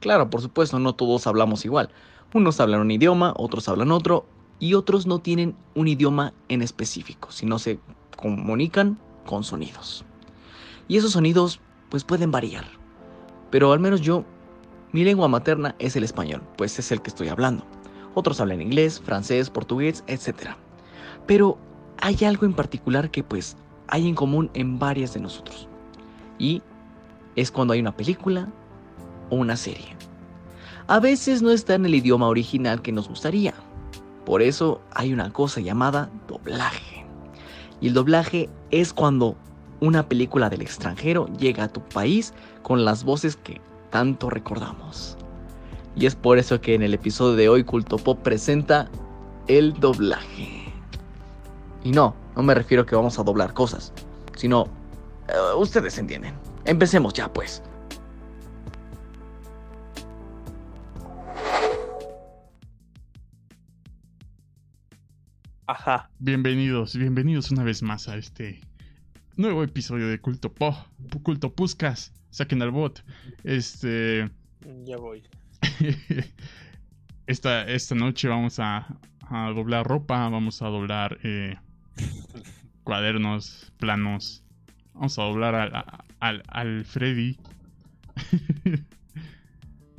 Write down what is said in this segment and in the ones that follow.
Claro, por supuesto, no todos hablamos igual. Unos hablan un idioma, otros hablan otro, y otros no tienen un idioma en específico, sino se comunican con sonidos. Y esos sonidos pues pueden variar. Pero al menos yo, mi lengua materna es el español, pues es el que estoy hablando. Otros hablan inglés, francés, portugués, etc. Pero hay algo en particular que pues hay en común en varias de nosotros. Y es cuando hay una película una serie. A veces no está en el idioma original que nos gustaría. Por eso hay una cosa llamada doblaje. Y el doblaje es cuando una película del extranjero llega a tu país con las voces que tanto recordamos. Y es por eso que en el episodio de hoy Culto Pop presenta el doblaje. Y no, no me refiero a que vamos a doblar cosas, sino... Eh, ustedes entienden. Empecemos ya, pues. Ajá. Bienvenidos, bienvenidos una vez más a este nuevo episodio de Culto Po, Culto Puscas, saquen al bot. Este. Ya voy. esta, esta noche vamos a, a doblar ropa, vamos a doblar eh, cuadernos, planos. Vamos a doblar al, al, al Freddy.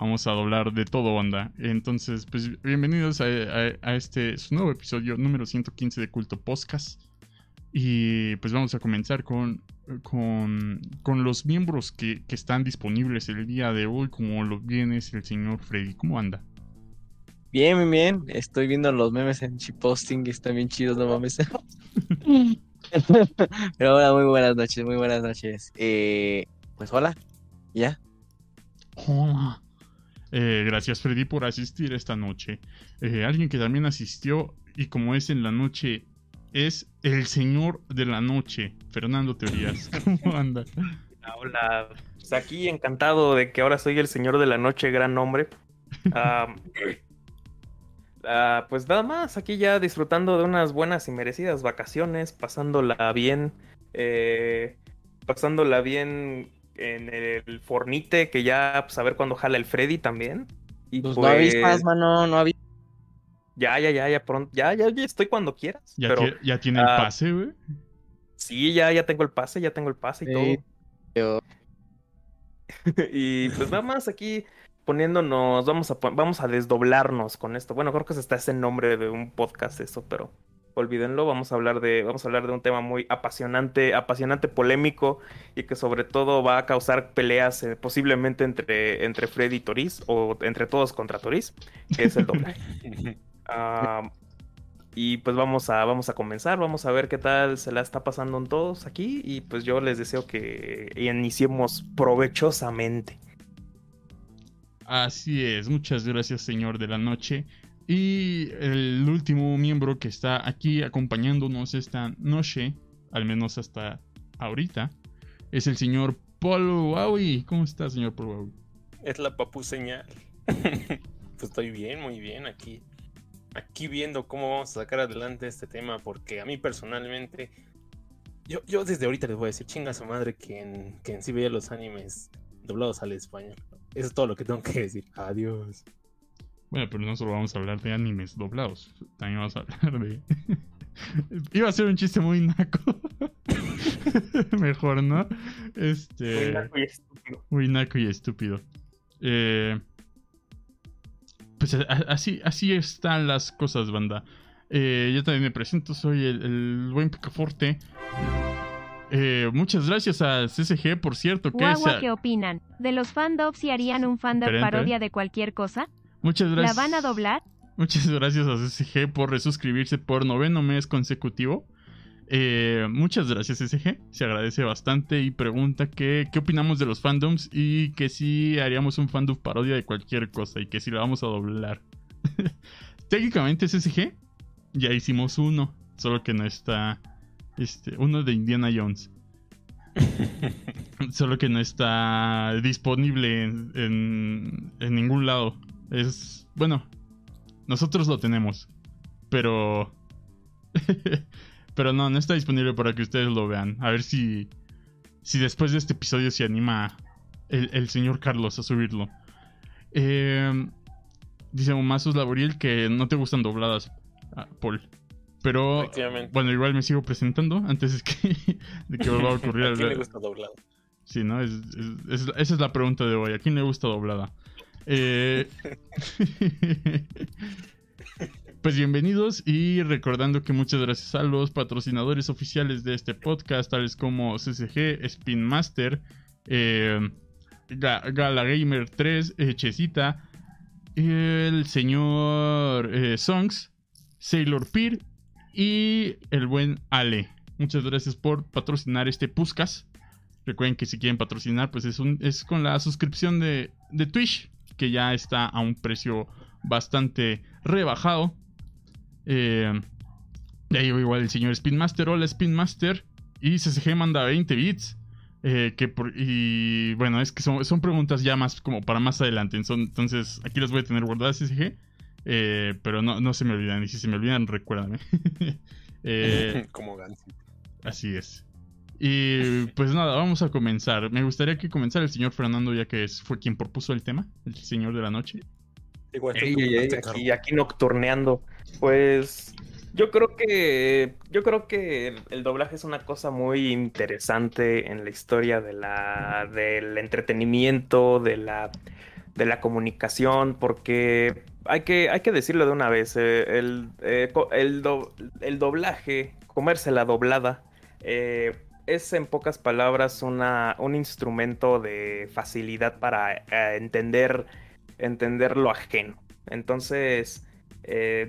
vamos a doblar de todo, banda. Entonces, pues bienvenidos a, a, este su nuevo episodio número 115 de Culto Podcast. Y pues vamos a comenzar con, con, con los miembros que, que, están disponibles el día de hoy, como lo viene es el señor Freddy. ¿Cómo anda? Bien, bien, bien. Estoy viendo los memes en Chiposting y están bien chidos, no mames. Pero hola, muy buenas noches, muy buenas noches. Eh, pues hola, ya. Hola. Eh, gracias Freddy por asistir esta noche. Eh, alguien que también asistió y como es en la noche es el señor de la noche, Fernando Teorías. ¿Cómo anda? Hola, hola. Pues aquí encantado de que ahora soy el señor de la noche, gran nombre. Uh, uh, pues nada más, aquí ya disfrutando de unas buenas y merecidas vacaciones, pasándola bien, eh, pasándola bien en el fornite, que ya pues, a ver cuándo jala el Freddy también. Y pues, pues... no avispas, mano, no avispas. Ya, ya, ya, ya pronto. Ya, ya, ya estoy cuando quieras. ¿Ya, pero, ya tiene el uh, pase, güey? Sí, ya, ya tengo el pase, ya tengo el pase y sí, todo. y pues nada más aquí poniéndonos, vamos a, vamos a desdoblarnos con esto. Bueno, creo que está ese nombre de un podcast eso, pero olvídenlo, vamos a hablar de, vamos a hablar de un tema muy apasionante, apasionante, polémico y que sobre todo va a causar peleas eh, posiblemente entre, entre Freddy y Toriz o entre todos contra Toriz, que es el doblaje. Uh, y pues vamos a, vamos a comenzar, vamos a ver qué tal se la está pasando en todos aquí y pues yo les deseo que iniciemos provechosamente. Así es, muchas gracias señor de la noche. Y el último miembro que está aquí acompañándonos esta noche, al menos hasta ahorita, es el señor Paul Wowie. ¿Cómo está, señor Paul Wowie? Es la papu señal. pues estoy bien, muy bien aquí aquí viendo cómo vamos a sacar adelante este tema, porque a mí personalmente, yo, yo desde ahorita les voy a decir, chinga su madre, que en, que en sí veía los animes doblados al español. Eso es todo lo que tengo que decir. Adiós. Bueno, pero no solo vamos a hablar de animes doblados, también vamos a hablar de... Iba a ser un chiste muy naco. Mejor, ¿no? Este... Muy naco y estúpido. Muy naco y estúpido. Eh pues así, así están las cosas, banda. Eh, yo también me presento, soy el, el buen Picaforte. Eh, muchas gracias a CSG, por cierto. ¿Qué, Guagua, ¿qué opinan? ¿De los fandubs si harían un fandub parodia de cualquier cosa? Muchas gracias. ¿La van a doblar? Muchas gracias a CSG por resuscribirse por noveno mes consecutivo. Eh, muchas gracias SG, se agradece bastante y pregunta que, qué opinamos de los fandoms y que si haríamos un fandom parodia de cualquier cosa y que si lo vamos a doblar. Técnicamente SG, ya hicimos uno, solo que no está, este, uno de Indiana Jones. solo que no está disponible en, en, en ningún lado. Es, bueno, nosotros lo tenemos, pero... Pero no, no está disponible para que ustedes lo vean. A ver si, si después de este episodio se anima el, señor Carlos a subirlo. Eh, dice Mazos Laboriel que no te gustan dobladas, ah, Paul. Pero bueno, igual me sigo presentando antes de que, de que vuelva a ocurrir. ¿A quién le gusta doblada? Sí, ¿no? esa es la pregunta de hoy. ¿A quién le gusta doblada? Eh, pues bienvenidos y recordando que muchas gracias a los patrocinadores oficiales de este podcast, tales como CCG, Spin Master, eh, Gala Gamer 3, eh, el señor Songs, Sailor Peer y el buen Ale. Muchas gracias por patrocinar este Puscas. Recuerden que si quieren patrocinar, pues es, con la suscripción de Twitch, que ya está a un precio bastante rebajado. Eh, de ahí igual el señor Spinmaster. Hola Spinmaster. Y CCG manda 20 bits. Eh, que y bueno, es que son, son, preguntas ya más como para más adelante. entonces aquí las voy a tener guardadas CCG. Eh, pero no, no se me olvidan. Y si se me olvidan, recuérdame. eh, Como Gantz. Así es. Y pues nada, vamos a comenzar. Me gustaría que comenzara el señor Fernando, ya que fue quien propuso el tema, el señor de la noche. Igual, aquí, aquí nocturneando. Pues yo creo que yo creo que el doblaje es una cosa muy interesante en la historia de la del entretenimiento, de la de la comunicación, porque hay que, hay que decirlo de una vez, eh, el, eh, el, el, doblaje, comerse la doblada, eh, es en pocas palabras una, un instrumento de facilidad para entender, entender lo ajeno. Entonces,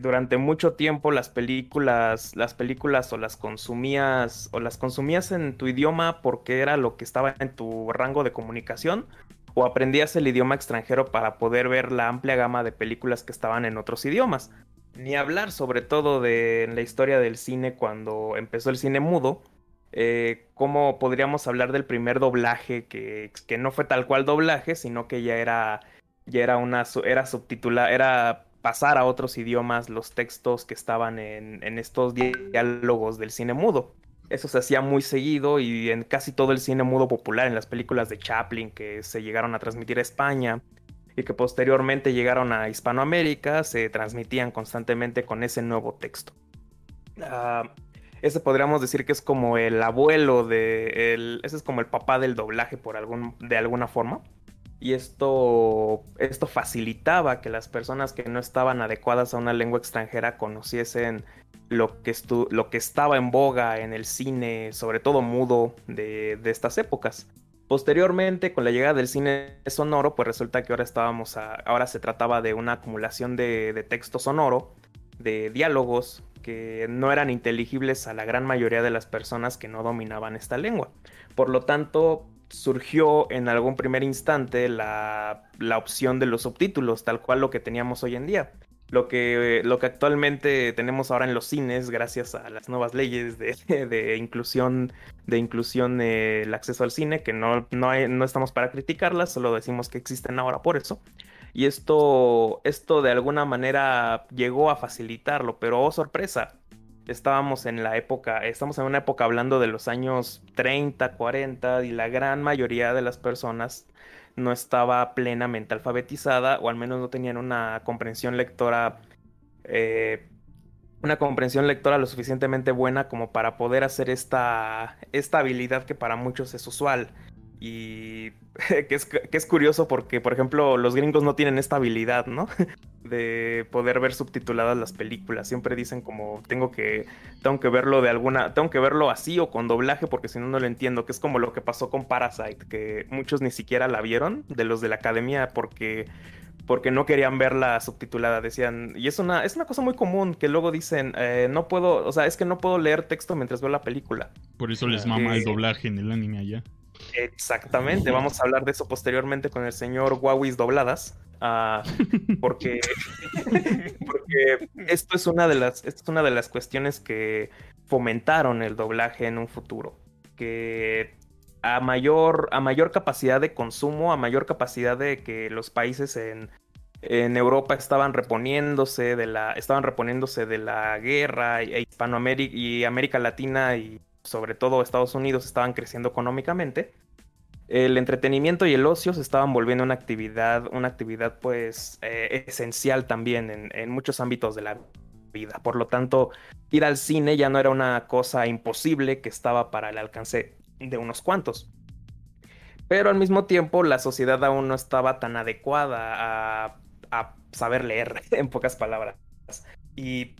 durante mucho tiempo las películas, las películas o las consumías o las consumías en tu idioma porque era lo que estaba en tu rango de comunicación o aprendías el idioma extranjero para poder ver la amplia gama de películas que estaban en otros idiomas. Ni hablar sobre todo de la historia del cine cuando empezó el cine mudo, eh, cómo podríamos hablar del primer doblaje que, que, no fue tal cual doblaje, sino que ya era, ya era una era subtitular, era pasar a otros idiomas los textos que estaban en, en estos diálogos del cine mudo. Eso se hacía muy seguido y en casi todo el cine mudo popular, en las películas de Chaplin que se llegaron a transmitir a España y que posteriormente llegaron a Hispanoamérica, se transmitían constantemente con ese nuevo texto. Uh, ese podríamos decir que es como el abuelo de... ese es como el papá del doblaje por algún, de alguna forma. Y esto, esto facilitaba que las personas que no estaban adecuadas a una lengua extranjera conociesen lo que, lo que estaba en boga en el cine, sobre todo mudo, de, estas épocas. Posteriormente, con la llegada del cine sonoro, pues resulta que ahora estábamos ahora se trataba de una acumulación de, de, texto sonoro, de diálogos que no eran inteligibles a la gran mayoría de las personas que no dominaban esta lengua. Por lo tanto, surgió en algún primer instante la, la opción de los subtítulos, tal cual lo que teníamos hoy en día lo que, lo que actualmente tenemos ahora en los cines, gracias a las nuevas leyes de, de inclusión, de inclusión del acceso al cine, que no, no, no, estamos para criticarlas, solo decimos que existen ahora por eso. Y esto, esto de alguna manera llegó a facilitarlo, pero oh sorpresa, estábamos en la época, estamos en una época hablando de los años 30, 40, y la gran mayoría de las personas no estaba plenamente alfabetizada o al menos no tenían una comprensión lectora eh, una comprensión lectora lo suficientemente buena como para poder hacer esta, esta habilidad que para muchos es usual. Y que es, que es curioso porque, por ejemplo, los gringos no tienen esta habilidad, ¿no? de poder ver subtituladas las películas. Siempre dicen como tengo que tengo que verlo de alguna, tengo que verlo así o con doblaje porque si no no lo entiendo, que es como lo que pasó con Parasite, que muchos ni siquiera la vieron de los de la academia porque porque no querían verla subtitulada, decían, y es una es una cosa muy común que luego dicen, eh, no puedo, o sea, es que no puedo leer texto mientras veo la película. Por eso les mama el doblaje en el anime allá. Exactamente, vamos a hablar de eso posteriormente con el señor Huawei's Dobladas. Ah, porque, porque esto es una de las esto es una de las cuestiones que fomentaron el doblaje en un futuro que a mayor a mayor capacidad de consumo a mayor capacidad de que los países en, en Europa estaban reponiéndose de la estaban reponiéndose de la guerra e Hispanoamérica y América Latina y sobre todo Estados Unidos estaban creciendo económicamente el entretenimiento y el ocio se estaban volviendo una actividad, una actividad pues eh, esencial también en, en, muchos ámbitos de la vida. Por lo tanto, ir al cine ya no era una cosa imposible que estaba para el alcance de unos cuantos. Pero al mismo tiempo la sociedad aún no estaba tan adecuada a, a saber leer, en pocas palabras. Y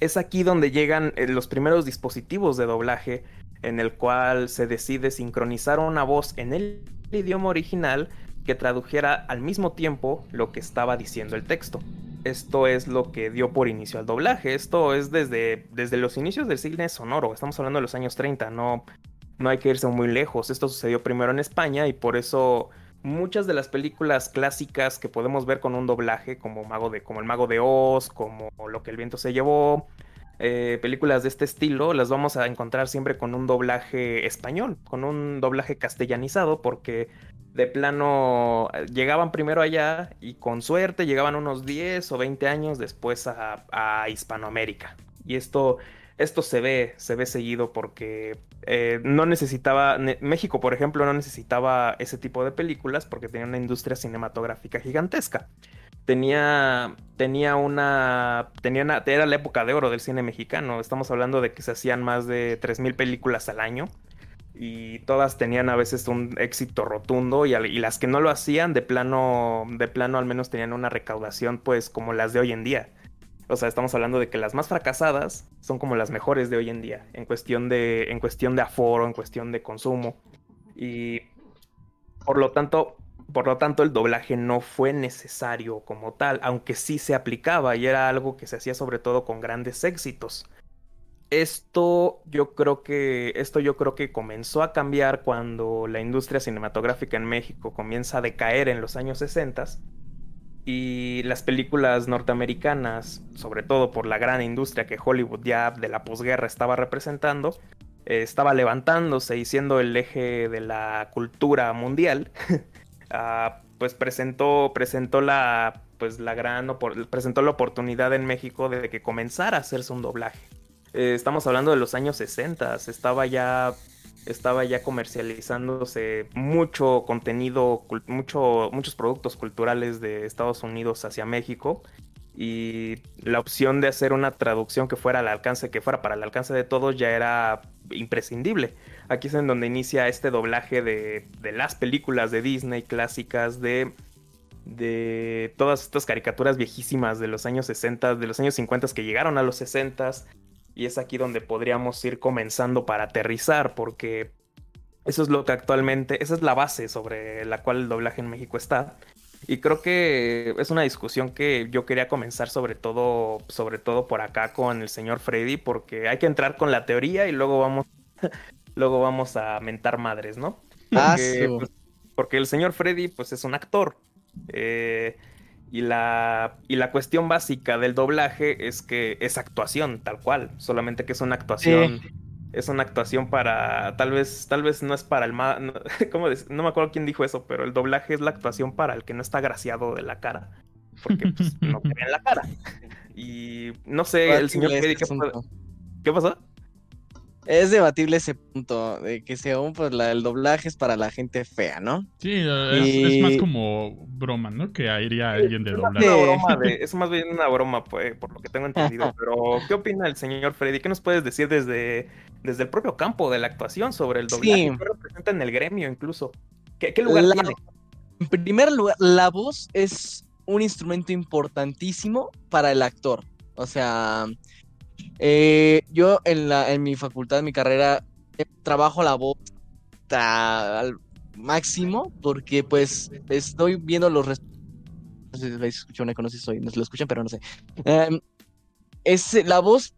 es aquí donde llegan eh, los primeros dispositivos de doblaje en el cual se decide sincronizar una voz en el idioma original que tradujera al mismo tiempo lo que estaba diciendo el texto. Esto es lo que dio por inicio al doblaje. Esto es desde, desde los inicios del cine sonoro. Estamos hablando de los años 30. No, no hay que irse muy lejos. Esto sucedió primero en España y por eso muchas de las películas clásicas que podemos ver con un doblaje, como, Mago de, como El Mago de Oz, como Lo que el viento se llevó, eh, películas de este estilo las vamos a encontrar siempre con un doblaje español, con un doblaje castellanizado, porque de plano eh, llegaban primero allá y con suerte llegaban unos 10 o 20 años después a, Hispanoamérica. Y esto, esto se ve, se ve seguido porque eh, no necesitaba, México por ejemplo no necesitaba ese tipo de películas porque tenía una industria cinematográfica gigantesca tenía, tenía una, tenía era la época de oro del cine mexicano. Estamos hablando de que se hacían más de 3.000 películas al año y todas tenían a veces un éxito rotundo y, y, las que no lo hacían de plano, de plano al menos tenían una recaudación pues como las de hoy en día. O sea, estamos hablando de que las más fracasadas son como las mejores de hoy en día, en cuestión de, en cuestión de aforo, en cuestión de consumo. Y por lo tanto, por lo tanto, el doblaje no fue necesario como tal, aunque sí se aplicaba y era algo que se hacía sobre todo con grandes éxitos. Esto yo creo que esto yo creo que comenzó a cambiar cuando la industria cinematográfica en México comienza a decaer en los años 60 y las películas norteamericanas, sobre todo por la gran industria que Hollywood ya de la posguerra estaba representando, eh, estaba levantándose y siendo el eje de la cultura mundial. Ah, pues presentó, presentó la, pues la gran, presentó la oportunidad en México de que comenzara a hacerse un doblaje. Eh, estamos hablando de los años 60, estaba ya, estaba ya comercializándose mucho contenido, mucho, muchos productos culturales de Estados Unidos hacia México y la opción de hacer una traducción que fuera al alcance, que fuera para el alcance de todos ya era imprescindible. Aquí es en donde inicia este doblaje de, las películas de Disney clásicas, de, de todas estas caricaturas viejísimas de los años 60, de los años 50 que llegaron a los 60 y es aquí donde podríamos ir comenzando para aterrizar porque eso es lo que actualmente, esa es la base sobre la cual el doblaje en México está. Y creo que es una discusión que yo quería comenzar sobre todo, sobre todo por acá con el señor Freddy, porque hay que entrar con la teoría y luego vamos, luego vamos a mentar madres, ¿no? Ah, porque, porque el señor Freddy, pues es un actor. Eh, y la, y la cuestión básica del doblaje es que es actuación, tal cual. Solamente que es una actuación es una actuación para, tal vez, tal vez no es para el más, no, no me acuerdo quién dijo eso, pero el doblaje es la actuación para el que no está graciado de la cara, porque pues, no en la cara. Y no sé, el señor ¿qué, ¿qué pasó? Es debatible ese punto de que según pues la, el doblaje es para la gente fea, ¿no? Sí, es, más como broma, ¿no? Que iría alguien de doblaje. Es, más bien una broma, pues, por lo que tengo entendido. Pero, ¿qué opina el señor Freddy? ¿Qué nos puedes decir desde, desde el propio campo de la actuación sobre el doblaje? ¿Qué representa en el gremio incluso? ¿Qué, lugar tiene? En primer lugar, la voz es un instrumento importantísimo para el actor. O sea, eh, yo en, la, en mi facultad, en mi carrera, trabajo la voz al máximo porque pues estoy viendo los... No sé si lo escuchan, no sé si lo escuchan, pero no sé. Em, es, la voz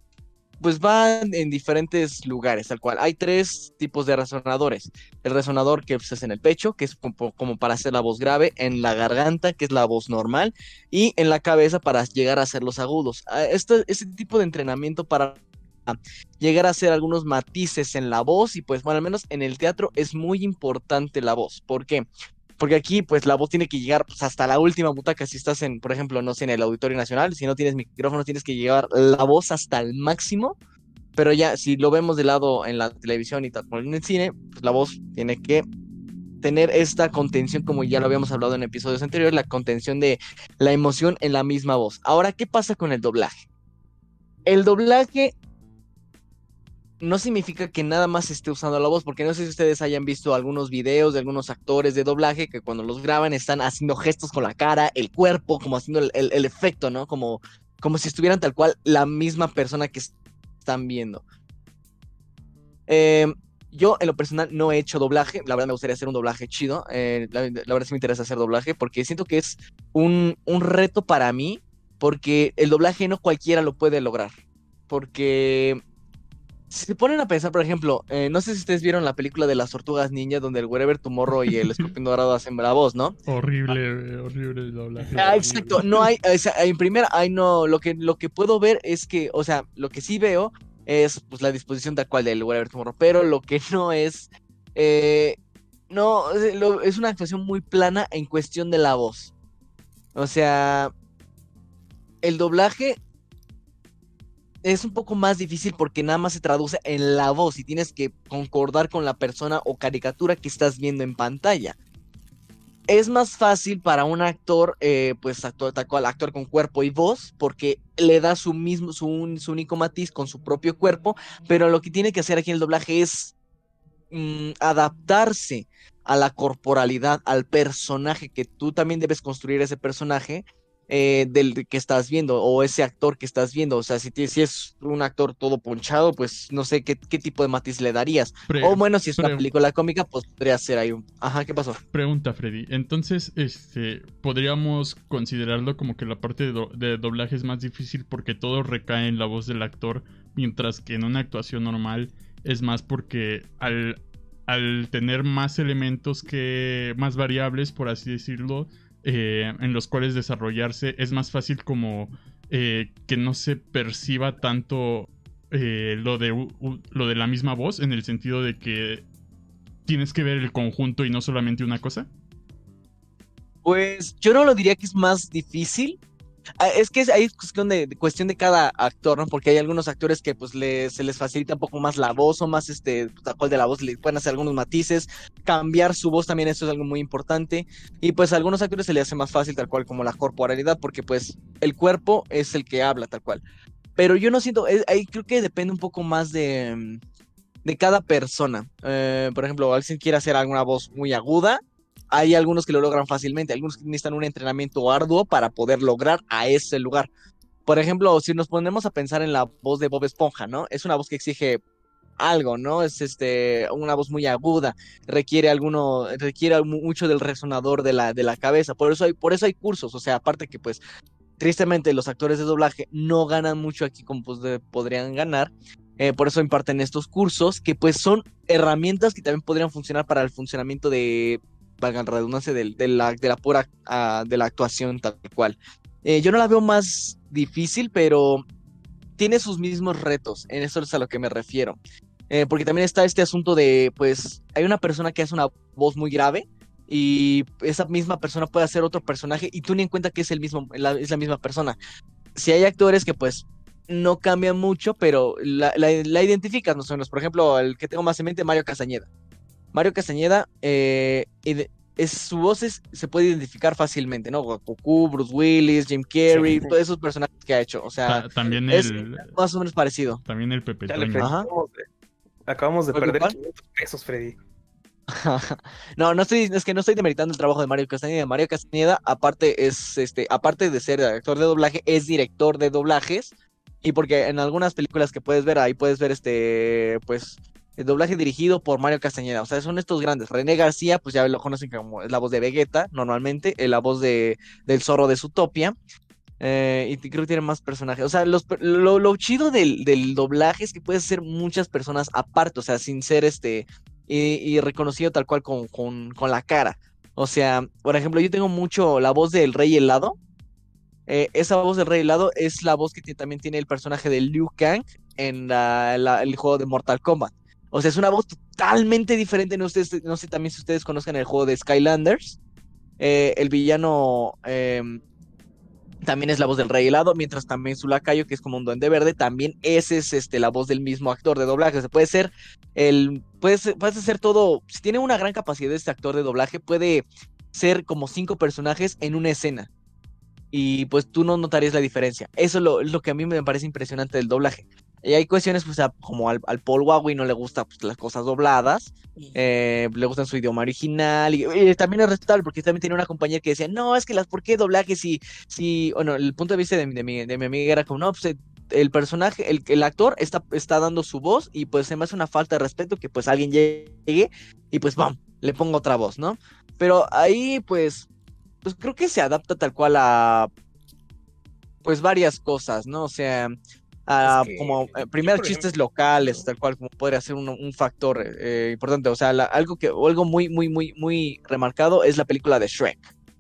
pues va en diferentes lugares, tal cual. Hay tres tipos de resonadores. El resonador que pues, es en el pecho, que es como, para hacer la voz grave, en la garganta, que es la voz normal, y en la cabeza para llegar a hacer los agudos. Ah, este, este tipo de entrenamiento para llegar a hacer algunos matices en la voz y pues bueno, al menos en el teatro es muy importante la voz. ¿Por qué? Porque aquí pues la voz tiene que llegar pues, hasta la última butaca si estás en, por ejemplo, no sé, en el Auditorio Nacional, si no tienes micrófono tienes que llevar la voz hasta el máximo, pero ya si lo vemos de lado en la televisión y tal, en el cine, pues la voz tiene que tener esta contención, como ya lo habíamos hablado en episodios anteriores, la contención de la emoción en la misma voz. Ahora, ¿qué pasa con el doblaje? El doblaje no significa que nada más esté usando la voz, porque no sé si ustedes hayan visto algunos videos de algunos actores de doblaje que cuando los graban están haciendo gestos con la cara, el cuerpo, como haciendo el, efecto, ¿no? Como, como si estuvieran tal cual la misma persona que están viendo. Em, yo en lo personal no he hecho doblaje, la verdad me gustaría hacer un doblaje chido, eh, la, verdad sí me interesa hacer doblaje porque siento que es un, un reto para mí, porque el doblaje no cualquiera lo puede lograr, porque si se ponen a pensar, por ejemplo, eh, no sé si ustedes vieron la película de las tortugas ninja donde el Wherever Tomorrow y el escorpión dorado hacen la voz, ¿no? Horrible, horrible el doblaje. Ah, exacto, no hay, o sea, en primera, hay no, lo que, lo que puedo ver es que, o sea, lo que sí veo es pues la disposición tal cual del Wherever Tomorrow, pero lo que no es, eh, no, es una actuación muy plana en cuestión de la voz. O sea, el doblaje es un poco más difícil porque nada más se traduce en la voz y tienes que concordar con la persona o caricatura que estás viendo en pantalla. Es más fácil para un actor, eh, pues actuar cual, actuar con cuerpo y voz, porque le da su mismo, su, único matiz con su propio cuerpo, pero lo que tiene que hacer aquí el doblaje es mm, adaptarse a la corporalidad, al personaje, que tú también debes construir ese personaje eh, del que estás viendo o ese actor que estás viendo. O sea, si, si es un actor todo ponchado, pues no sé qué, tipo de matiz le darías. o bueno, si es una película cómica, pues podría ser ahí un... Ajá, ¿qué pasó? Pregunta, Freddy. Entonces, este, podríamos considerarlo como que la parte de, doblaje es más difícil porque todo recae en la voz del actor, mientras que en una actuación normal es más porque al, al tener más elementos que... más variables, por así decirlo, eh, en los cuales desarrollarse, es más fácil como eh, que no se perciba tanto eh, lo, de, lo de la misma voz, en el sentido de que tienes que ver el conjunto y no solamente una cosa? Pues yo no lo diría que es más difícil, es que hay cuestión de, cuestión de cada actor, ¿no? Porque hay algunos actores que pues se les facilita un poco más la voz o más este tal cual de la voz, le pueden hacer algunos matices, cambiar su voz también eso es algo muy importante y pues a algunos actores se les hace más fácil tal cual como la corporalidad porque pues el cuerpo es el que habla tal cual. Pero yo no siento, ahí creo que depende un poco más de, de cada persona. Eh, por ejemplo, alguien quiere hacer alguna voz muy aguda, hay algunos que lo logran fácilmente, algunos que necesitan un entrenamiento arduo para poder lograr a ese lugar. Por ejemplo, si nos ponemos a pensar en la voz de Bob Esponja, ¿no? Es una voz que exige algo, ¿no? Es este una voz muy aguda, requiere alguno, requiere mucho del resonador de la, de la cabeza. Por eso hay, por eso hay cursos, o sea, aparte que pues tristemente los actores de doblaje no ganan mucho aquí como pues, podrían ganar. Eh, por eso imparten estos cursos que pues son herramientas que también podrían funcionar para el funcionamiento de valga la redundancia, de, la, de la pura ah, de la actuación tal cual. Eh, yo no la veo más difícil, pero tiene sus mismos retos, en eso es a lo que me refiero. Eh, porque también está este asunto de, pues, hay una persona que hace una voz muy grave y esa misma persona puede hacer otro personaje y tú ni en cuenta que es, el mismo, es la misma persona. Si hay actores que, pues, no cambian mucho, pero la, la, la identificas, no menos. Por ejemplo, el que tengo más en mente, Mario Castañeda. Mario Castañeda, eh, es, su voz se puede identificar fácilmente, ¿no? Goku, Bruce Willis, Jim Carrey, todos esos personajes que ha hecho. O sea, también es más o menos parecido. También el Pepe Acabamos de, perder pesos, Freddy. no, no estoy, es que no estoy demeritando el trabajo de Mario Castañeda. Mario Castañeda, aparte, es este, aparte de ser actor de doblaje, es director de doblajes. Y porque en algunas películas que puedes ver, ahí puedes ver este, pues, el doblaje dirigido por Mario Castañeda. O sea, son estos grandes. René García, pues ya lo conocen como es la voz de Vegeta, normalmente, es la voz de, del zorro de Zootopia. Eh, y creo que tiene más personajes. O sea, lo, chido del, doblaje es que puedes ser muchas personas aparte, o sea, sin ser este. Y, reconocido tal cual con, con, la cara. O sea, por ejemplo, yo tengo mucho la voz del Rey Helado. Eh, esa voz del Rey Helado es la voz que también tiene el personaje de Liu Kang en el juego de Mortal Kombat. O sea, es una voz totalmente diferente. No, no sé también si ustedes conozcan el juego de Skylanders. Eh, el villano em, también es la voz del rey helado, mientras también su lacayo, que es como un duende verde, también ese es este, la voz del mismo actor de doblaje. O sea, puede ser el, puede ser, ser todo, si tiene una gran capacidad este actor de doblaje, puede ser como cinco personajes en una escena. Y pues tú no notarías la diferencia. Eso es lo, lo que a mí me parece impresionante del doblaje. Y hay cuestiones, pues, como al, al Paul Huawei no le gusta pues, las cosas dobladas, eh, le gusta su idioma original, y, también es respetable, porque también tiene una compañera que decía, no, es que las, ¿por qué doblaje si, si, bueno, el punto de vista de, mi, de mi amiga era como, no, pues, el personaje, el, el actor está, está dando su voz, y pues se me hace una falta de respeto que pues alguien llegue, y pues, ¡bam!, le pongo otra voz, ¿no? Pero ahí, pues, pues creo que se adapta tal cual a, pues, varias cosas, ¿no? O sea, como eh, primer chistes locales, tal cual como podría ser un, factor eh, importante. O sea, algo que, algo muy, muy, muy, muy remarcado es la película de Shrek,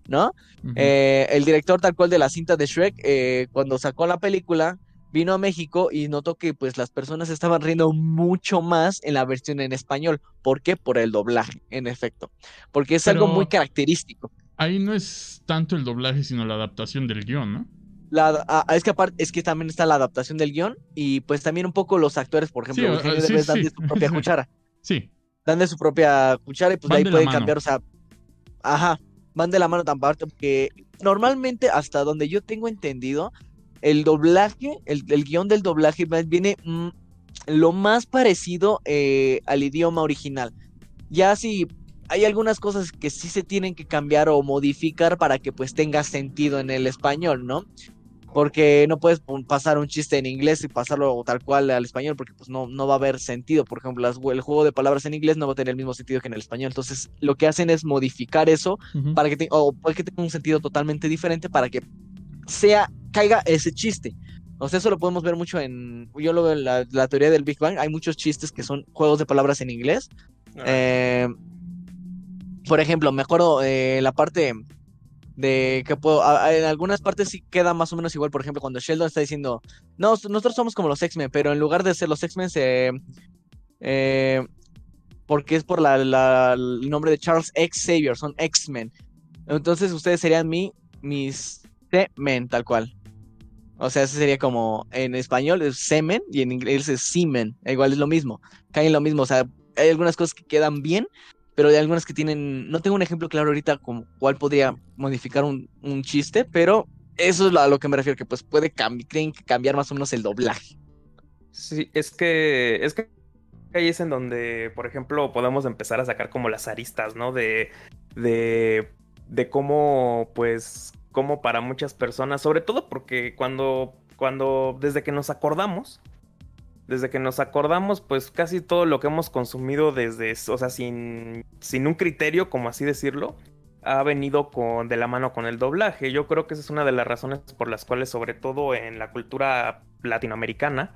¿no? Eh, el director tal cual de la cinta de Shrek, cuando sacó la película, vino a México y notó que pues las personas estaban riendo mucho más en la versión en español. ¿Por qué? Por el doblaje, en efecto. Porque es algo muy característico. Ahí no es tanto el doblaje, sino la adaptación del guion, ¿no? La, ah, es que aparte, es que también está la adaptación del guion y pues también un poco los actores, por ejemplo, Eugenio dan de su propia cuchara. Sí. Dan de su propia cuchara y pues de ahí pueden cambiar, o sea, ajá, van de la mano tan parte porque normalmente hasta donde yo tengo entendido, el doblaje, el, el guion del doblaje viene mm, lo más parecido eh, al idioma original. Ya si hay algunas cosas que sí se tienen que cambiar o modificar para que pues tenga sentido en el español, ¿no? Porque no puedes pasar un chiste en inglés y pasarlo tal cual al español, porque pues no, no va a haber sentido. Por ejemplo, el juego de palabras en inglés no va a tener el mismo sentido que en el español. Entonces, lo que hacen es modificar eso para que, o que tenga un sentido totalmente diferente para que sea, caiga ese chiste. O sea, eso lo podemos ver mucho en, yo lo veo en la, teoría del Big Bang, hay muchos chistes que son juegos de palabras en inglés. Eh, por ejemplo, me acuerdo eh, la parte de que puedo, en algunas partes sí queda más o menos igual, por ejemplo, cuando Sheldon está diciendo, no, nosotros somos como los X-Men, pero en lugar de ser los X-Men, eh, porque es por la, el nombre de Charles Xavier, son X-Men. Entonces ustedes serían mi, mis Semen, tal cual. O sea, ese sería como, en español es semen y en inglés es semen, igual es lo mismo, caen lo mismo, o sea, hay algunas cosas que quedan bien, pero hay algunas que tienen, no tengo un ejemplo claro ahorita como cuál podría modificar un, chiste, pero eso es a lo que me refiero, que pues puede que cambiar más o menos el doblaje. Sí, es que, es que ahí es en donde, por ejemplo, podemos empezar a sacar como las aristas, ¿no? De, de, de cómo, pues, cómo para muchas personas, sobre todo porque cuando, cuando, desde que nos acordamos, desde que nos acordamos, pues casi todo lo que hemos consumido desde, o sea, sin, sin un criterio, como así decirlo, ha venido con, de la mano con el doblaje. Yo creo que esa es una de las razones por las cuales, sobre todo en la cultura latinoamericana,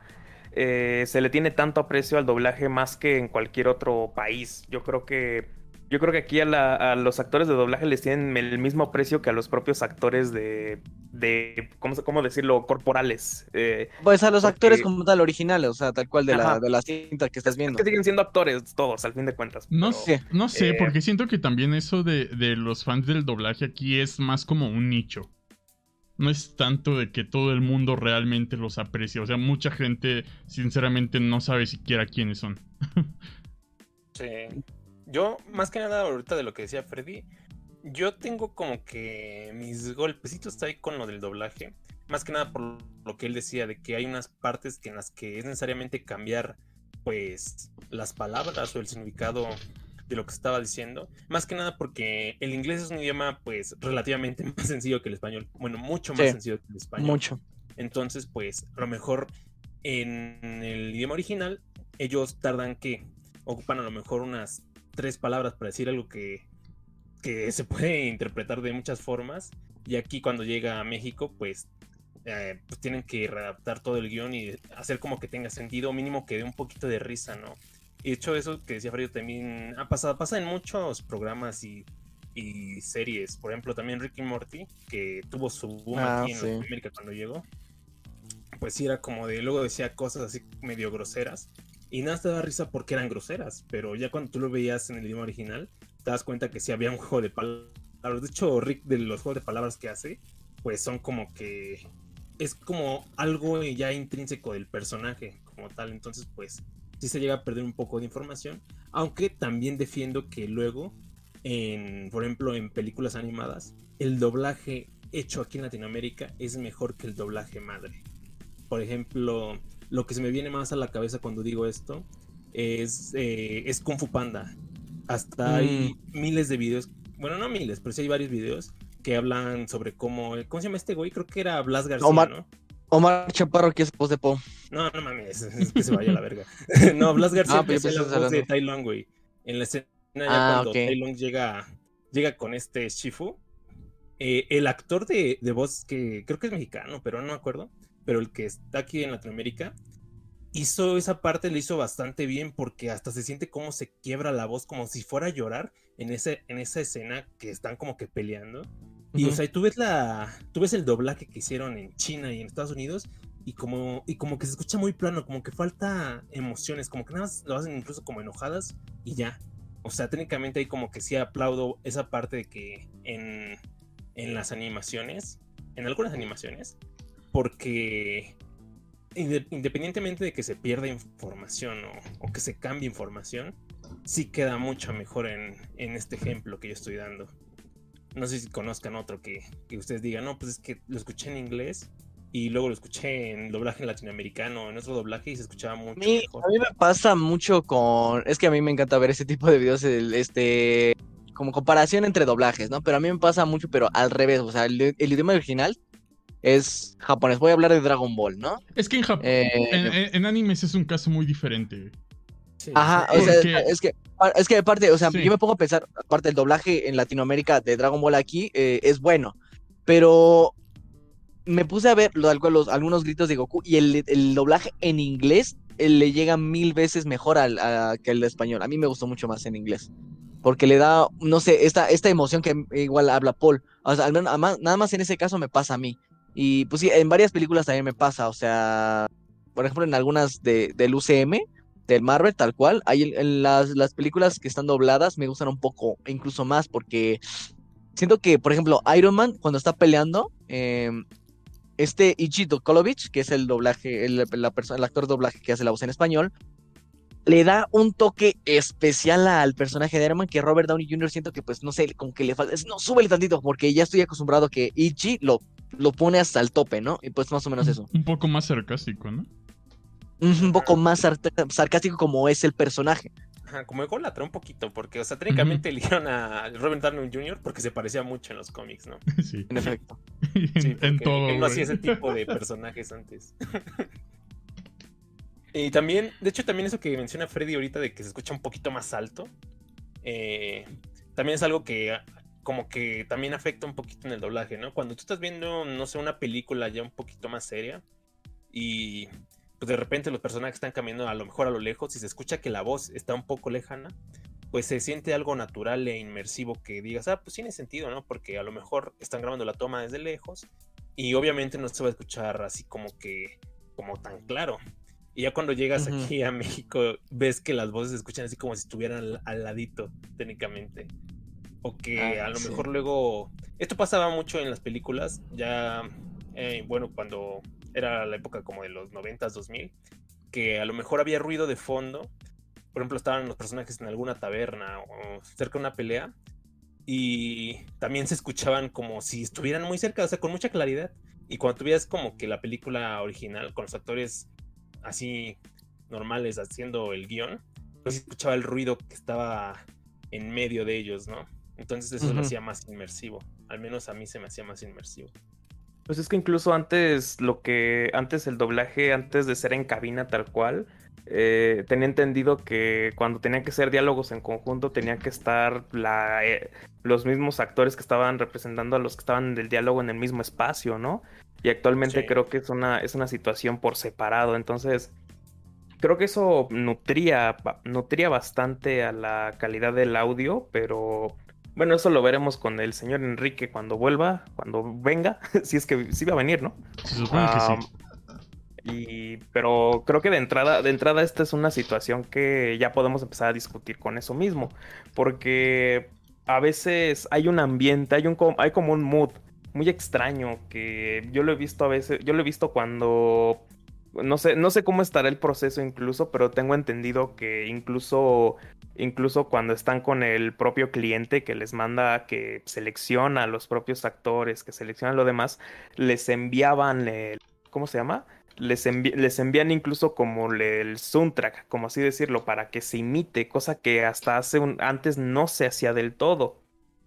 eh, se le tiene tanto aprecio al doblaje más que en cualquier otro país. Yo creo que yo creo que aquí a, los actores de doblaje les tienen el mismo precio que a los propios actores de, de ¿cómo, cómo decirlo? Corporales. Eh, pues a los actores como tal originales, o sea, tal cual de la, de la, cinta que estás viendo. que siguen siendo actores todos, al fin de cuentas. No sé, no sé, eh, porque siento que también eso de, de los fans del doblaje aquí es más como un nicho. No es tanto de que todo el mundo realmente los aprecia. O sea, mucha gente, sinceramente, no sabe siquiera quiénes son. sí. Yo, más que nada, ahorita de lo que decía Freddy, yo tengo como que mis golpecitos ahí con lo del doblaje. Más que nada por lo que él decía, de que hay unas partes que en las que es necesariamente cambiar, pues, las palabras o el significado de lo que estaba diciendo. Más que nada porque el inglés es un idioma, pues, relativamente más sencillo que el español. Bueno, mucho más sencillo que el español. Mucho. Entonces, pues, a lo mejor en el idioma original, ellos tardan que ocupan a lo mejor unas tres palabras para decir algo que, que se puede interpretar de muchas formas. Y aquí cuando llega a México, pues, eh, pues tienen que readaptar todo el guion y hacer como que tenga sentido, mínimo que dé un poquito de risa, ¿no? Y de hecho eso que decía Fredo también ha pasado, pasa en muchos programas y, y series. Por ejemplo, también Ricky Morty, que tuvo su boom ah, aquí en América cuando llegó. Pues sí, era como de, luego decía cosas así medio groseras. Y nada te da risa porque eran groseras, pero ya cuando tú lo veías en el idioma original, te das cuenta que sí había un juego de palabras. De hecho, Rick, de los juegos de palabras que hace, pues son como que es como algo ya intrínseco del personaje como tal, entonces pues sí se llega a perder un poco de información, aunque también defiendo que luego en, por ejemplo, en películas animadas, el doblaje hecho aquí en Latinoamérica es mejor que el doblaje madre. Por ejemplo, lo que se me viene más a la cabeza cuando digo esto es, eh, es Kung Fu Panda. Hasta hay mm. miles de videos, bueno, no miles, pero sí hay varios videos que hablan sobre cómo, ¿cómo se llama este güey? Creo que era Blas García, Omar, ¿no? Omar Chaparro, que es voz de Po. No, no mames, es que se vaya a la verga. no, Blas García ah, es la voz de Tai Long, güey. En la escena ya ah, cuando Tai Long llega, llega con este Shifu, eh, el actor de, de, voz que creo que es mexicano, pero no me acuerdo, pero el que está aquí en Latinoamérica, hizo esa parte, lo hizo bastante bien porque hasta se siente como se quiebra la voz, como si fuera a llorar en, ese, en esa escena que están como que peleando. Y o sea, tú ves la, tú ves el doblaje que hicieron en China y en Estados Unidos y como, y como que se escucha muy plano, como que falta emociones, como que nada más lo hacen incluso como enojadas y ya. O sea, técnicamente ahí como que sí aplaudo esa parte de que en, en las animaciones, en algunas animaciones, porque independientemente de que se pierda información o, que se cambie información, sí queda mucho mejor en, este ejemplo que yo estoy dando. No sé si conozcan otro que, ustedes digan, no, pues es que lo escuché en inglés y luego lo escuché en doblaje latinoamericano, en otro doblaje y se escuchaba mucho mejor. A mí me pasa mucho con. Es que a mí me encanta ver ese tipo de videos, este. Como comparación entre doblajes, ¿no? Pero a mí me pasa mucho, pero al revés. O sea, el idioma original es japonés. Voy a hablar de Dragon Ball, ¿no? Es que en Japón, eh, en, animes es un caso muy diferente. Ajá, o sea, es que, es que aparte, o sea, yo me pongo a pensar, aparte el doblaje en Latinoamérica de Dragon Ball aquí eh, es bueno, pero me puse a ver los, algunos gritos de Goku y el, doblaje en inglés eh, le llega mil veces mejor al, que el de español. A mí me gustó mucho más en inglés. Porque le da, no sé, esta, esta emoción que igual habla Paul. O sea, nada más en ese caso me pasa a mí. Y pues sí, en varias películas también me pasa, o sea, por ejemplo, en algunas de, del UCM, del Marvel, tal cual, hay en, las, las, películas que están dobladas me gustan un poco, incluso más, porque siento que, por ejemplo, Iron Man, cuando está peleando, em, este Ichito Kolovich, que es el doblaje, el, el actor doblaje que hace la voz en español, le da un toque especial al personaje de Iron Man que Robert Downey Jr. siento que pues no sé, como que le falta, no, súbele tantito porque ya estoy acostumbrado que Ichi lo lo pone hasta el tope, ¿no? Y pues más o menos eso. Un poco más sarcástico, ¿no? Un poco más sarcástico como es el personaje. Ajá, como ególatra un poquito, porque, o sea, técnicamente eligieron a Robert Downey Jr. porque se parecía mucho en los cómics, ¿no? Sí. En efecto. Sí, en todo. Él no hacía ese tipo de personajes antes. y también, de hecho, también eso que menciona Freddy ahorita de que se escucha un poquito más alto, eh, también es algo que como que también afecta un poquito en el doblaje, ¿no? Cuando tú estás viendo, no sé, una película ya un poquito más seria y pues de repente los personajes están caminando a lo mejor a lo lejos y se escucha que la voz está un poco lejana, pues se siente algo natural e inmersivo que digas, ah, pues tiene sentido, ¿no? Porque a lo mejor están grabando la toma desde lejos y obviamente no se va a escuchar así como que, como tan claro. Y ya cuando llegas aquí a México, ves que las voces se escuchan así como si estuvieran al ladito, técnicamente. O que ah, a lo mejor luego. Esto pasaba mucho en las películas, ya, eh, bueno, cuando era la época como de los 90s, 2000, que a lo mejor había ruido de fondo. Por ejemplo, estaban los personajes en alguna taberna o cerca de una pelea. Y también se escuchaban como si estuvieran muy cerca, o sea, con mucha claridad. Y cuando tuvieras como que la película original con los actores así normales haciendo el guion, pues escuchaba el ruido que estaba en medio de ellos, ¿no? Entonces eso lo hacía más inmersivo. Al menos a mí se me hacía más inmersivo. Pues es que incluso antes lo que antes el doblaje antes de ser en cabina tal cual eh, tenía entendido que cuando tenían que ser diálogos en conjunto tenían que estar la, eh, los mismos actores que estaban representando a los que estaban del diálogo en el mismo espacio, ¿no? Y actualmente creo que es una, es una situación por separado. Entonces, creo que eso nutría, nutría bastante a la calidad del audio, pero bueno, eso lo veremos con el señor Enrique cuando vuelva, cuando venga, si es que sí va a venir, ¿no? Se supone que sí. Y, pero creo que de entrada, de entrada esta es una situación que ya podemos empezar a discutir con eso mismo, porque a veces hay un ambiente, hay un hay como un mood muy extraño que yo lo he visto a veces, yo lo he visto cuando no sé, no sé cómo estará el proceso incluso, pero tengo entendido que incluso, incluso cuando están con el propio cliente que les manda que selecciona a los propios actores, que selecciona lo demás, les enviaban el, ¿cómo se llama? Les, les envían incluso como el soundtrack, como así decirlo, para que se imite, cosa que hasta hace un, antes no se hacía del todo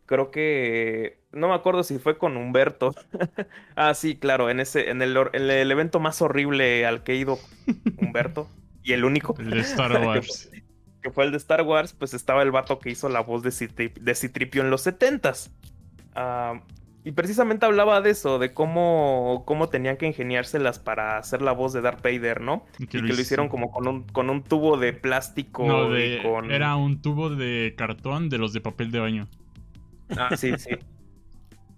creo que no me acuerdo si fue con Humberto. ah, sí, claro, en ese, en el, en el evento más horrible al que he ido Humberto, y el único. El de Star Wars. que, fue, el de Star Wars, pues estaba el vato que hizo la voz de, Citripio en los setentas. Ah, y precisamente hablaba de eso, de cómo, cómo tenían que ingeniárselas para hacer la voz de Darth Vader, ¿no? Y que, lo, hicieron como con un, con un tubo de plástico. No, era un tubo de cartón de los de papel de baño. Ah, sí, sí.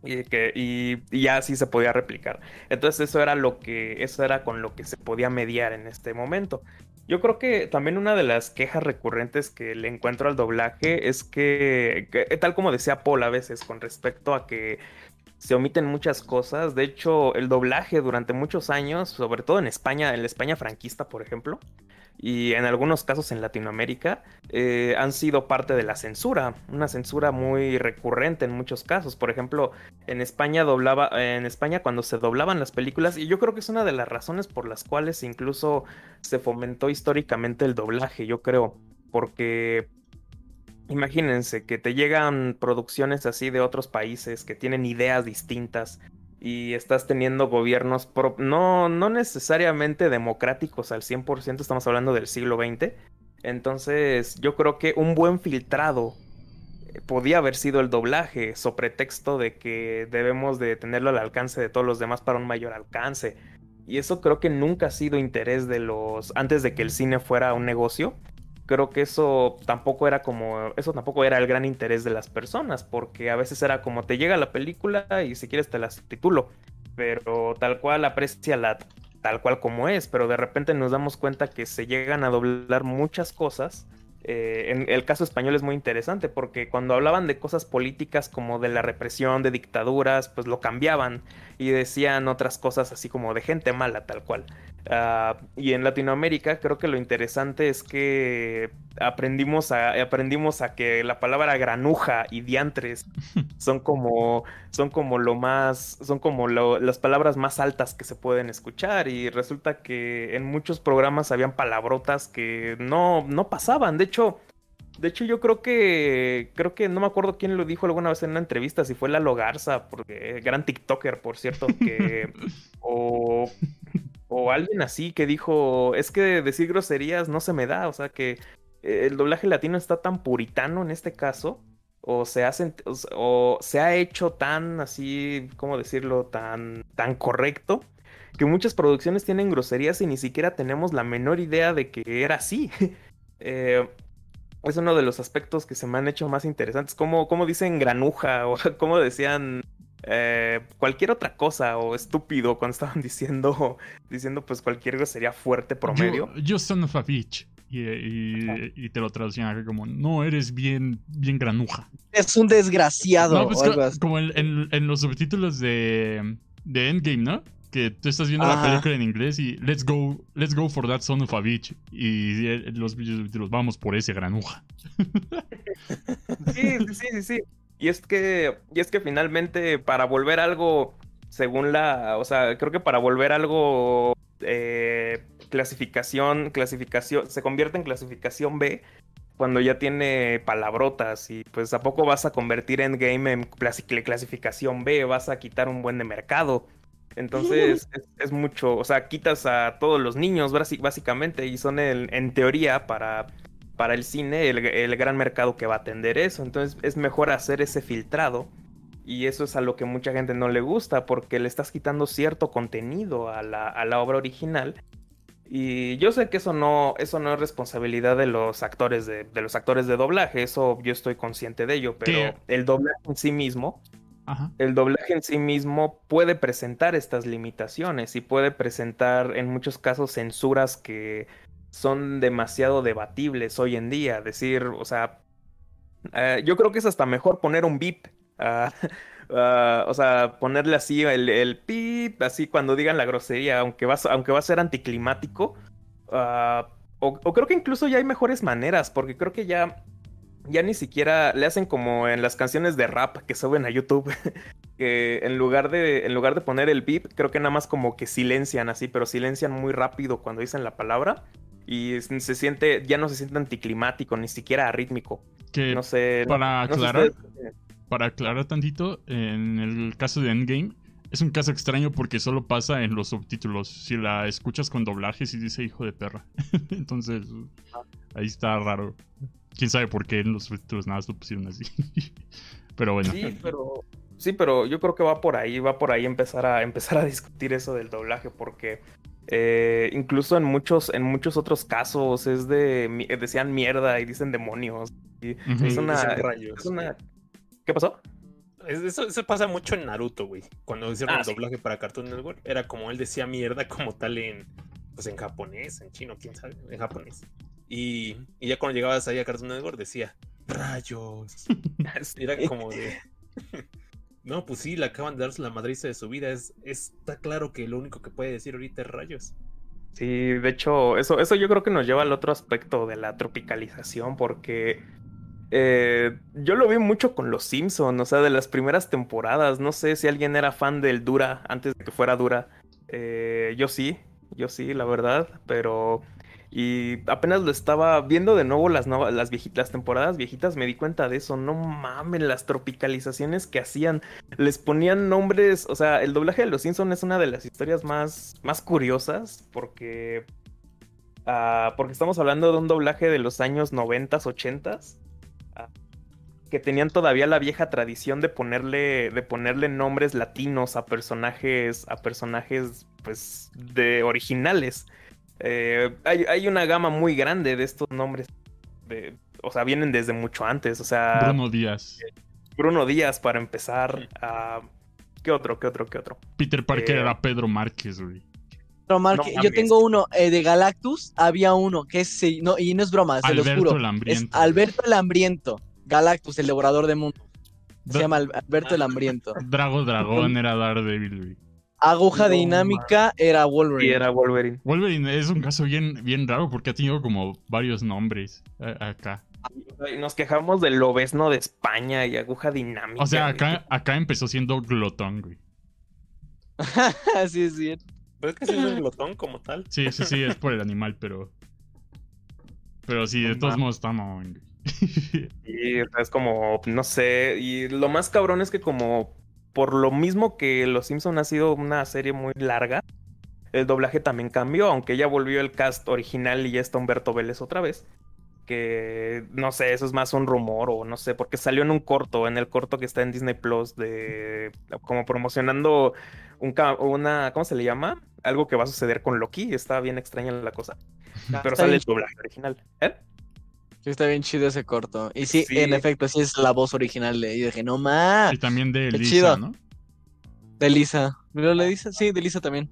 Y, que, y, ya así se podía replicar. Entonces eso era lo que, eso era con lo que se podía mediar en este momento. Yo creo que también una de las quejas recurrentes que le encuentro al doblaje es que, tal como decía Paul a veces, con respecto a que se omiten muchas cosas. De hecho, el doblaje durante muchos años, sobre todo en España, en la España franquista, por ejemplo, y en algunos casos en Latinoamérica eh, han sido parte de la censura, una censura muy recurrente en muchos casos. Por ejemplo, en España doblaba, en España cuando se doblaban las películas, y yo creo que es una de las razones por las cuales incluso se fomentó históricamente el doblaje, yo creo, porque imagínense que te llegan producciones así de otros países que tienen ideas distintas y estás teniendo gobiernos no, no necesariamente democráticos al 100%, estamos hablando del siglo XX. Entonces yo creo que un buen filtrado eh, podía haber sido el doblaje, sobre texto de que debemos de tenerlo al alcance de todos los demás para un mayor alcance. Y eso creo que nunca ha sido interés de los, antes de que el cine fuera un negocio, creo que eso tampoco era como, eso tampoco era el gran interés de las personas, porque a veces era como te llega la película y si quieres te la titulo, pero tal cual aprecia la tal cual como es, pero de repente nos damos cuenta que se llegan a doblar muchas cosas eh, en el caso español es muy interesante porque cuando hablaban de cosas políticas como de la represión, de dictaduras, pues lo cambiaban y decían otras cosas así como de gente mala, tal cual. Ah, y en Latinoamérica creo que lo interesante es que aprendimos a, aprendimos a que la palabra granuja y diantres son como, son como lo más, son como las palabras más altas que se pueden escuchar y resulta que en muchos programas habían palabrotas que no, no pasaban. De hecho, de hecho, yo creo que. Creo que no me acuerdo quién lo dijo alguna vez en una entrevista, si fue Lalo Garza, porque gran TikToker, por cierto, que. o. O alguien así que dijo. Es que decir groserías no se me da. O sea que el doblaje latino está tan puritano en este caso. O se, hacen, o se ha hecho tan así, ¿cómo decirlo? Tan, tan correcto. Que muchas producciones tienen groserías y ni siquiera tenemos la menor idea de que era así. eh, es uno de los aspectos que se me han hecho más interesantes. Como, como dicen granuja o como decían eh, cualquier otra cosa o estúpido cuando estaban diciendo, diciendo pues cualquier sería fuerte promedio. Yo, son of a bitch. Y, te lo traducían como, no, eres bien, bien granuja. Es un desgraciado. Pues, como en, los subtítulos de, de Endgame, ¿no? Que tú estás viendo la película en inglés y let's go, let's go for that son of a bitch. Y los, los vamos por ese granuja. Sí, sí, sí, sí. Y es que, y es que finalmente para volver algo, según la, o sea, creo que para volver algo eh, clasificación, clasificación, se convierte en clasificación B cuando ya tiene palabrotas y pues a poco vas a convertir Endgame en clasificación B, vas a quitar un buen de mercado. Entonces es, mucho, o sea, quitas a todos los niños básicamente y son el, en teoría para, para el cine el, gran mercado que va a atender eso. Entonces es mejor hacer ese filtrado y eso es a lo que mucha gente no le gusta porque le estás quitando cierto contenido a la, a la obra original. Y yo sé que eso no, eso no es responsabilidad de los actores de, de los actores de doblaje, eso yo estoy consciente de ello, pero el doblaje en sí mismo el doblaje en sí mismo puede presentar estas limitaciones y puede presentar en muchos casos censuras que son demasiado debatibles hoy en día. Decir, o sea, eh, yo creo que es hasta mejor poner un beep. Ah, ah, o sea, ponerle así el, el pip, así cuando digan la grosería, aunque va, aunque va a ser anticlimático. Ah, o, o, creo que incluso ya hay mejores maneras, porque creo que ya, ya ni siquiera le hacen como en las canciones de rap que suben a YouTube. que en lugar de en lugar de poner el beep, creo que nada más como que silencian así, pero silencian muy rápido cuando dicen la palabra y se siente ya no se siente anticlimático, ni siquiera arrítmico. Que no sé, para no, aclarar, sé para aclarar tantito, en el caso de Endgame es un caso extraño porque solo pasa en los subtítulos. Si la escuchas con doblaje, sí dice hijo de perra. Entonces, ahí está raro. Quién sabe por qué en los subtítulos nada más lo pusieron así. Pero bueno. Sí, pero sí, pero yo creo que va por ahí, va por ahí empezar a empezar a discutir eso del doblaje porque eh, incluso en muchos en muchos otros casos es de decían mierda y dicen demonios. Y Ujú. es una, rayos. es una ¿Qué pasó? Es- Eso, eso pasa mucho en Naruto, güey. Cuando hicieron Ah, el sí. doblaje para Cartoon Network, era como él decía mierda como tal en, pues en japonés, en chino, quién sabe, en japonés. Y, y ya cuando llegabas ahí a Cartoon Network decía, rayos. Era como de... No, pues sí, le acaban de dar la madriza de su vida. Es, está claro que lo único que puede decir ahorita es rayos. Sí, de hecho, eso, eso yo creo que nos lleva al otro aspecto de la tropicalización, porque eh, yo lo vi mucho con los Simpsons, o sea, de las primeras temporadas. No sé si alguien era fan del Dura antes de que fuera Dura. Eh, yo sí, yo sí, la verdad, pero... Y apenas lo estaba viendo de nuevo las, las, las temporadas viejitas, me di cuenta de eso. No mames, las tropicalizaciones que hacían. Les ponían nombres, o sea, el doblaje de Los Simpsons es una de las historias más, más curiosas porque... ah, porque estamos hablando de un doblaje de los años 90, 80 ah, que tenían todavía la vieja tradición de ponerle de ponerle nombres latinos a personajes a personajes pues de originales. Eh, hay, hay una gama muy grande de estos nombres. de- o sea, vienen desde mucho antes. O sea, Bruno, Bruno Díaz. Díaz para empezar. ah, ¿Qué otro? ¿Qué otro? ¿Qué otro? Peter Parker Eh, era Pedro Márquez, güey. Pero Mark, No yo tengo uno eh, de Galactus, había uno que es, sí, no, y no es broma, se Alberto juro. el Es Hambriento. Alberto el Hambriento, Galactus, el devorador de mundos. Se Dra- llama Al- Alberto el Hambriento. Drago Dragón era Daredevil, güey. Aguja No dinámica era Wolverine. Y era Wolverine. Wolverine es un caso bien, bien raro porque ha tenido como varios nombres eh, acá. Y nos quejamos del lobesno de España y aguja dinámica. O sea, acá, acá empezó siendo glotón, güey. Así es bien. Pero es que ese es un glotón como tal. Sí, sí, sí, es por el animal, pero. Pero sí, de todos modos está mamón, güey. Y es como, no sé, y lo más cabrón es que como por lo mismo que Los Simpson ha sido una serie muy larga, el doblaje también cambió, aunque ya volvió el cast original y ya está Humberto Vélez otra vez. Que no sé, eso es más un rumor o no sé, porque salió en un corto, en el corto que está en Disney Plus de como promocionando un una, ¿cómo se le llama? Algo que va a suceder con Loki, está bien extraña la cosa. Pero sale el doblaje original. ¿Eh? Sí, está bien chido ese corto. Y sí, Sí. en efecto, sí es la voz original de. Y dije, no más. Y también de Qué Lisa, chido. ¿no? De Lisa. ¿Lo le dice? Sí, de Lisa también.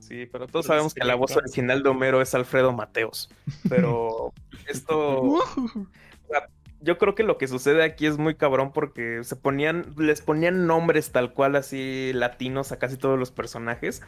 Sí, pero todos Pero sabemos sí, que la voz claro. original de Homero es Alfredo Mateos. Pero esto, yo creo que lo que sucede aquí es muy cabrón porque se ponían, les ponían nombres tal cual así latinos a casi todos los personajes.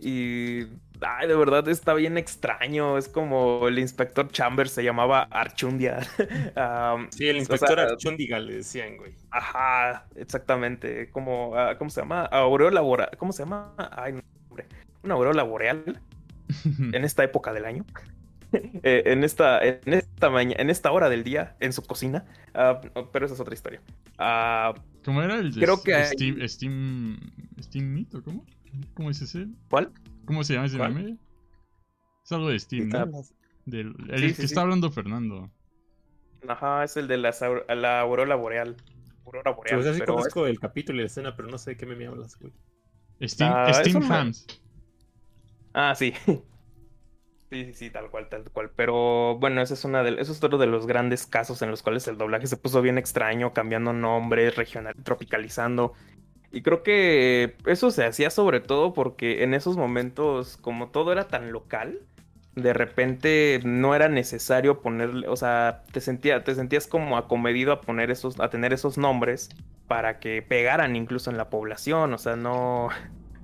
Y, ay, de verdad está bien extraño. Es como el inspector Chambers se llamaba Archundia. Sí, el o inspector sea, Archundiga le decían, güey. Ajá, exactamente. Como, ah, ¿cómo se llama? Aureola boreal. ¿Cómo se llama? Ay, no, hombre. Una aureola boreal en esta época del año. Eh, en esta, en esta mañana, en esta hora del día, en su cocina. Ah, pero esa es otra historia. Ah, ¿Cómo era el de Creo que hay- Steam, Steam, Steam Meet o cómo? ¿Cómo es ese? ¿Cuál? ¿Cómo se llama ese ¿Cuál? meme? Es algo de Steam, ¿Qué ¿no? Del, el Sí, que sí, está sí. hablando Fernando. Ajá, es el de la, la aurora boreal. Aurora boreal. Pues así pero conozco el capítulo y la escena, pero no sé de qué me hablas, güey. Steam, Ah, Steam una- Hams. Ah, sí. Sí, sí, sí, tal cual, tal cual. Pero bueno, ese es una de, eso es otro de los grandes casos en los cuales el doblaje se puso bien extraño, cambiando nombres, regional, tropicalizando. Y creo que eso se hacía sobre todo porque en esos momentos, como todo era tan local, de repente no era necesario ponerle, o sea, te, sentía, te sentías como acomedido a poner esos, a tener esos nombres para que pegaran incluso en la población, o sea, no,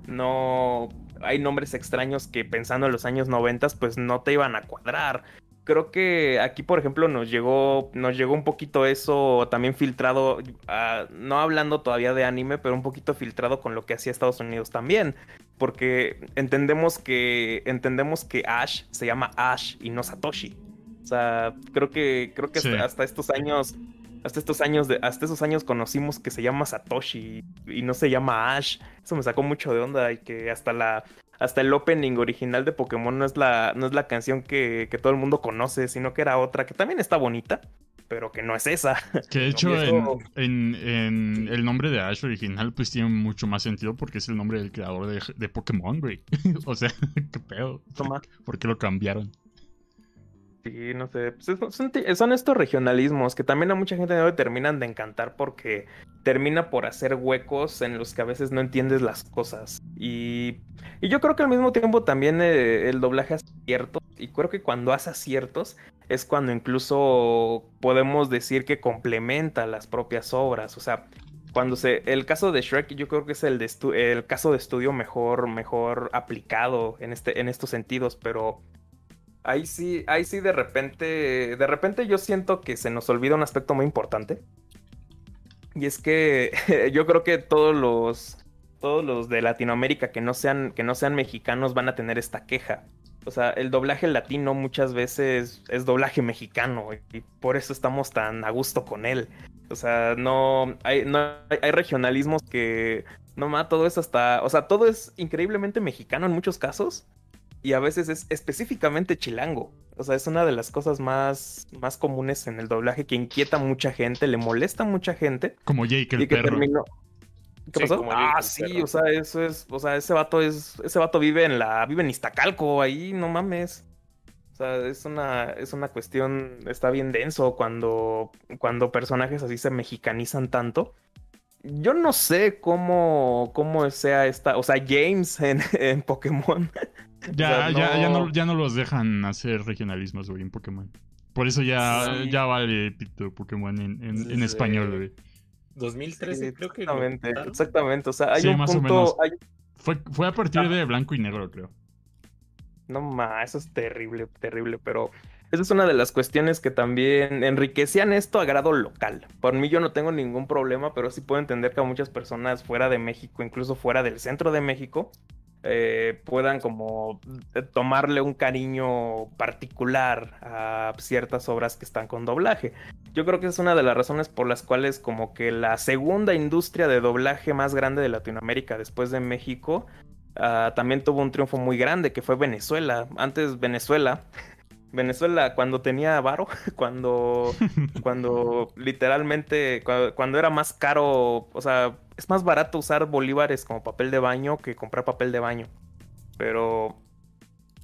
no, hay nombres extraños que pensando en los años 90 pues no te iban a cuadrar. Creo que aquí, por ejemplo, nos llegó, nos llegó un poquito eso también filtrado, ah, no hablando todavía de anime, pero un poquito filtrado con lo que hacía Estados Unidos también porque entendemos que entendemos que Ash se llama Ash y no Satoshi. O sea, creo que creo que hasta, estos años hasta estos años de hasta esos años conocimos que se llama Satoshi y, no se llama Ash. Eso me sacó mucho de onda y que hasta la hasta el opening original de Pokémon no es la no es la canción que, que todo el mundo conoce, sino que era otra que también está bonita pero que no es esa. Que de hecho en, el nombre de Ash original pues tiene mucho más sentido porque es el nombre del creador de, Pokémon, güey. o sea, qué pedo. Toma. ¿Por qué lo cambiaron? Sí, no sé. Pues, son, estos regionalismos que también a mucha gente no le terminan de encantar porque termina por hacer huecos en los que a veces no entiendes las cosas. Y, yo creo que al mismo tiempo también eh, el doblaje hace aciertos. Y creo que cuando hace aciertos es cuando incluso podemos decir que complementa las propias obras. O sea, cuando se. El caso de Shrek, yo creo que es el, el caso de estudio mejor, mejor aplicado en, este, en estos sentidos, pero ahí sí, ahí sí de repente, de repente yo siento que se nos olvida un aspecto muy importante. Y es que yo creo que todos los, todos los de Latinoamérica que no sean, que no sean mexicanos van a tener esta queja. O sea, el doblaje latino muchas veces es doblaje mexicano y por eso estamos tan a gusto con él. O sea, no hay, no hay, regionalismos que no más todo eso hasta, o sea, todo es increíblemente mexicano en muchos casos y a veces es específicamente chilango. O sea, es una de las cosas más, más comunes en el doblaje que inquieta a mucha gente, le molesta a mucha gente. Como Jake el perro. ¿Qué pasó? Ah, sí, o sea, eso es, o sea, ese vato es, ese vato vive en la, vive en Iztacalco, ahí, no mames. O sea, es una, es una cuestión, está bien denso cuando, cuando personajes así se mexicanizan tanto. Yo no sé cómo, cómo sea esta, o sea, James en, en Pokémon ya, ya, ya, no, ya no los dejan hacer regionalismos, güey, en Pokémon. Por eso ya, ya vale pito Pokémon en, en, español, güey. 2013 creo que... Exactamente, exactamente. O sea, hay un punto... Fue, fue a partir de blanco y negro, creo. No más, eso es terrible, terrible, pero esa es una de las cuestiones que también enriquecían esto a grado local. Por mí yo no tengo ningún problema, pero sí puedo entender que a muchas personas fuera de México, incluso fuera del centro de México, eh, puedan como eh, tomarle un cariño particular a ciertas obras que están con doblaje. Yo creo que es una de las razones por las cuales como que la segunda industria de doblaje más grande de Latinoamérica después de México ah, también tuvo un triunfo muy grande que fue Venezuela. Antes Venezuela Venezuela cuando tenía varo, cuando, cuando literalmente, cuando, era más caro, o sea, es más barato usar bolívares como papel de baño que comprar papel de baño. Pero,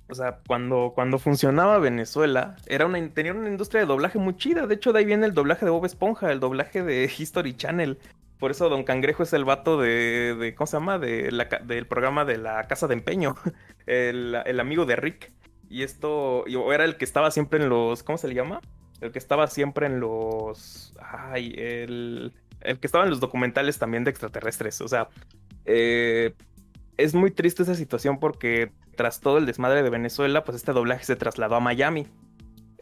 o sea, cuando, cuando funcionaba Venezuela, era una, tenía una industria de doblaje muy chida. De hecho, de ahí viene el doblaje de Bob Esponja, el doblaje de History Channel. Por eso Don Cangrejo es el vato de, de ¿cómo se llama? De la, del programa de la Casa de Empeño, el, el amigo de Rick. Y esto, yo era el que estaba siempre en los, ¿cómo se le llama? El que estaba siempre en los, ay, el, el que estaba en los documentales también de extraterrestres. O sea, eh, es muy triste esa situación porque tras todo el desmadre de Venezuela, pues este doblaje se trasladó a Miami.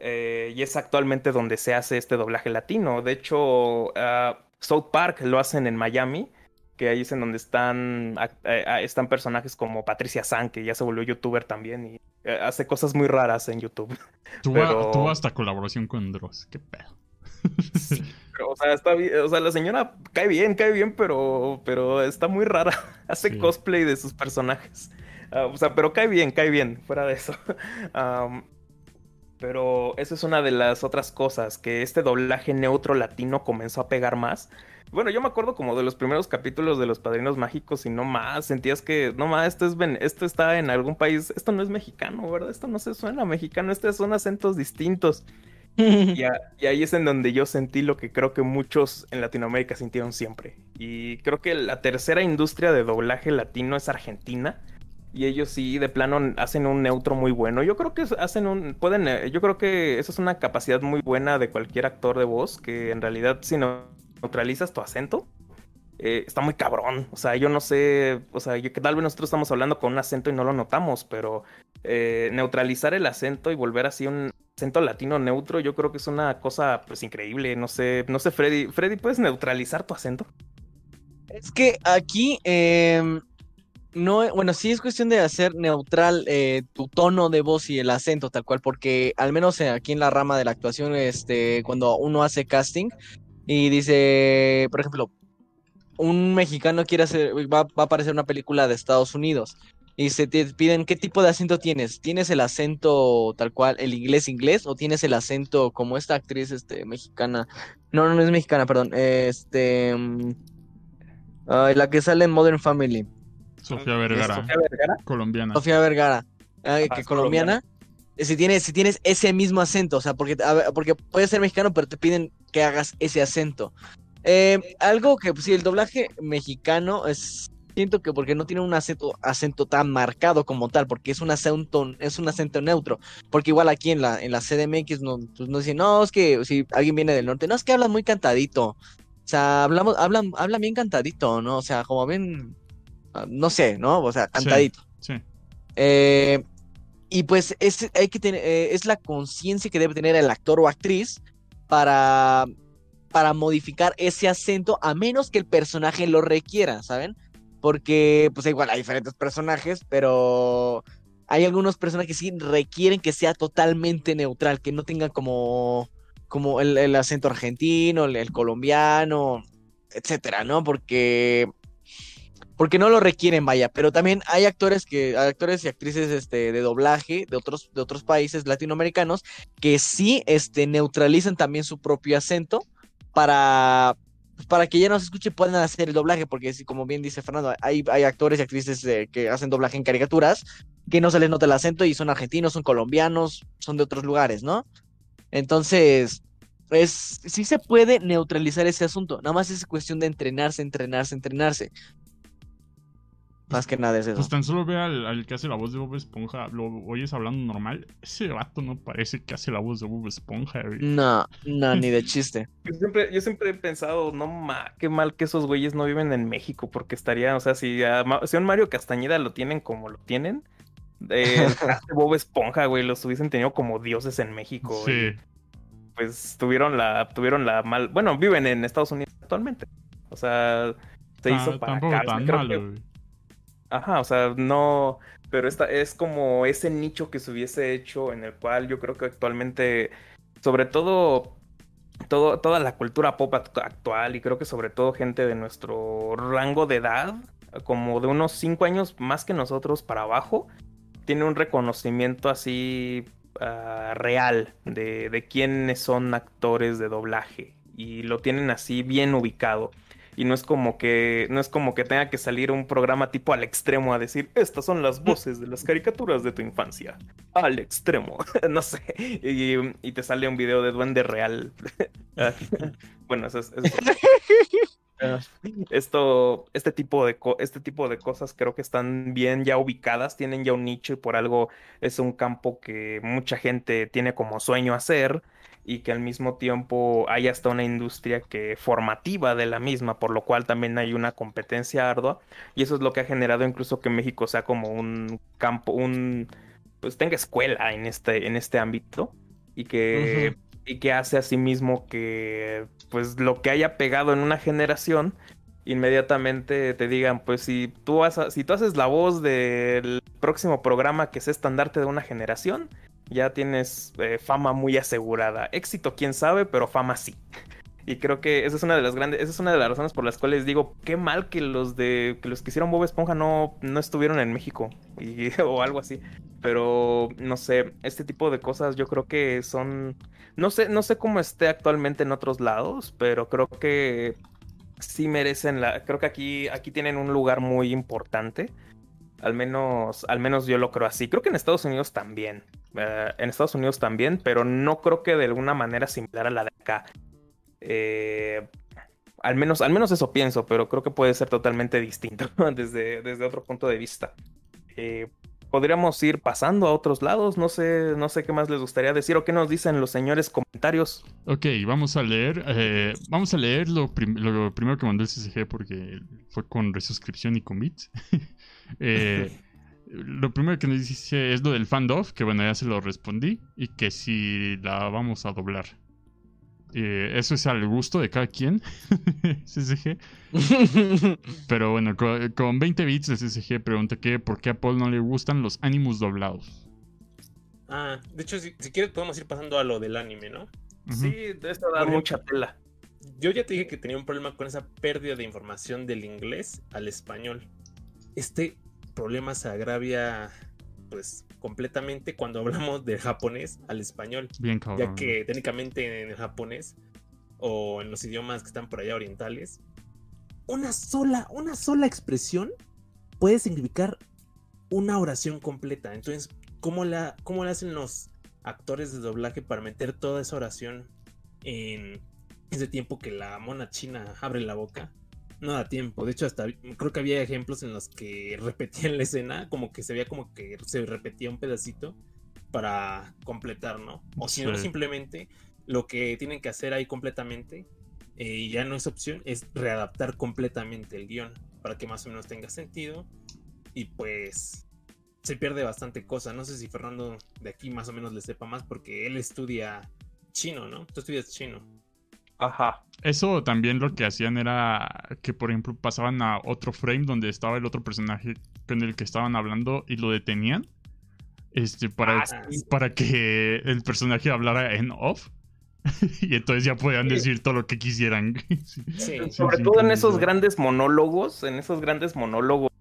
Eh, y es actualmente donde se hace este doblaje latino. De hecho, ah, South Park lo hacen en Miami que ahí es en donde están, eh, están personajes como Patricia San, que ya se volvió youtuber también y eh, hace cosas muy raras en YouTube. Tuvo, hasta colaboración con Dross, qué pedo. o sea, está bien, o sea, la señora cae bien, cae bien, pero, pero está muy rara. Hace cosplay de sus personajes. Ah, o sea, pero cae bien, cae bien, fuera de eso. pero esa es una de las otras cosas, que este doblaje neutro latino comenzó a pegar más. Bueno, yo me acuerdo como de los primeros capítulos de Los Padrinos Mágicos y no más, sentías que, no más, esto, es, esto está en algún país, esto no es mexicano, ¿verdad? Esto no se suena mexicano, estos son acentos distintos. y, ahí es en donde yo sentí lo que creo que muchos en Latinoamérica sintieron siempre. Y creo que la tercera industria de doblaje latino es Argentina. y ellos sí de plano hacen un neutro muy bueno. Yo creo que hacen un pueden eh, yo creo que eso es una capacidad muy buena de cualquier actor de voz que en realidad si neutralizas tu acento eh, está muy cabrón. O sea, yo no sé, o sea, que tal vez nosotros estamos hablando con un acento y no lo notamos, pero eh, neutralizar el acento y volver así un acento latino neutro, yo creo que es una cosa pues increíble. No sé, no sé, Freddy, Freddy, ¿puedes neutralizar tu acento? Es que aquí em, no, bueno, sí es cuestión de hacer neutral eh, tu tono de voz y el acento tal cual, porque al menos aquí en la rama de la actuación, este, cuando uno hace casting y dice, por ejemplo, un mexicano quiere hacer, va, va a aparecer una película de Estados Unidos y se te piden qué tipo de acento tienes. ¿Tienes el acento tal cual, el inglés inglés, o tienes el acento como esta actriz este, mexicana? No, no, no es mexicana, perdón. Este. Mm, la que sale en Modern Family. Sofía Vergara. Sofía Vergara. Colombiana. Sofía Vergara. Ah, que colombiana. Si tienes, si tienes ese mismo acento, o sea, porque, porque puedes ser mexicano, pero te piden que hagas ese acento. Eh, algo que, pues sí, el doblaje mexicano es. Siento que porque no tiene un acento, acento tan marcado como tal, porque es un acento, es un acento neutro. Porque igual aquí en la, en la CDMX no, pues no dicen, no, es que si alguien viene del norte, no, es que hablan muy cantadito. O sea, hablamos, hablan, hablan bien cantadito, ¿no? O sea, como bien no sé, ¿no? O sea, cantadito. Sí. Eh, y pues es, hay que tener, eh, es la conciencia que debe tener el actor o actriz para, para modificar ese acento a menos que el personaje lo requiera, ¿saben? Porque, pues igual hay diferentes personajes, pero hay algunos personajes que sí requieren que sea totalmente neutral, que no tenga como, como el, acento argentino, el, el colombiano, etcétera, ¿no? Porque porque no lo requieren, vaya, pero también hay actores que actores y actrices este de doblaje de otros de otros países latinoamericanos que sí este neutralizan también su propio acento para pues, para que ya no se escuche puedan hacer el doblaje, porque como bien dice Fernando, hay, hay actores y actrices que hacen doblaje en caricaturas que no se les nota el acento y son argentinos, son colombianos, son de otros lugares, ¿no? Entonces, es, sí se puede neutralizar ese asunto, nada más es cuestión de entrenarse, entrenarse, entrenarse. Más que nada es eso. Pues tan solo ve al, que hace la voz de Bob Esponja, lo oyes hablando normal. Ese vato no parece que hace la voz de Bob Esponja. No, no, ni de chiste. Yo siempre, yo siempre he pensado, no ma, qué mal que esos güeyes no viven en México, porque estaría, o sea, si a, si un Mario Castañeda lo tienen como lo tienen, eh, Bob Esponja, güey, los hubiesen tenido como dioses en México. Sí. pues tuvieron la, tuvieron la mal, bueno, viven en Estados Unidos actualmente. O sea, se ah, hizo para acá. Ajá, o sea, no, pero esta es como ese nicho que se hubiese hecho en el cual yo creo que actualmente, sobre todo, todo toda la cultura pop actual y creo que sobre todo gente de nuestro rango de edad, como de unos cinco años más que nosotros para abajo, tiene un reconocimiento así ah, real de, de quiénes son actores de doblaje y lo tienen así bien ubicado y no es como que no es como que tenga que salir un programa tipo al extremo a decir estas son las voces de las caricaturas de tu infancia al extremo no sé. Y, te sale un video de duende real. Bueno eso es, esto este tipo de este tipo de cosas creo que están bien ya ubicadas tienen ya un nicho y por algo es un campo que mucha gente tiene como sueño hacer y que al mismo tiempo hay hasta una industria que formativa de la misma, por lo cual también hay una competencia ardua y eso es lo que ha generado incluso que México sea como un campo, un pues tenga escuela en este en este ámbito y que y que hace asimismo que pues lo que haya pegado en una generación inmediatamente te digan, pues si tú, si tú haces la voz del próximo programa que es estandarte de una generación, ya tienes eh, fama muy asegurada. Éxito, quién sabe, pero fama sí. Y creo que esa es una de las grandes, esa es una de las razones por las cuales digo, qué mal que los de que los que hicieron Bob Esponja no, no estuvieron en México o algo así. Pero no sé, este tipo de cosas yo creo que son no sé, no sé cómo esté actualmente en otros lados, pero creo que sí merecen la creo que aquí aquí tienen un lugar muy importante. Al menos al menos yo lo creo así. Creo que en Estados Unidos también. Eh, en Estados Unidos también, pero no creo que de alguna manera similar a la de acá. Eh, al, menos, al menos eso pienso, pero creo que puede ser totalmente distinto desde, desde otro punto de vista. eh, podríamos ir pasando a otros lados. No sé, no sé qué más les gustaría decir o qué nos dicen los señores comentarios. Ok, vamos a leer. vamos a leer lo primero que mandó el CCG porque fue con resuscripción y con bits. Eh, lo primero que nos dice es lo del fandoff, que bueno, ya se lo respondí. Y que si la vamos a doblar. Eh, eso es al gusto de cada quien. CCG. Pero bueno, co- con, 20 bits el CCG pregunta que por qué a Paul no le gustan los Animus doblados. Ah, de hecho, si, si quieres podemos ir pasando a lo del anime, ¿no? Sí, de esto da mucha tela. Yo ya te dije que tenía un problema con esa pérdida de información del inglés al español. Este problema se agravia, pues, completamente cuando hablamos del japonés al español. Bien cabrón. ya que técnicamente en el japonés o en los idiomas que están por allá orientales, una sola, una sola expresión puede significar una oración completa. Entonces, ¿cómo la, cómo le hacen los actores de doblaje para meter toda esa oración en ese tiempo que la mona china abre la boca? No da tiempo. De hecho, hasta creo que había ejemplos en los que repetían la escena, como que se veía como que se repetía un pedacito para completar, ¿no? O si no, Sí. simplemente lo que tienen que hacer ahí completamente, eh, y ya no es opción, es readaptar completamente el guion para que más o menos tenga sentido. Y pues se pierde bastante cosa. No sé si Fernando de aquí más o menos le sepa más porque él estudia chino, ¿no? Tú estudias chino. Ajá. Eso también lo que hacían era que, por ejemplo, pasaban a otro frame donde estaba el otro personaje con el que estaban hablando y lo detenían. Este, para, Ah, sí. para que el personaje hablara en off. y entonces ya podían Sí. decir todo lo que quisieran. Sí. Sí. Sobre sí, todo en esos grandes monólogos, en esos grandes monólogos.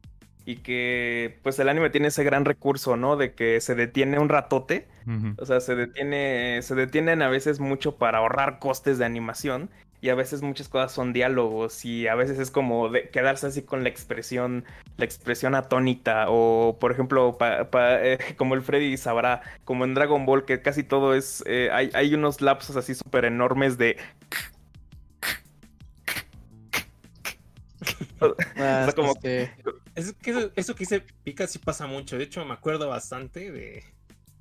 Y que pues el anime tiene ese gran recurso, ¿no? De que se detiene un ratote. O sea, se detiene, se detienen a veces mucho para ahorrar costes de animación. Y a veces muchas cosas son diálogos. Y a veces es como de quedarse así con la expresión, la expresión atónita. O por ejemplo, pa- pa- eh, como el Freddy sabrá, como en Dragon Ball, que casi todo es. eh, hay, hay unos lapsos así súper enormes de. Ah, sea, como- este, Es que eso, eso que hice Pika sí pasa mucho. De hecho, me acuerdo bastante de,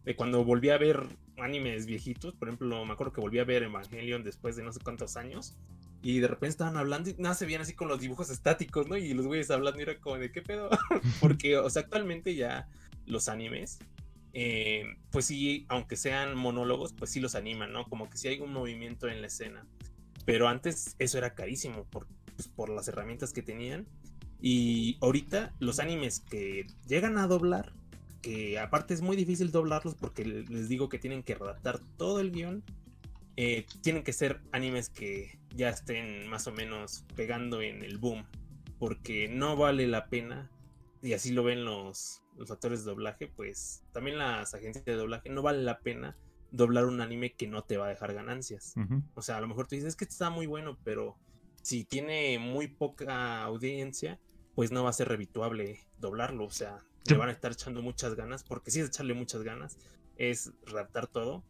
de cuando volví a ver animes viejitos. Por ejemplo, me acuerdo que volví a ver Evangelion después de no sé cuántos años. Y de repente estaban hablando y nada, se veían así con los dibujos estáticos, ¿no? Y los güeyes hablando y era como de qué pedo. Porque, o sea, actualmente ya los animes, eh, pues sí, aunque sean monólogos, pues sí los animan, ¿no? Como que sí hay un movimiento en la escena. Pero antes eso era carísimo por, pues, por las herramientas que tenían. Y ahorita los animes que llegan a doblar, que aparte es muy difícil doblarlos porque le- les digo que tienen que redactar todo el guion, eh, tienen que ser animes que ya estén más o menos pegando en el boom, porque no vale la pena, y así lo ven los, los actores de doblaje, pues también las agencias de doblaje, no vale la pena doblar un anime que no te va a dejar ganancias. Ujú. O sea, a lo mejor tú dices, es que está muy bueno, pero si tiene muy poca audiencia, pues no va a ser revituable doblarlo. O sea, Sí. le van a estar echando muchas ganas, porque si es echarle muchas ganas, es redactar todo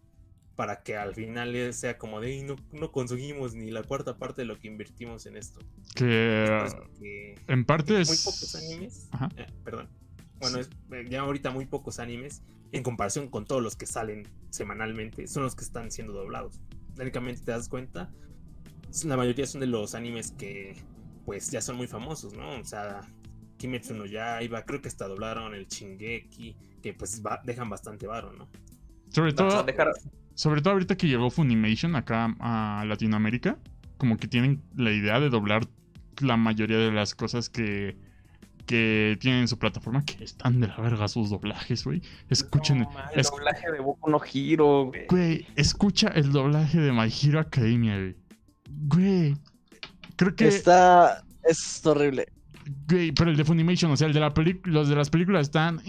para que al final sea como de, "Ey, no, no conseguimos ni la cuarta parte de lo que invertimos en esto. Que que en parte muy es. pocos animes, Ajá. eh, perdón, bueno, es, eh, ya ahorita muy pocos animes, en comparación con todos los que salen semanalmente, son los que están siendo doblados. Técnicamente te das cuenta, la mayoría son de los animes que pues ya son muy famosos, ¿no? O sea, Kimetsu no Yaiba, creo que hasta doblaron el Shingeki, que pues va- dejan bastante varo, ¿no? Sobre todo, dejar- sobre todo ahorita que llegó Funimation acá a Latinoamérica, como que tienen la idea de doblar la mayoría de las cosas que, que tienen en su plataforma, que están de la verga sus doblajes, güey. Escuchen, No, el es- doblaje de Boku no Hero, güey. güey, escucha el doblaje de My Hero Academia, güey. Güey, creo que, está. Es horrible. güey, pero el de Funimation, o sea, el de la peli- los de las películas están...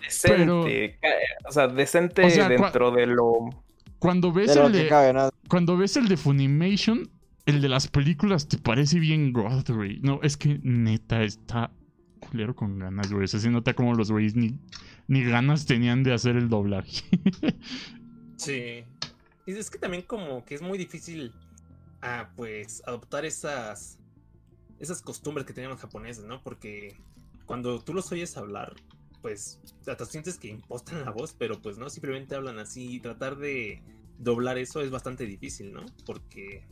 Decente, pero- ca- o sea, decente O sea, dentro de lo... Cuando ves De lo el de... cabe, ¿no? Cuando ves el de Funimation, el de las películas te parece bien God, güey. No, es que neta está culero con ganas, güey. O sea, se nota como los güeyes ni, ni ganas tenían de hacer el doblaje. Sí. Y es que también como que es muy difícil ah, pues adoptar esas esas costumbres que tenían los japoneses, ¿no? Porque cuando tú los oyes hablar, pues hasta sientes que impostan la voz, pero pues no, simplemente hablan así y tratar de doblar eso es bastante difícil, ¿no? Porque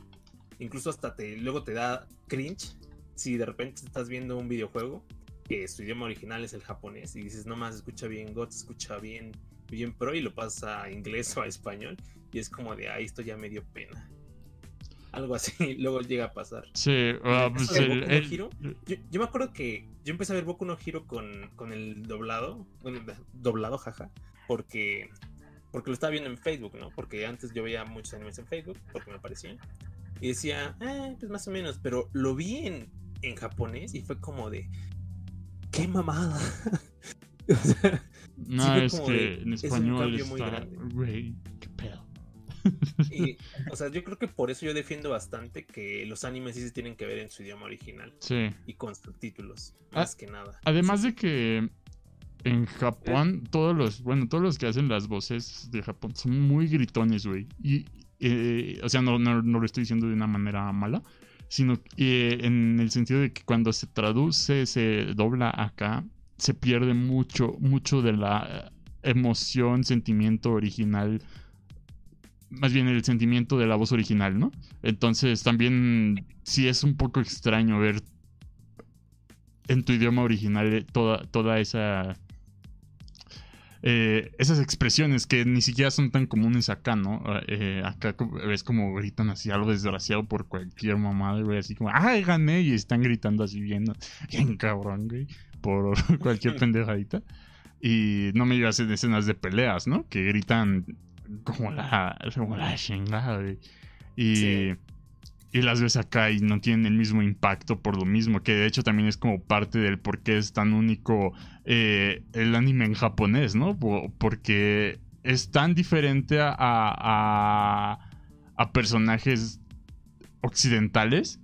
incluso hasta te luego te da cringe si de repente estás viendo un videojuego que su idioma original es el japonés y dices, no más escucha bien God, escucha bien, bien pro y lo pasa a inglés o a español y es como de, ahí esto ya me dio pena. Algo así, luego llega a pasar. Sí, ah, pues yo, me acuerdo que yo empecé a ver Boku no Hero con, con el doblado, bueno, doblado, jaja, porque porque lo estaba viendo en Facebook, ¿no? Porque antes yo veía muchos animes en Facebook, porque me aparecían. Y decía, eh, pues más o menos, pero lo vi en, en japonés y fue como de, qué mamada. no, es que en español está, güey, qué pedo. Y, o sea, yo creo que por eso yo defiendo bastante que los animes sí se tienen que ver en su idioma original. Sí. Y con subtítulos, ah, más que nada. Además de que en Japón, todos los, bueno, todos los que hacen las voces de Japón son muy gritones, güey. Y, eh, o sea, no, no, lo estoy diciendo de una manera mala, sino eh, en el sentido de que cuando se traduce, se dobla acá, se pierde mucho, mucho de la emoción, sentimiento original. Más bien el sentimiento de la voz original, ¿no? Entonces también sí es un poco extraño ver en tu idioma original toda, toda esa eh, esas expresiones que ni siquiera son tan comunes acá, ¿no? Eh, acá ves como gritan así algo desgraciado por cualquier mamada, güey, así como, ¡ay, gané! Y están gritando así bien, bien cabrón, güey, por cualquier pendejadita. Y no me digas en escenas de peleas, ¿no? Que gritan como la, como la chingada, güey. Y y las ves acá y no tienen el mismo impacto por lo mismo, que de hecho también es como parte del por qué es tan único eh, el anime en japonés, ¿no? Porque es tan diferente a, a, a personajes occidentales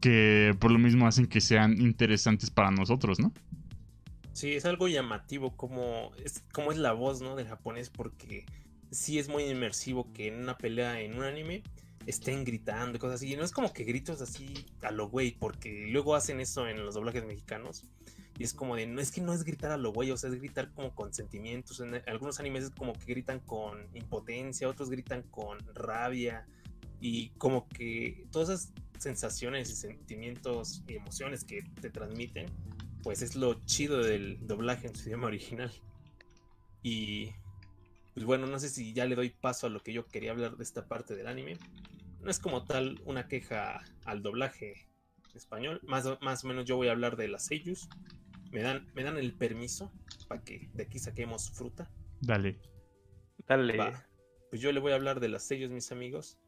que por lo mismo hacen que sean interesantes para nosotros, ¿no? Sí, es algo llamativo como es, como es la voz, ¿no? Del japonés, porque sí es muy inmersivo que en una pelea en un anime estén gritando y cosas así. Y no es como que gritos así a lo güey, porque luego hacen eso en los doblajes mexicanos. Y es como de, no es que no es gritar a lo güey, o sea, es gritar como con sentimientos. En algunos animes es como que gritan con impotencia, otros gritan con rabia. Y como que todas esas sensaciones y sentimientos y emociones que te transmiten, pues es lo chido del doblaje en su idioma original. Y pues bueno, no sé si ya le doy paso a lo que yo quería hablar de esta parte del anime no es como tal una queja al doblaje español. Más, más o menos yo voy a hablar de las sellos. Me dan, me dan el permiso para que de aquí saquemos fruta. Dale. Dale. Pues yo le voy a hablar de las sellos, mis amigos.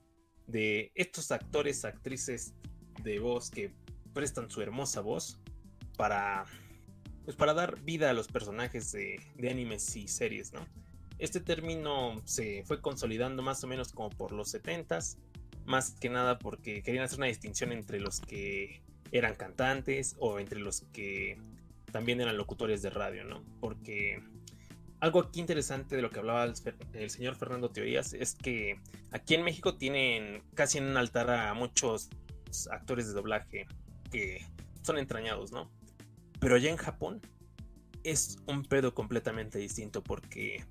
De estos actores, actrices de voz que prestan su hermosa voz para, pues para dar vida a los personajes de, de animes y series, ¿no? Este término se fue consolidando más o menos como por los 70s más que nada porque querían hacer una distinción entre los que eran cantantes o entre los que también eran locutores de radio, ¿no? Porque algo aquí interesante de lo que hablaba el, señor Fernando Teorías es que aquí en México tienen casi en un altar a muchos actores de doblaje que son entrañados, ¿no? Pero allá en Japón es un pedo completamente distinto porque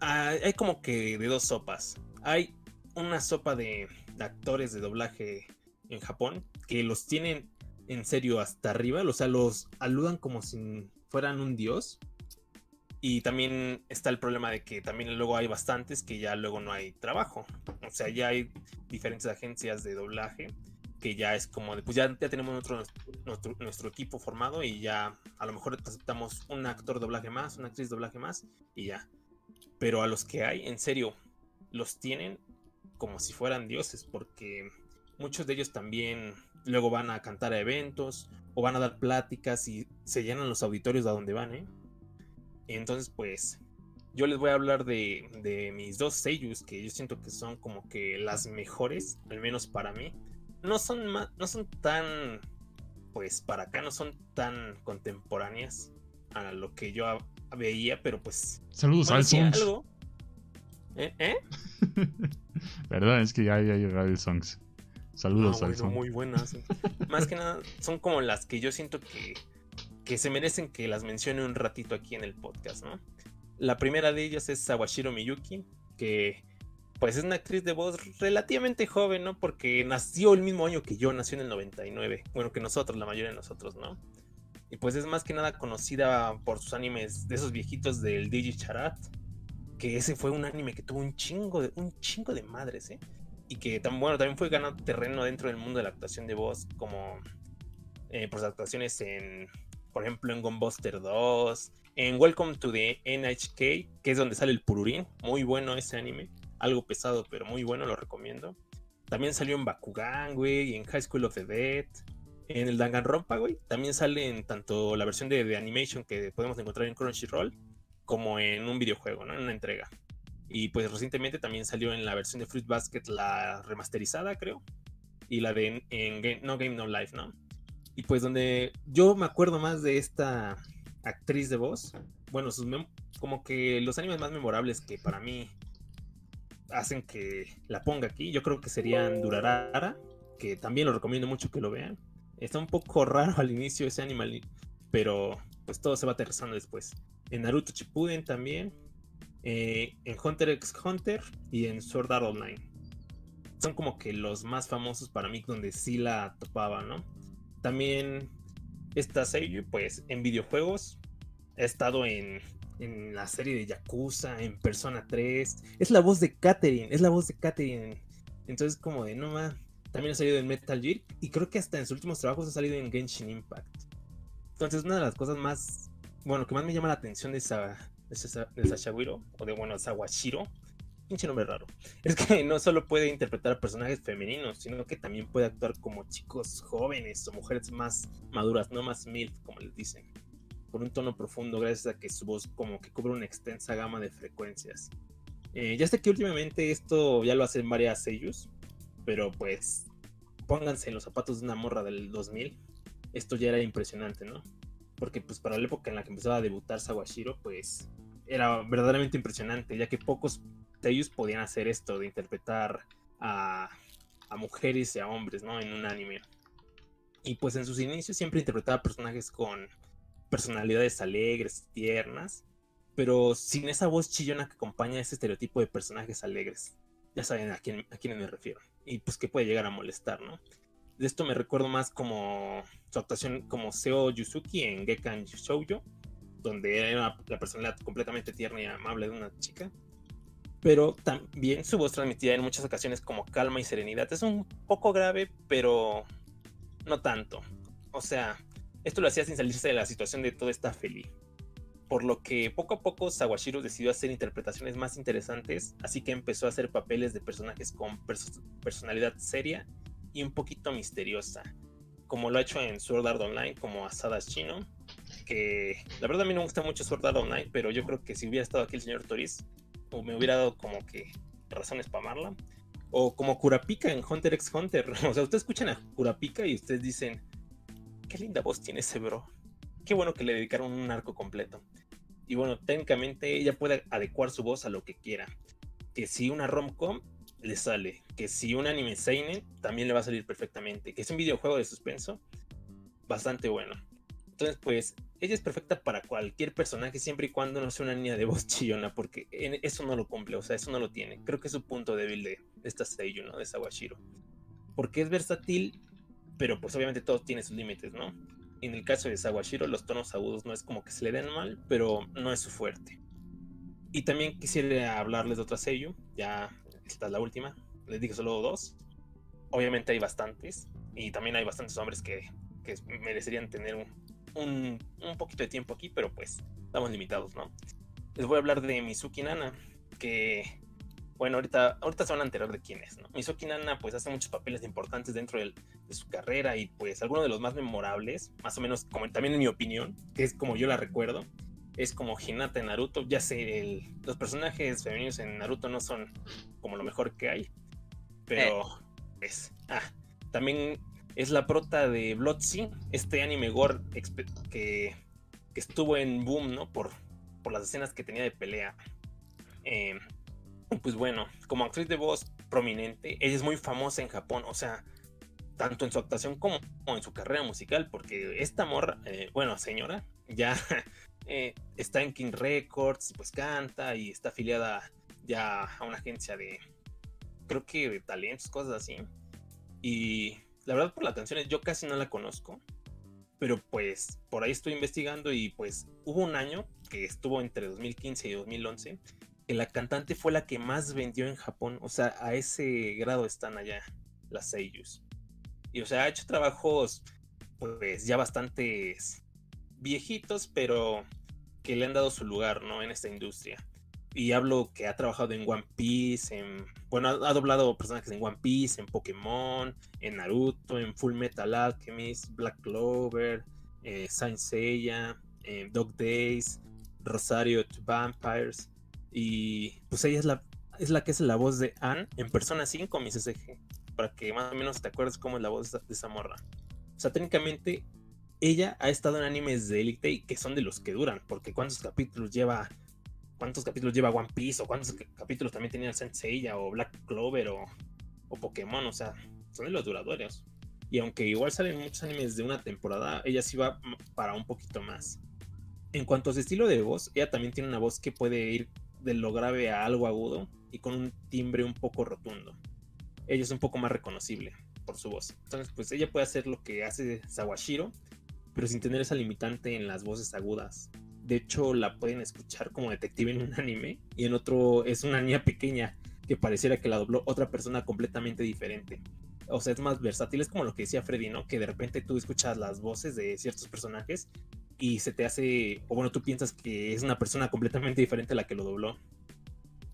hay como que de dos sopas. Hay una sopa de, actores de doblaje en Japón que los tienen en serio hasta arriba, o sea, los aludan como si fueran un dios. Y también está el problema de que también luego hay bastantes que ya luego no hay trabajo. O sea, ya hay diferentes agencias de doblaje que ya es como de, pues ya, ya tenemos nuestro, nuestro, nuestro, equipo formado y ya a lo mejor aceptamos un actor doblaje más, una actriz doblaje más y ya. Pero a los que hay, en serio, los tienen como si fueran dioses, porque muchos de ellos también luego van a cantar a eventos o van a dar pláticas y se llenan los auditorios a donde van, ¿eh? Entonces, pues, yo les voy a hablar de, mis dos sellos que yo siento que son como que las mejores, al menos para mí. No son, no son tan, pues, para acá no son tan contemporáneas a lo que yo veía, pero pues... Saludos, al algo. ¿Eh? ¿Eh? ¿Verdad? Es que ya hay Radio Songs. Saludos, ah, Muy buenas. Más que nada, son como las que yo siento que, que se merecen que las mencione un ratito aquí en el podcast, ¿no? La primera de ellas es Sawashiro Miyuki, que pues es una actriz de voz relativamente joven, ¿no? Porque nació el mismo año que yo, nació en el 99. Bueno, que nosotros, la mayoría de nosotros, ¿no? Y pues es más que nada conocida por sus animes de esos viejitos del Digi Charat. Que ese fue un anime que tuvo un chingo de, un chingo de madres, ¿eh? Y que tan, bueno, también fue ganando terreno dentro del mundo de la actuación de voz, como eh, por sus actuaciones en, por ejemplo, en Gunbuster 2, en Welcome to the NHK, que es donde sale el Pururín. Muy bueno ese anime algo pesado, pero muy bueno, lo recomiendo. También salió en Bakugan, güey, y en High School of the Dead. En el Danganronpa, güey, también sale en tanto la versión de, animation que podemos encontrar en Crunchyroll, como en un videojuego, ¿no? En una entrega. Y pues recientemente también salió en la versión de Fruit Basket la remasterizada, creo. Y la de en, No Game No Life, ¿no? Y pues donde yo me acuerdo más de esta actriz de voz. Bueno, sus como que los animes más memorables que para mí hacen que la ponga aquí. Yo creo que serían Durarara, que también lo recomiendo mucho que lo vean. Está un poco raro al inicio ese animal, pero pues todo se va aterrizando después. En Naruto Shippuden también, eh, en Hunter x Hunter y en Sword Art Online. Son como que los más famosos para mí donde sí la topaba, ¿no? También esta serie, pues en videojuegos, he estado en en la serie de Yakuza, en Persona 3. Es la voz de Katherine, es la voz de Katherine. Entonces, como de no más. También ha salido en Metal Gear y creo que hasta en sus últimos trabajos ha salido en Genshin Impact. Entonces, una de las cosas más, bueno, que más me llama la atención de, esa, de, Sashawiro, o de, bueno, Sawashiro, pinche nombre raro, es que no solo puede interpretar a personajes femeninos, sino que también puede actuar como chicos jóvenes o mujeres más maduras, no más MILF, como les dicen con un tono profundo gracias a que su voz como que cubre una extensa gama de frecuencias. Eh, ya sé que últimamente esto ya lo hacen varias sellos, pero pues pónganse en los zapatos de una morra del 2000. Esto ya era impresionante, ¿no? Porque pues para la época en la que empezaba a debutar Sawashiro, pues era verdaderamente impresionante, ya que pocos sellos podían hacer esto de interpretar a, a mujeres y a hombres, ¿no? En un anime. Y pues en sus inicios siempre interpretaba personajes con personalidades alegres, tiernas, pero sin esa voz chillona que acompaña ese estereotipo de personajes alegres. Ya saben a quién, a quién me refiero. Y pues que puede llegar a molestar, ¿no? De esto me recuerdo más como su actuación como Seo Yusuki en Gekan Shoujo, donde era la personalidad completamente tierna y amable de una chica. Pero también su voz transmitía en muchas ocasiones como calma y serenidad. Es un poco grave, pero no tanto. O sea, esto lo hacía sin salirse de la situación de todo está feliz. Por lo que poco a poco Sawashiro decidió hacer interpretaciones más interesantes, así que empezó a hacer papeles de personajes con personalidad seria y un poquito misteriosa, como lo ha hecho en Sword Art Online como Asada Chino, que la verdad a mí no me gusta mucho Sword Art Online, pero yo creo que si hubiera estado aquí el señor Toris, o me hubiera dado como que razones para amarla, o como Kurapika en Hunter x Hunter, o sea, ustedes escuchan a Kurapika y ustedes dicen, qué linda voz tiene ese bro. Qué bueno que le dedicaron un arco completo. Y bueno, técnicamente ella puede adecuar su voz a lo que quiera. Que si una romcom le sale, que si un anime seinen también le va a salir perfectamente, que es un videojuego de suspenso bastante bueno. Entonces, pues ella es perfecta para cualquier personaje siempre y cuando no sea una niña de voz chillona, porque eso no lo cumple, o sea, eso no lo tiene. Creo que es su punto débil de, esta Seiyu, ¿no? De Sawashiro. Porque es versátil pero pues obviamente todo tiene sus límites, ¿no? En el caso de Sawashiro, los tonos agudos no es como que se le den mal, pero no es su fuerte. Y también quisiera hablarles de otra sello, ya esta es la última, les dije solo dos. Obviamente hay bastantes, y también hay bastantes hombres que, que merecerían tener un, un, un, poquito de tiempo aquí, pero pues estamos limitados, ¿no? Les voy a hablar de Mizuki Nana, que bueno, ahorita, ahorita se van a enterar de quién es, ¿no? Mizuki Nana pues hace muchos papeles importantes dentro de su carrera y pues alguno de los más memorables, más o menos como también en mi opinión, que es como yo la recuerdo, es como Hinata en Naruto. Ya sé, los personajes femeninos en Naruto no son como lo mejor que hay, pero es... Pues, ah, también es la prota de Bloodsin, este anime gore que, que estuvo en boom, ¿no? Por, por las escenas que tenía de pelea. Eh, pues bueno, como actriz de voz prominente, ella es muy famosa en Japón, o sea, tanto en su actuación como en su carrera musical, porque esta morra, eh, bueno, señora, ya eh, está en King Records, pues canta y está afiliada ya a una agencia de, creo que de talentos, cosas así. Y la verdad por las canciones yo casi no la conozco, pero pues por ahí estoy investigando y pues hubo un año que estuvo entre 2015 y 2011 que la cantante fue la que más vendió en Japón, o sea, a ese grado están allá las seiyus. Y o sea, ha hecho trabajos pues ya bastantes viejitos, pero que le han dado su lugar, ¿no? En esta industria. Y hablo que ha trabajado en One Piece, en. Bueno, ha, doblado personajes en One Piece, en Pokémon, en Naruto, en Full Metal Alchemist, Black Clover, eh, Saint Seiya, Dog Days, Rosario to Vampires. Y pues ella es la, es la que es la voz de Anne en Persona 5, mi CCG. Para que más o menos te acuerdes cómo es la voz de esa morra. O sea, técnicamente ella ha estado en animes de Elite y que son de los que duran. Porque ¿cuántos capítulos lleva cuántos capítulos lleva One Piece o cuántos capítulos también tenía Senseiya o Black Clover o, o, Pokémon, o sea, son de los duradores. Y aunque igual salen muchos animes de una temporada, ella sí va para un poquito más. En cuanto a su estilo de voz, ella también tiene una voz que puede ir de lo grave a algo agudo y con un timbre un poco rotundo. Ella es un poco más reconocible por su voz. Entonces, pues ella puede hacer lo que hace Sawashiro, pero sin tener esa limitante en las voces agudas de hecho, la pueden escuchar como detective en un anime y en otro es una niña pequeña que pareciera que la dobló otra persona completamente diferente. O sea, es más versátil, es como lo que decía Freddy, ¿no? Que de repente tú escuchas las voces de ciertos personajes y se te hace, o bueno, tú piensas que es una persona completamente diferente a la que lo dobló.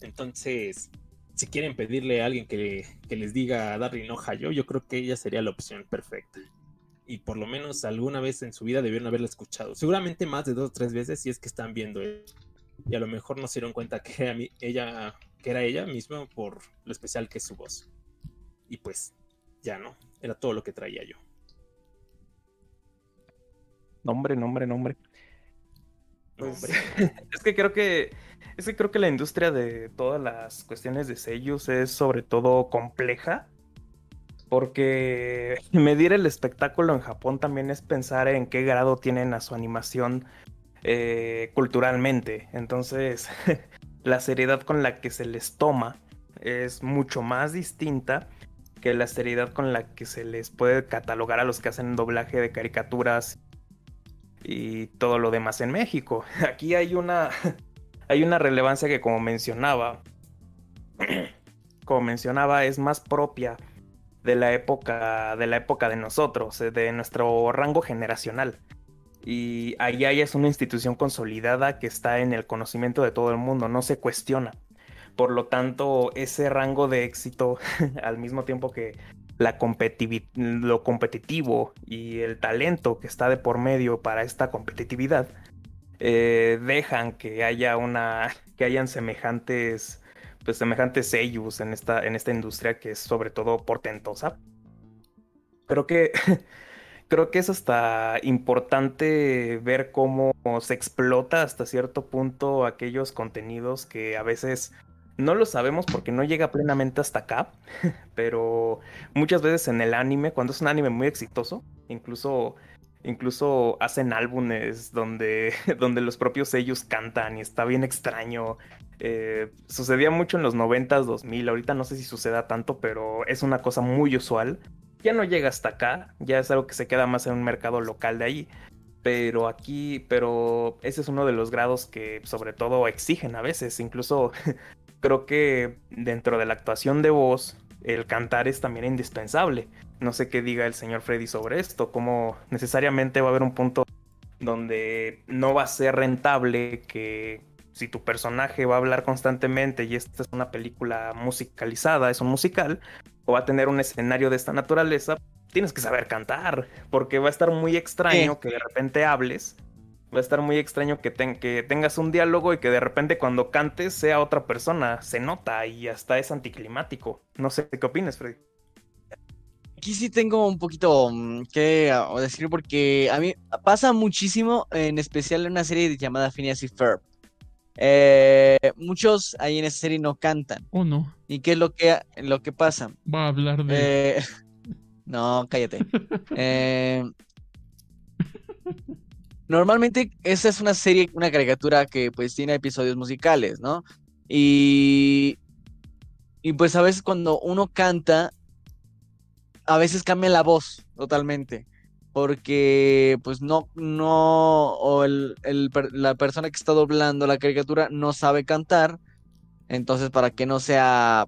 Entonces, si quieren pedirle a alguien que, que les diga Darry no yo, yo creo que ella sería la opción perfecta y por lo menos alguna vez en su vida debieron haberla escuchado. Seguramente más de dos o tres veces si es que están viendo Y a lo mejor no se dieron cuenta que ella, que era ella misma por lo especial que es su voz. Y pues ya no, era todo lo que traía yo. Nombre, nombre, nombre. Pues, es que creo que es que creo que la industria de todas las cuestiones de sellos es sobre todo compleja porque medir el espectáculo en Japón también es pensar en qué grado tienen a su animación eh, culturalmente. Entonces, la seriedad con la que se les toma es mucho más distinta que la seriedad con la que se les puede catalogar a los que hacen doblaje de caricaturas y todo lo demás en México. Aquí hay una hay una relevancia que como mencionaba como mencionaba es más propia de la época de la época de nosotros, eh, de nuestro rango generacional. Y allá es una institución consolidada que está en el conocimiento de todo el mundo, no se cuestiona. Por lo tanto, ese rango de éxito, al mismo tiempo que la lo competitivo y el talento que está de por medio para esta competitividad, eh, dejan que haya una, que hayan semejantes pues, semejantes sellos en esta, en esta industria que es sobre todo portentosa. Creo que, creo que es hasta importante ver cómo se explota hasta cierto punto aquellos contenidos que a veces no lo sabemos porque no llega plenamente hasta acá, pero muchas veces en el anime, cuando es un anime muy exitoso, incluso incluso hacen álbumes donde, donde los propios sellos cantan y está bien extraño. Eh, sucedía mucho en los 90s, 2000, ahorita no sé si suceda tanto, pero es una cosa muy usual. Ya no llega hasta acá, ya es algo que se queda más en un mercado local de ahí. Pero aquí, pero ese es uno de los grados que sobre todo exigen a veces. Incluso creo que dentro de la actuación de voz, el cantar es también indispensable. No sé qué diga el señor Freddy sobre esto, como necesariamente va a haber un punto donde no va a ser rentable que si tu personaje va a hablar constantemente y esta es una película musicalizada, es un musical, o va a tener un escenario de esta naturaleza, tienes que saber cantar, porque va a estar muy extraño que de repente hables, va a estar muy extraño que, que tengas un diálogo y que de repente cuando cantes sea otra persona, se nota y hasta es anticlimático. No sé qué opinas, Freddy. Aquí sí tengo un poquito mm, que ah, decir porque a mí pasa muchísimo, en especial en una serie llamada Phineas y Ferb. Eh, muchos ahí en esa serie no cantan. ¿O no? ¿Y qué es lo que, lo que pasa? Va a hablar de... Eh, No, cállate. Eh, normalmente esa es una serie, una caricatura que pues tiene episodios musicales, ¿no? Y, y pues a veces cuando uno canta, a veces cambia la voz totalmente. Porque pues no, no, o el, la persona que está doblando la caricatura no sabe cantar. Entonces para que no sea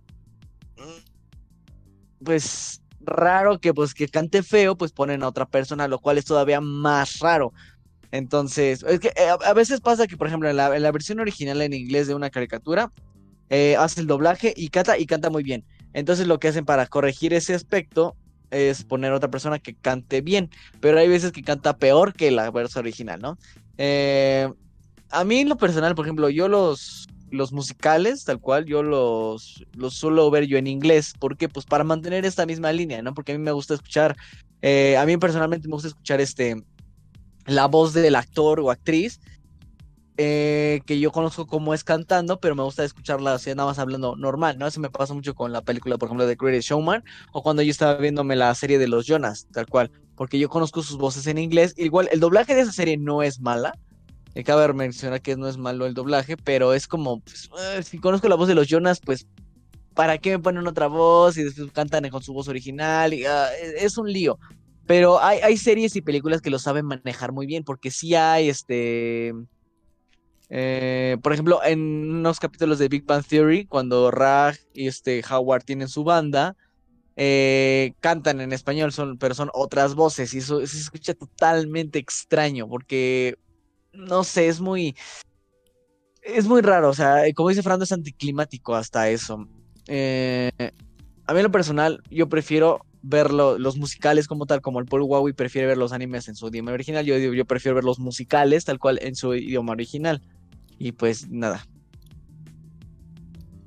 pues raro que pues que cante feo, pues ponen a otra persona, lo cual es todavía más raro. Entonces, es que eh, a, veces pasa que, por ejemplo, en la, versión original en inglés de una caricatura, eh, hace el doblaje y canta y canta muy bien. Entonces lo que hacen para corregir ese aspecto es poner a otra persona que cante bien, pero hay veces que canta peor que la versión original, ¿no? Eh, a mí en lo personal, por ejemplo, yo los los musicales, tal cual, yo los, los suelo ver yo en inglés. ¿Por qué? Pues para mantener esta misma línea, ¿no? Porque a mí me gusta escuchar, eh, a mí personalmente me gusta escuchar este, la voz del actor o actriz, eh, que yo conozco cómo es cantando, pero me gusta escucharla así, nada más hablando normal, ¿no? Eso me pasa mucho con la película, por ejemplo, de Greatest Showman, o cuando yo estaba viéndome la serie de los Jonas, tal cual, porque yo conozco sus voces en inglés. Igual, el doblaje de esa serie no es mala, y cabe mencionar que no es malo el doblaje, pero es como, pues, eh, si conozco la voz de los Jonas, pues, ¿para qué me ponen otra voz y después cantan con su voz original? Ah, e, es un lío. Pero hay, hay, series y películas que lo saben manejar muy bien, porque sí hay, este... Eh, por ejemplo, en unos capítulos de Big Bang Theory, cuando Raj y este Howard tienen su banda, eh, cantan en español, son, pero son otras voces y eso se escucha totalmente extraño porque no sé, es muy, es muy raro, o sea, como dice Fernando, es anticlimático hasta eso. Eh, a mí en lo personal, yo prefiero ver los musicales como tal, como el Paul Huawei prefiere ver los animes en su idioma original, yo, yo prefiero ver los musicales tal cual en su idioma original. Y pues nada.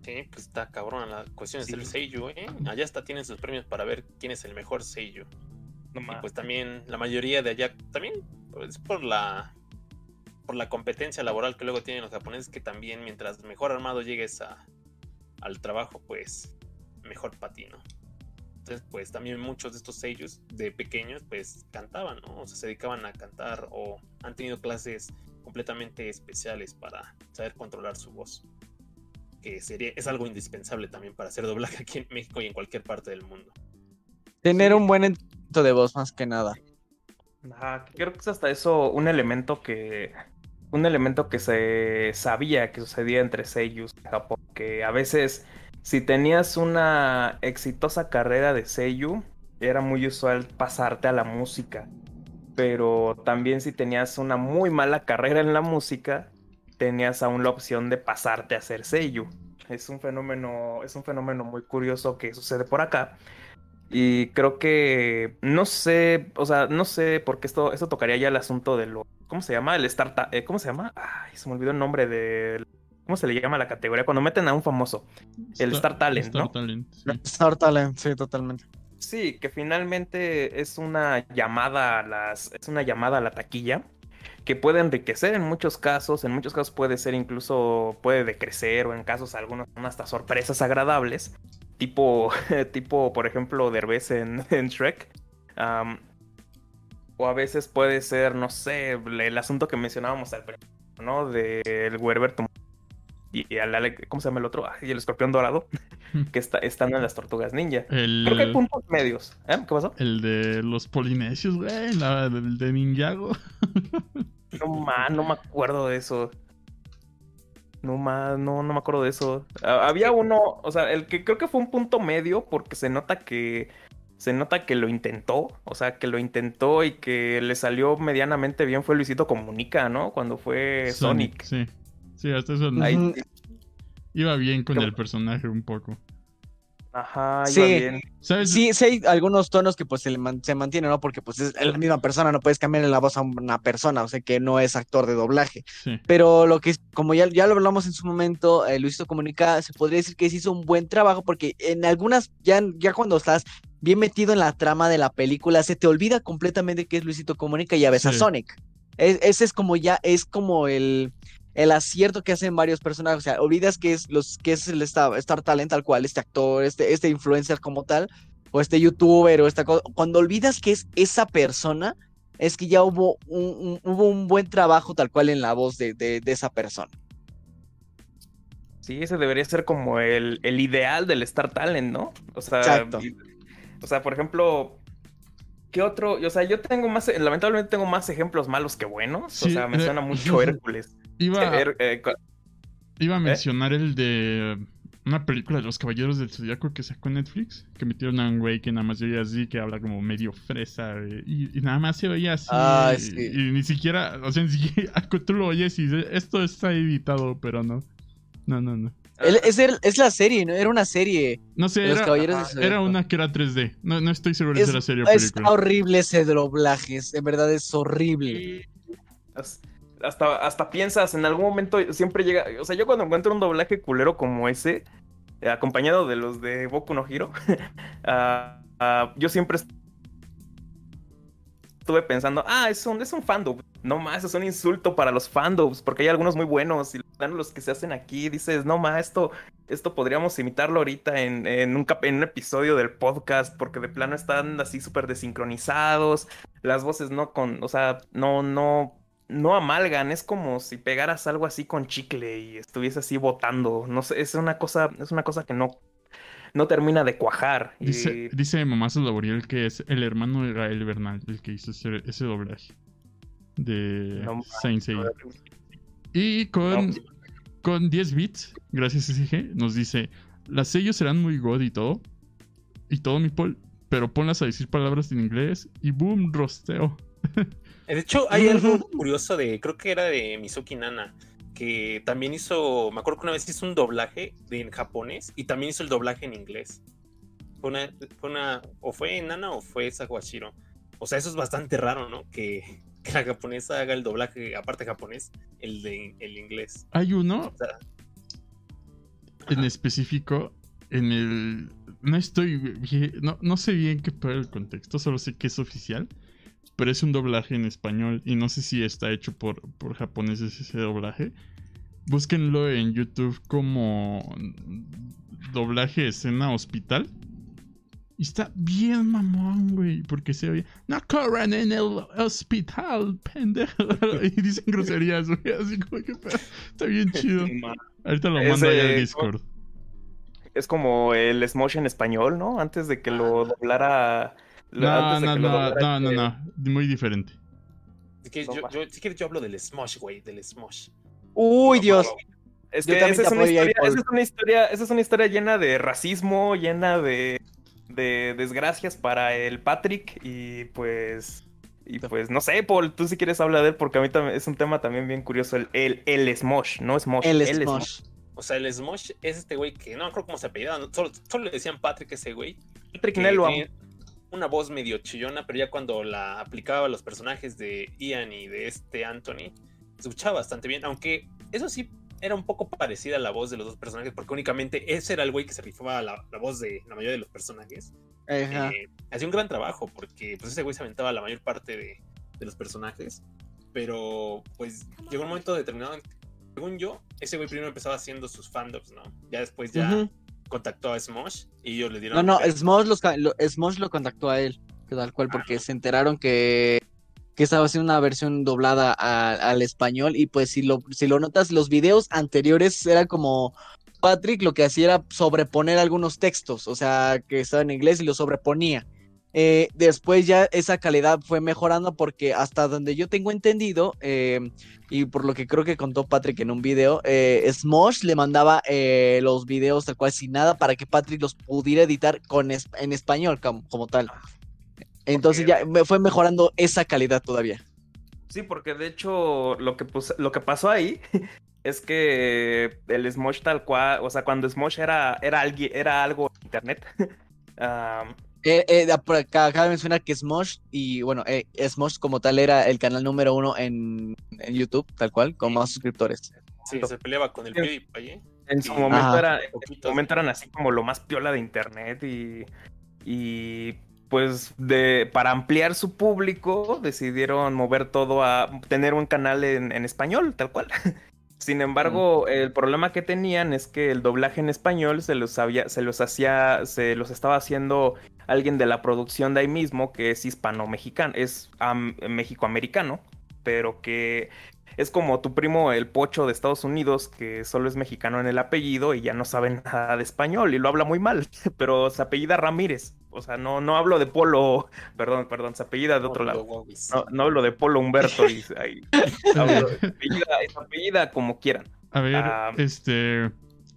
Sí, pues está cabrón la cuestión del Seiyu, ¿eh? Allá hasta tienen sus premios para ver quién es el mejor Seiyu. y pues también la mayoría de allá, también pues, por la por la competencia laboral que luego tienen los japoneses, que también mientras mejor armado llegues a, al trabajo, pues mejor patino. Entonces, pues también muchos de estos sellos de pequeños, pues cantaban, ¿no? O sea, se dedicaban a cantar o han tenido clases completamente especiales para saber controlar su voz. Que sería, es algo indispensable también para hacer doblaje aquí en México y en cualquier parte del mundo. Tener un buen entrenamiento de voz más que nada. creo que es hasta eso un elemento que un elemento que se sabía que sucedía entre seiyus y Japón, que a veces si tenías una exitosa carrera de seiyu, era muy usual pasarte a la música. Pero también si tenías una muy mala carrera en la música, tenías aún la opción de pasarte a hacer seiyu. Es un fenómeno, es un fenómeno muy curioso que sucede por acá. Y creo que no sé, o sea, no sé porque esto, esto tocaría ya el asunto de lo. ¿Cómo se llama? El Star eh, ¿Cómo se llama? Ay, se me olvidó el nombre de. ¿Cómo se le llama la categoría? Cuando meten a un famoso. El Star, Talent, Star ¿no? Talent, sí. Star Talent, sí, totalmente. Sí, que finalmente es una llamada a las. Es una llamada a la taquilla. Que puede enriquecer en muchos casos. En muchos casos puede ser incluso. puede decrecer. O en casos algunos hasta sorpresas agradables tipo, tipo por ejemplo, Derbez en, en Shrek. o a veces puede ser, no sé, el asunto que mencionábamos al principio, ¿no? Del Werber y, al ¿cómo se llama el otro? y el escorpión dorado, que está, están en las tortugas ninja. Creo que hay puntos medios. ¿Eh? ¿Qué pasó? El de los polinesios, güey, el de Ninjago. no, man, no me acuerdo de eso. No más, no, no me acuerdo de eso. Había uno, o sea, el que creo que fue un punto medio porque se nota que se nota que lo intentó, o sea, que lo intentó y que le salió medianamente bien fue Luisito Comunica, ¿no? Cuando fue Sonic. Sí, sí, hasta eso iba bien con el personaje un poco. Ajá, sí. bien. Sí, sí hay algunos tonos que pues se, se mantienen, ¿no? Porque pues es la misma persona, no puedes cambiarle la voz a una persona, o sea que no es actor de doblaje. Pero lo que, como ya, ya lo hablamos en su momento, eh, Luisito Comunica, se podría decir que se hizo un buen trabajo porque en algunas, ya, ya cuando estás bien metido en la trama de la película, se te olvida completamente que es Luisito Comunica y a veces a Sonic. ese es como ya, es como el el acierto que hacen varios personajes. O sea, olvidas que es los que es el Star, Talent tal cual, este actor, este, este influencer como tal. o este youtuber o esta cosa, cuando olvidas que es esa persona, es que ya hubo un, hubo un buen trabajo tal cual en la voz de, de, esa persona. Sí, ese debería ser como el, el, ideal del Star Talent, ¿no? O sea, o sea, por ejemplo, ¿qué otro? O sea, yo tengo más, lamentablemente tengo más ejemplos malos que buenos. o sea, me suena mucho Hércules. Iba, eh, iba a ¿Eh? mencionar el de una película de los Caballeros del Zodíaco que sacó Netflix, que metieron a un güey que nada más veía así, que habla como medio fresa, y, nada más se veía así. Ah, y, ni siquiera, o sea, ni siquiera, tú lo oyes y dices, esto está editado, pero no. No, no, no. Es, es, la serie, ¿no? Era una serie. No sé, era, era, una que era 3D. No, no estoy seguro de si era serie o película. Es horrible ese doblaje, en verdad es horrible. Hasta, hasta piensas, en algún momento siempre llega. O sea, yo cuando encuentro un doblaje culero como ese, eh, acompañado de los de Boku no Hiro, uh, yo siempre estuve pensando, ah, es un, es un fandom. No más, es un insulto para los fandoms, porque hay algunos muy buenos y los que se hacen aquí. Dices, no más, esto, esto podríamos imitarlo ahorita en, en, un, en un episodio del podcast, porque de plano están así súper desincronizados. Las voces no con, o sea, no, no, no amalgan. Es como si pegaras algo así con chicle y estuviese así botando. No sé, es una cosa, es una cosa que no no termina de cuajar. Dice, y... dice Mamazo Laboriel que es el hermano de Gael Bernal el que hizo ese, doblaje de Saint Seiya. Y con, con 10 bits, gracias SG, nos dice: Las sellos serán muy god y todo. Y todo mi pol, pero ponlas a decir palabras en inglés y boom, rosteo. De hecho, hay algo curioso de, creo que era de Mizuki Nana, que también hizo, me acuerdo que una vez hizo un doblaje de, en japonés y también hizo el doblaje en inglés. Fue una, fue una o fue Nana o fue Sawashiro. O sea, eso es bastante raro, ¿no? Que, la japonesa haga el doblaje, aparte japonés, el de el inglés. Hay uno en específico, en el... No estoy... No, no sé bien qué fue el contexto, solo sé que es oficial pero es un doblaje en español y no sé si está hecho por, por japoneses ese doblaje. Búsquenlo en YouTube como doblaje escena hospital. Y está bien mamón, güey, porque se oye, no corran en el hospital, pendejo. Y dicen groserías, güey, así como que está bien chido. Ahorita lo mando ahí al Discord. Es como el Smosh en español, ¿no? Antes de que lo doblara no, no, no, no, no, no, muy diferente. yo, yo, si quieres yo hablo del Smosh, güey, del Smosh. Uy, Dios. Es que esa es, una historia, esa es, una historia, esa es una historia llena de racismo, llena de, de desgracias para el Patrick y pues y pues no sé, Paul, tú si quieres hablar de él porque a mí también es un tema también bien curioso el el, el Smosh, no Smosh, el, el Smosh. O sea, el Smosh es este güey que no me acuerdo cómo se apellida, solo, solo, le decían Patrick ese güey. Patrick Nelo una voz medio chillona, pero ya cuando la aplicaba a los personajes de Ian y de este Anthony, escuchaba bastante bien, aunque eso sí era un poco parecida a la voz de los dos personajes, porque únicamente ese era el güey que se rifaba la, voz de la mayoría de los personajes. Eh, hacía un gran trabajo, porque pues ese güey se aventaba la mayor parte de, los personajes, pero pues llegó un momento determinado, según yo, ese güey primero empezaba haciendo sus fandoms, ¿no? Ya después ya contactó a Smosh y ellos le dieron. No, no, Smosh, lo, lo contactó a él, tal cual, porque se enteraron que, que estaba haciendo una versión doblada al español. Y pues, si lo, si lo notas, los videos anteriores era como. Patrick lo que hacía era sobreponer algunos textos, o sea, que estaba en inglés y lo sobreponía. Eh, después ya esa calidad fue mejorando porque hasta donde yo tengo entendido, eh, y por lo que creo que contó Patrick en un video, eh, Smosh le mandaba los videos tal cual sin nada para que Patrick los pudiera editar con en español como, tal. Entonces ya fue mejorando esa calidad todavía. Sí, porque de hecho lo que, lo que pasó ahí es que el Smosh tal cual, o sea, cuando Smosh era, era, era algo internet, Eh, eh, acaba de mencionar que Smosh, y bueno, eh, Smosh como tal era el canal número uno en, en YouTube, tal cual, con más suscriptores. Sí, se peleaba con el PewDiePie. En su momento, era, en su momento eran así como lo más piola de internet y, y pues de, para ampliar su público decidieron mover todo a tener un canal en, en español, tal cual. Sin embargo, el problema que tenían es que el doblaje en español se los había, se los hacía, se los estaba haciendo alguien de la producción de ahí mismo que es hispano-mexicano, es México-americano, pero que es como tu primo el pocho de Estados Unidos, que solo es mexicano en el apellido y ya no sabe nada de español y lo habla muy mal, pero se apellida Ramírez. O sea, no, no hablo de Polo, perdón, perdón, se apellida de otro lado. No, hablo de Polo Humberto y ahí, hablo, apellida, como quieran. A ver, este...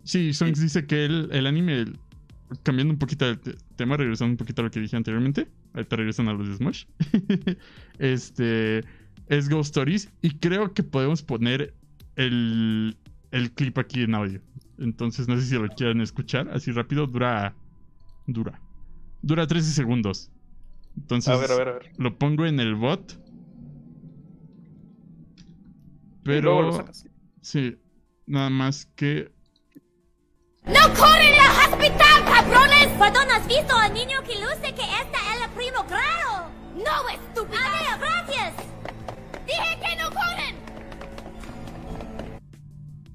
Sí, Songs dice que el, el anime, cambiando un poquito el tema, regresando un poquito a lo que dije anteriormente, ahorita regresan a los de Smash. este es Ghost Stories y creo que podemos poner el, el clip aquí en audio. Entonces no sé si lo quieren escuchar así rápido. Dura. Dura. Dura 13 segundos. Entonces a ver, a ver, a ver. lo pongo en el bot. Pero. Lo sacas. Sí. Nada más que. ¡No corren la cabrones! ¿Perdón, has visto al niño que luce que está el primo grado? ¡No, estúpida! gracias! ¡Dije que no corren!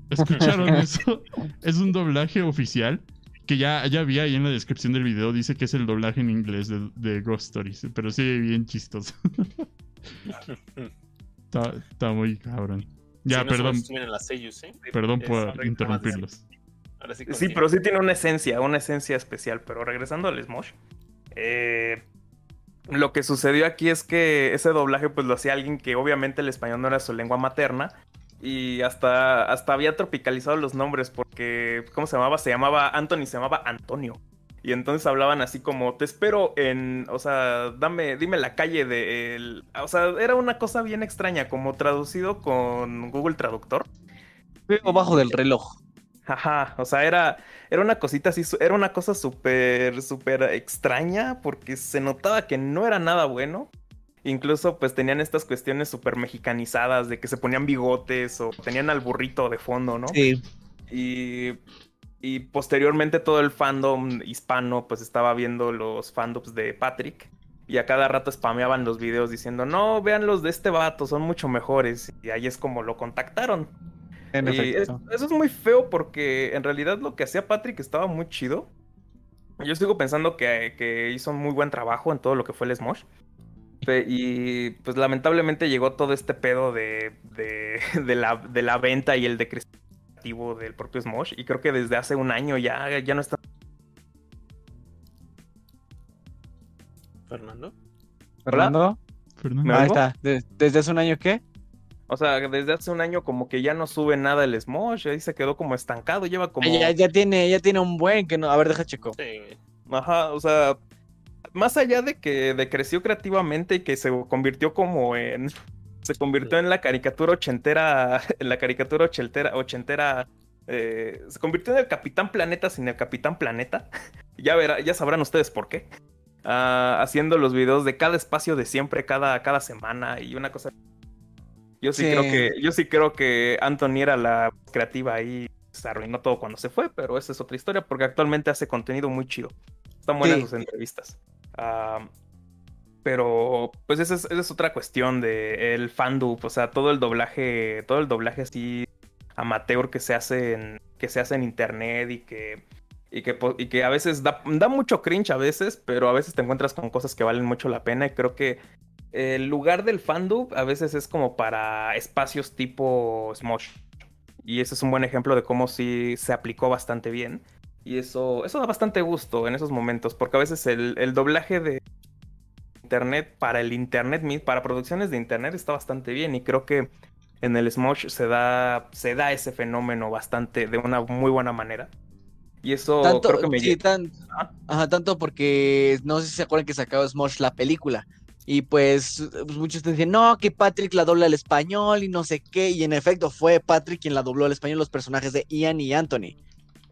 ¿Escucharon eso? es un doblaje oficial que ya, ya vi ahí en la descripción del video. Dice que es el doblaje en inglés de, Ghost Stories, pero sí, bien chistoso. está, muy cabrón. Ya, perdón. ¿eh? Perdón por interrumpirlos. Sí, pero sí tiene una esencia, una esencia especial. Pero regresando al Smosh, eh, lo que sucedió aquí es que ese doblaje pues lo hacía alguien que obviamente el español no era su lengua materna y hasta, hasta había tropicalizado los nombres porque, ¿cómo se llamaba? Se llamaba Anthony, se llamaba Antonio. Y entonces hablaban así como, te espero en, o sea, dame, dime la calle de, el, o sea, era una cosa bien extraña, como traducido con Google Traductor. Veo bajo del reloj. Ajá, o sea, era, era una cosita así, era una cosa súper, súper extraña porque se notaba que no era nada bueno. Incluso pues tenían estas cuestiones súper mexicanizadas de que se ponían bigotes o tenían al burrito de fondo, ¿no? Sí. Y, y posteriormente todo el fandom hispano pues estaba viendo los fandoms de Patrick y a cada rato spameaban los videos diciendo, no, vean los de este vato, son mucho mejores. Y ahí es como lo contactaron eso es muy feo porque en realidad lo que hacía Patrick estaba muy chido. Yo sigo pensando que, hizo un muy buen trabajo en todo lo que fue el Smosh. Y pues lamentablemente llegó todo este pedo de, de, la, de la, venta y el decrecimiento del propio Smosh. Y creo que desde hace un año ya, ya no está. Fernando. Fernando. Fernando. Ahí está. ¿Desde hace un año qué? O sea, desde hace un año como que ya no sube nada el Smosh, ahí se quedó como estancado, lleva como... Ya, ya tiene, ya tiene un buen que no... A ver, deja checo. Sí. Ajá, o sea, más allá de que decreció creativamente y que se convirtió como en... Se convirtió en la caricatura ochentera, en la caricatura ochentera, ochentera eh, se convirtió en el Capitán Planeta sin el Capitán Planeta. ya, verá, ya sabrán ustedes por qué. Ah, haciendo los videos de cada espacio de siempre, cada, cada semana y una cosa yo sí, creo que, yo sí creo que Anthony era la creativa ahí, se arruinó todo cuando se fue, pero esa es otra historia, porque actualmente hace contenido muy chido. Están buenas sus entrevistas. pero, pues esa es, otra cuestión de el fandub, o sea, todo el doblaje, todo el doblaje así amateur que se hace en, que se hace en internet y que y que, y que a veces da, da, mucho cringe a veces, pero a veces te encuentras con cosas que valen mucho la pena y creo que el lugar del fandub a veces es como para espacios tipo Smosh. Y ese es un buen ejemplo de cómo sí se aplicó bastante bien. Y eso, eso da bastante gusto en esos momentos, porque a veces el, doblaje de internet para el internet, para producciones de internet está bastante bien. Y creo que en el Smosh se da, se da ese fenómeno bastante, de una muy buena manera. Y eso creo que me sí, tanto porque no sé si se acuerdan que sacaba Smosh la película. Y pues, pues, muchos te dicen, no, que Patrick la dobla al español y no sé qué. Y en efecto fue Patrick quien la dobló al español los personajes de Ian y Anthony.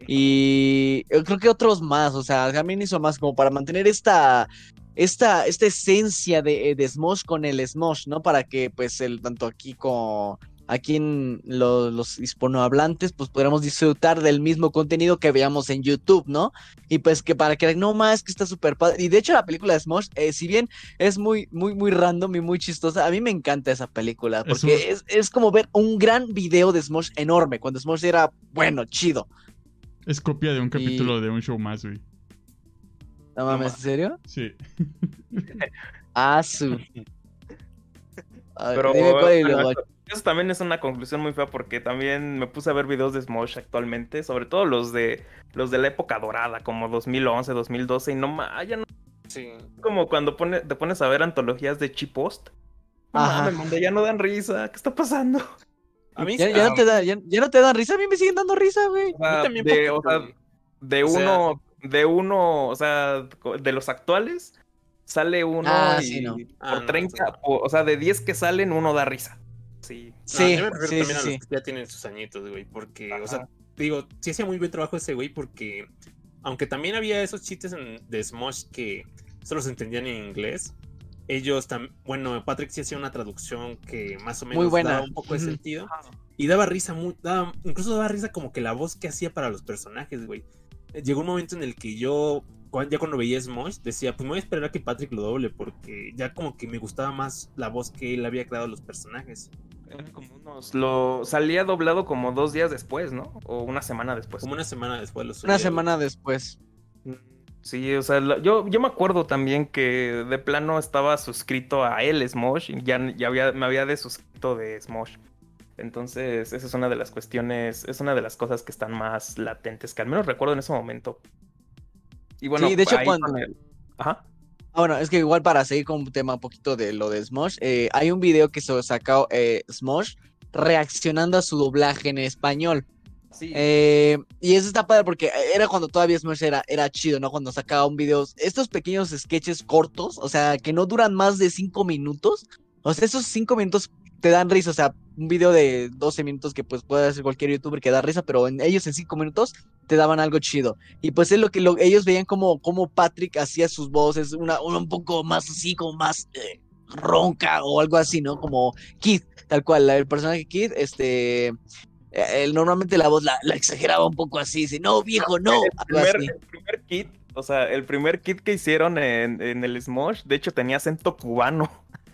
Y creo que otros más, o sea, también hizo más como para mantener esta, esta, esta esencia de, de Smosh con el Smosh, ¿no? Para que pues el tanto aquí con aquí en los hispanohablantes, pues podríamos disfrutar del mismo contenido que veamos en YouTube, ¿no? Y pues que para que no más, que está súper padre. Y de hecho la película de Smosh, eh, si bien es muy, muy, muy random y muy chistosa, a mí me encanta esa película, porque es, como ver un gran video de Smosh enorme, cuando Smosh era, bueno, chido. Es copia de un capítulo de un show más, güey. No mames, ¿en serio? Sí. Ah, su. A ver, Pero dime cuál y bueno, luego- eso, también es una conclusión muy fea porque también me puse a ver videos de Smosh actualmente, sobre todo los de los de la época dorada, como 2011, 2012 y no ma- ya no Sí. como cuando pone- te pones a ver antologías de Chipost. No Ajá. manda, ya no dan risa, ¿qué está pasando? A mí, Ya, ya no te da, ya, ya no te dan risa, a mí me siguen dando risa, güey. O sea, también de, poquito, o sea, de O sea- uno, de uno, o sea, de los actuales, sale uno Ah, y sí, no. Ah, por no, 30, sí. o, o sea, de 10 que salen, uno da risa. Sí. No, Sí, yo me refiero sí, también sí, a los que ya tienen sus añitos, güey, porque, o sea, digo, sí hacía muy buen trabajo ese güey, porque aunque también había esos chistes en- de Smosh que solo se entendían en inglés, ellos también, bueno, Patrick sí hacía una traducción que más o menos buena. daba un poco de sentido y daba risa, muy, daba- incluso daba risa como que la voz que hacía para los personajes, güey. Llegó un momento en el que yo, ya cuando veía Smosh, decía, pues me voy a esperar a que Patrick lo doble, porque ya como que me gustaba más la voz que él había creado a los personajes. Eran como unos- Lo salía doblado como dos días después, ¿no? O una semana después. Como una semana después lo Una subía, semana después. Sí, o sea, yo, yo me acuerdo también que de plano estaba suscrito a él, Smosh, y ya, ya había, me había desuscrito de Smosh. Entonces, esa es una de las cuestiones, es una de las cosas que están más latentes, que al menos recuerdo en ese momento. Y bueno, Sí, de hecho, ahí cuando- con el- Ajá. Ah, Bueno, es que igual para seguir con un tema un poquito de lo de Smosh, eh, hay un video que se sacó eh, Smosh reaccionando a su doblaje en español. Sí. Eh, y eso está padre porque era cuando todavía Smosh era, era chido, ¿no? Cuando sacaba un video, estos pequeños sketches cortos, o sea, que no duran más de cinco minutos. O sea, esos cinco minutos te dan risa, o sea, un video de 12 minutos que pues puede hacer cualquier youtuber que da risa, pero en ellos en cinco minutos te daban algo chido. Y pues es lo que lo- ellos veían como, como Patrick hacía sus voces, una, una un poco más así, como más eh, ronca o algo así, ¿no? Como Kid, tal cual, el personaje Kid, este... eh, Él normalmente la voz la, la exageraba un poco así, dice, no, viejo, no. el, primer, el primer kit, o sea, el primer kit que hicieron en, en el Smosh, de hecho tenía acento cubano.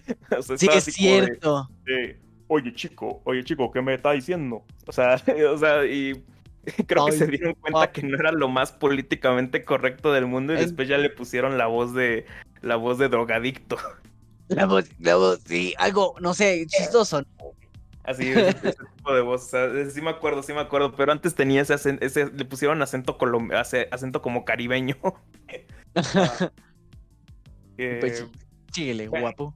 O sea, Sí, es de- cierto. de, oye chico, oye chico, ¿qué me está diciendo? O sea, o sea, y creo que se dieron cuenta que no era lo más políticamente correcto del mundo y después ya le pusieron la voz de la voz de drogadicto. La voz, la voz, sí, algo, no sé, chistoso. Así, ese, ese tipo de voz. O sea, ese sí me acuerdo, sí me acuerdo, pero antes tenía ese, acen- ese le pusieron acento acento como caribeño. Que- Pues, Chíguele, guapo.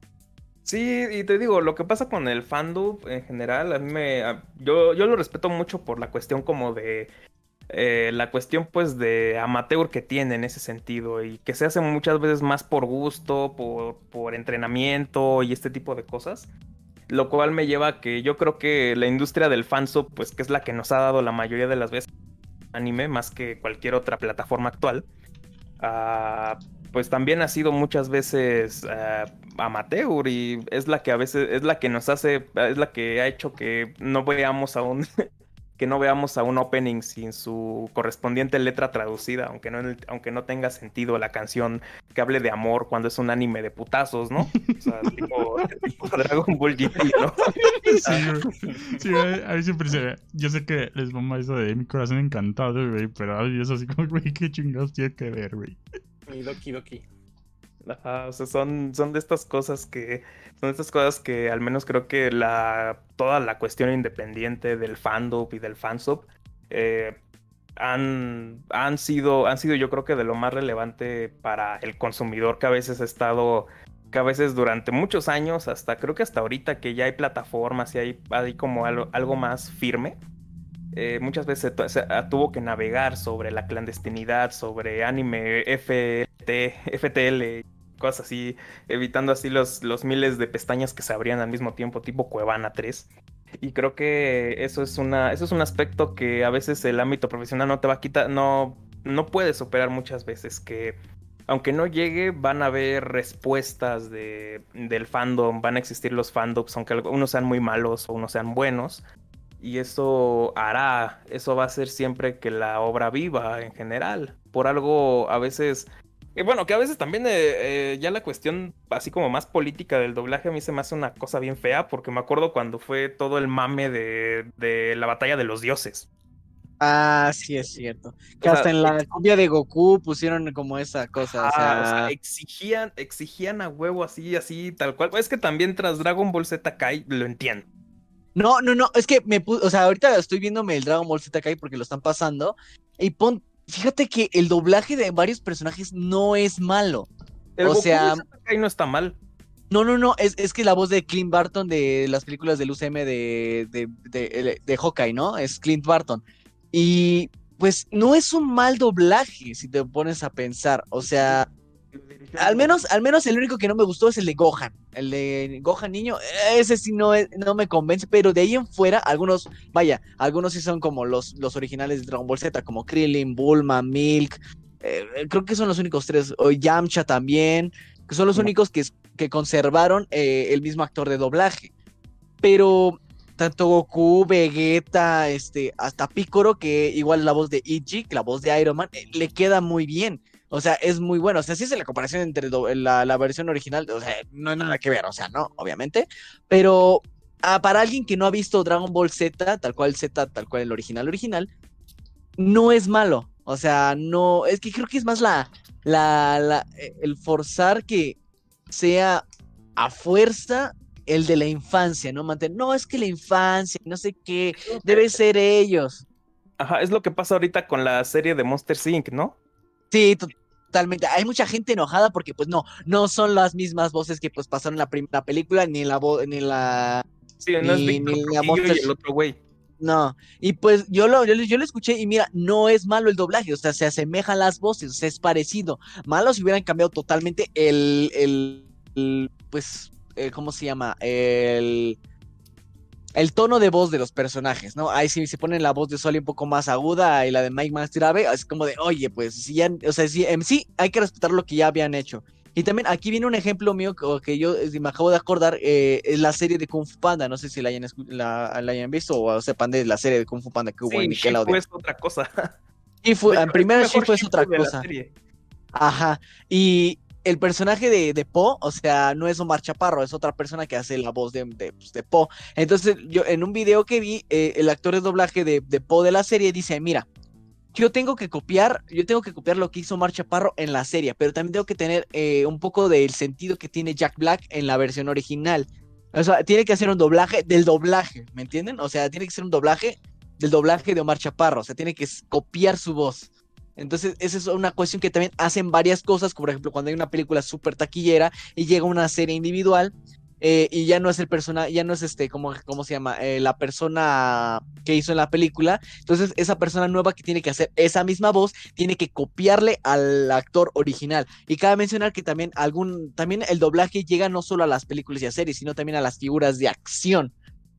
Sí, y te digo, lo que pasa con el fandom en general, a mí me, yo, yo lo respeto mucho por la cuestión como de, eh, la cuestión pues de amateur que tiene en ese sentido y que se hace muchas veces más por gusto, por, por entrenamiento y este tipo de cosas. Lo cual me lleva a que yo creo que la industria del fansub, pues que es la que nos ha dado la mayoría de las veces anime, más que cualquier otra plataforma actual, ah, pues también ha sido muchas veces ah, amateur y es la que a veces es la que nos hace es la que ha hecho que no veamos a un que no veamos a un opening sin su correspondiente letra traducida aunque no aunque no tenga sentido la canción que hable de amor cuando es un anime de putazos no o sea tipo, tipo Dragon Ball GT no Sí, a mí siempre se ve. Yo sé que les mama eso de mi corazón encantado, güey, pero a mí es así como, güey, qué chingados tiene que ver, güey. Y Doki Doki. O sea, son, son de estas cosas que. Son de estas cosas que al menos creo que la. toda la cuestión independiente del fandom y del fansub. eh, han, han sido. Han sido, yo creo que de lo más relevante para el consumidor que a veces ha estado. Que a veces durante muchos años, hasta creo que hasta ahorita que ya hay plataformas y hay, hay como algo, algo más firme. Eh, muchas veces se ah, tuvo que navegar sobre la clandestinidad, sobre anime FT, FTL, cosas así, evitando así los, miles de pestañas que se abrían al mismo tiempo, tipo Cuevana 3. Y creo que eso es una, eso es un aspecto que a veces el ámbito profesional no te va a quitar, no, no puede superar muchas veces, que aunque no llegue, van a haber respuestas de, del fandom, van a existir los fandoms, aunque unos sean muy malos o unos sean buenos. Y eso hará, eso va a hacer siempre que la obra viva en general. Por algo a veces... Bueno, que a veces también eh, eh, ya la cuestión así como más política del doblaje a mí se me hace una cosa bien fea porque me acuerdo cuando fue todo el mame de, de la batalla de los dioses. Ah, sí, es cierto. Que O hasta sea, en la copia de Goku pusieron como esa cosa. o sea, o sea, exigían, exigían a huevo así, así, tal cual. Es que también tras Dragon Ball Z Kai lo entiendo. No, no, no, es que me puse, o sea, ahorita estoy viéndome el Dragon Ball Z Kai porque lo están pasando. Y pon, fíjate que el doblaje de varios personajes no es malo. El O Goku sea- Kai no está mal. No, no, no, es, es que la voz de Clint Barton de las películas del UCM de, de, de, de Hawkeye, ¿no? Es Clint Barton. Y pues no es un mal doblaje, si te pones a pensar. O sea, al menos, al menos el único que no me gustó es el de Gohan. El de Gohan niño, ese sí no, es- no me convence, pero de ahí en fuera, algunos, vaya, algunos sí son como los, los originales de Dragon Ball Z, como Krillin, Bulma, Milk. eh, creo que son los únicos tres. O Yamcha también, que son los únicos que, que conservaron eh, el mismo actor de doblaje. Pero tanto Goku, Vegeta, este, hasta Piccolo, que igual la voz de Ichi, la voz de Iron Man, eh, le queda muy bien. O sea, es muy bueno. O sea, si es la comparación entre la, la versión original, o sea, no hay nada que ver, o sea, no, obviamente. Pero ah, para alguien que no ha visto Dragon Ball Z, tal cual Z, tal cual el original original, no es malo. O sea, no, es que creo que es más la, la, la- eh, el forzar que sea a fuerza el de la infancia, ¿no? Mantener, no, es que la infancia, no sé qué, debe ser ellos. Ajá, es lo que pasa ahorita con la serie de Monster Inc., ¿no? Sí, to- totalmente. Hay mucha gente enojada porque, pues, no, no son las mismas voces que, pues, pasaron en la primera película, ni en la voz, ni la... Sí, no es Ni- ni la Monster y el otro güey. No, y pues yo lo, yo, lo- yo lo escuché y mira, no es malo el doblaje, o sea, se asemejan las voces, o sea, es parecido. Malo si hubieran cambiado totalmente el, el, el, pues, eh, ¿cómo se llama? El, el tono de voz de los personajes, ¿no? Ahí sí se ponen la voz de Soli un poco más aguda y la de Mike más grave, es como de, oye, pues, si ya, o sea, sí, en sí hay que respetar lo que ya habían hecho. Y también aquí viene un ejemplo mío que, que yo eh, me acabo de acordar, eh, es la serie de Kung Fu Panda, no sé si la hayan, la, la hayan visto o sepan de la serie de Kung Fu Panda que hubo en Sí, Shifu Nickelodeon. es otra cosa. Y fue, en primera Shifu es otra cosa. Ajá. Y el personaje de, de Po, o sea, no es Omar Chaparro, es otra persona que hace la voz de, de, pues, de Po. Entonces, yo en un video que vi, eh, el actor de doblaje de, de Po de la serie dice, mira, yo tengo que copiar, yo tengo que copiar lo que hizo Omar Chaparro en la serie, pero también tengo que tener eh, un poco del sentido que tiene Jack Black en la versión original. O sea, tiene que hacer un doblaje del doblaje, ¿me entienden? O sea, tiene que ser un doblaje del doblaje de Omar Chaparro, o sea, tiene que copiar su voz. Entonces, esa es una cuestión que también hacen varias cosas, como por ejemplo cuando hay una película súper taquillera y llega una serie individual eh, y ya no es el persona, ya no es este, ¿cómo, cómo se llama? Eh, la persona que hizo en la película. Entonces, esa persona nueva que tiene que hacer esa misma voz tiene que copiarle al actor original. Y cabe mencionar que también algún, también el doblaje llega no solo a las películas y a series, sino también a las figuras de acción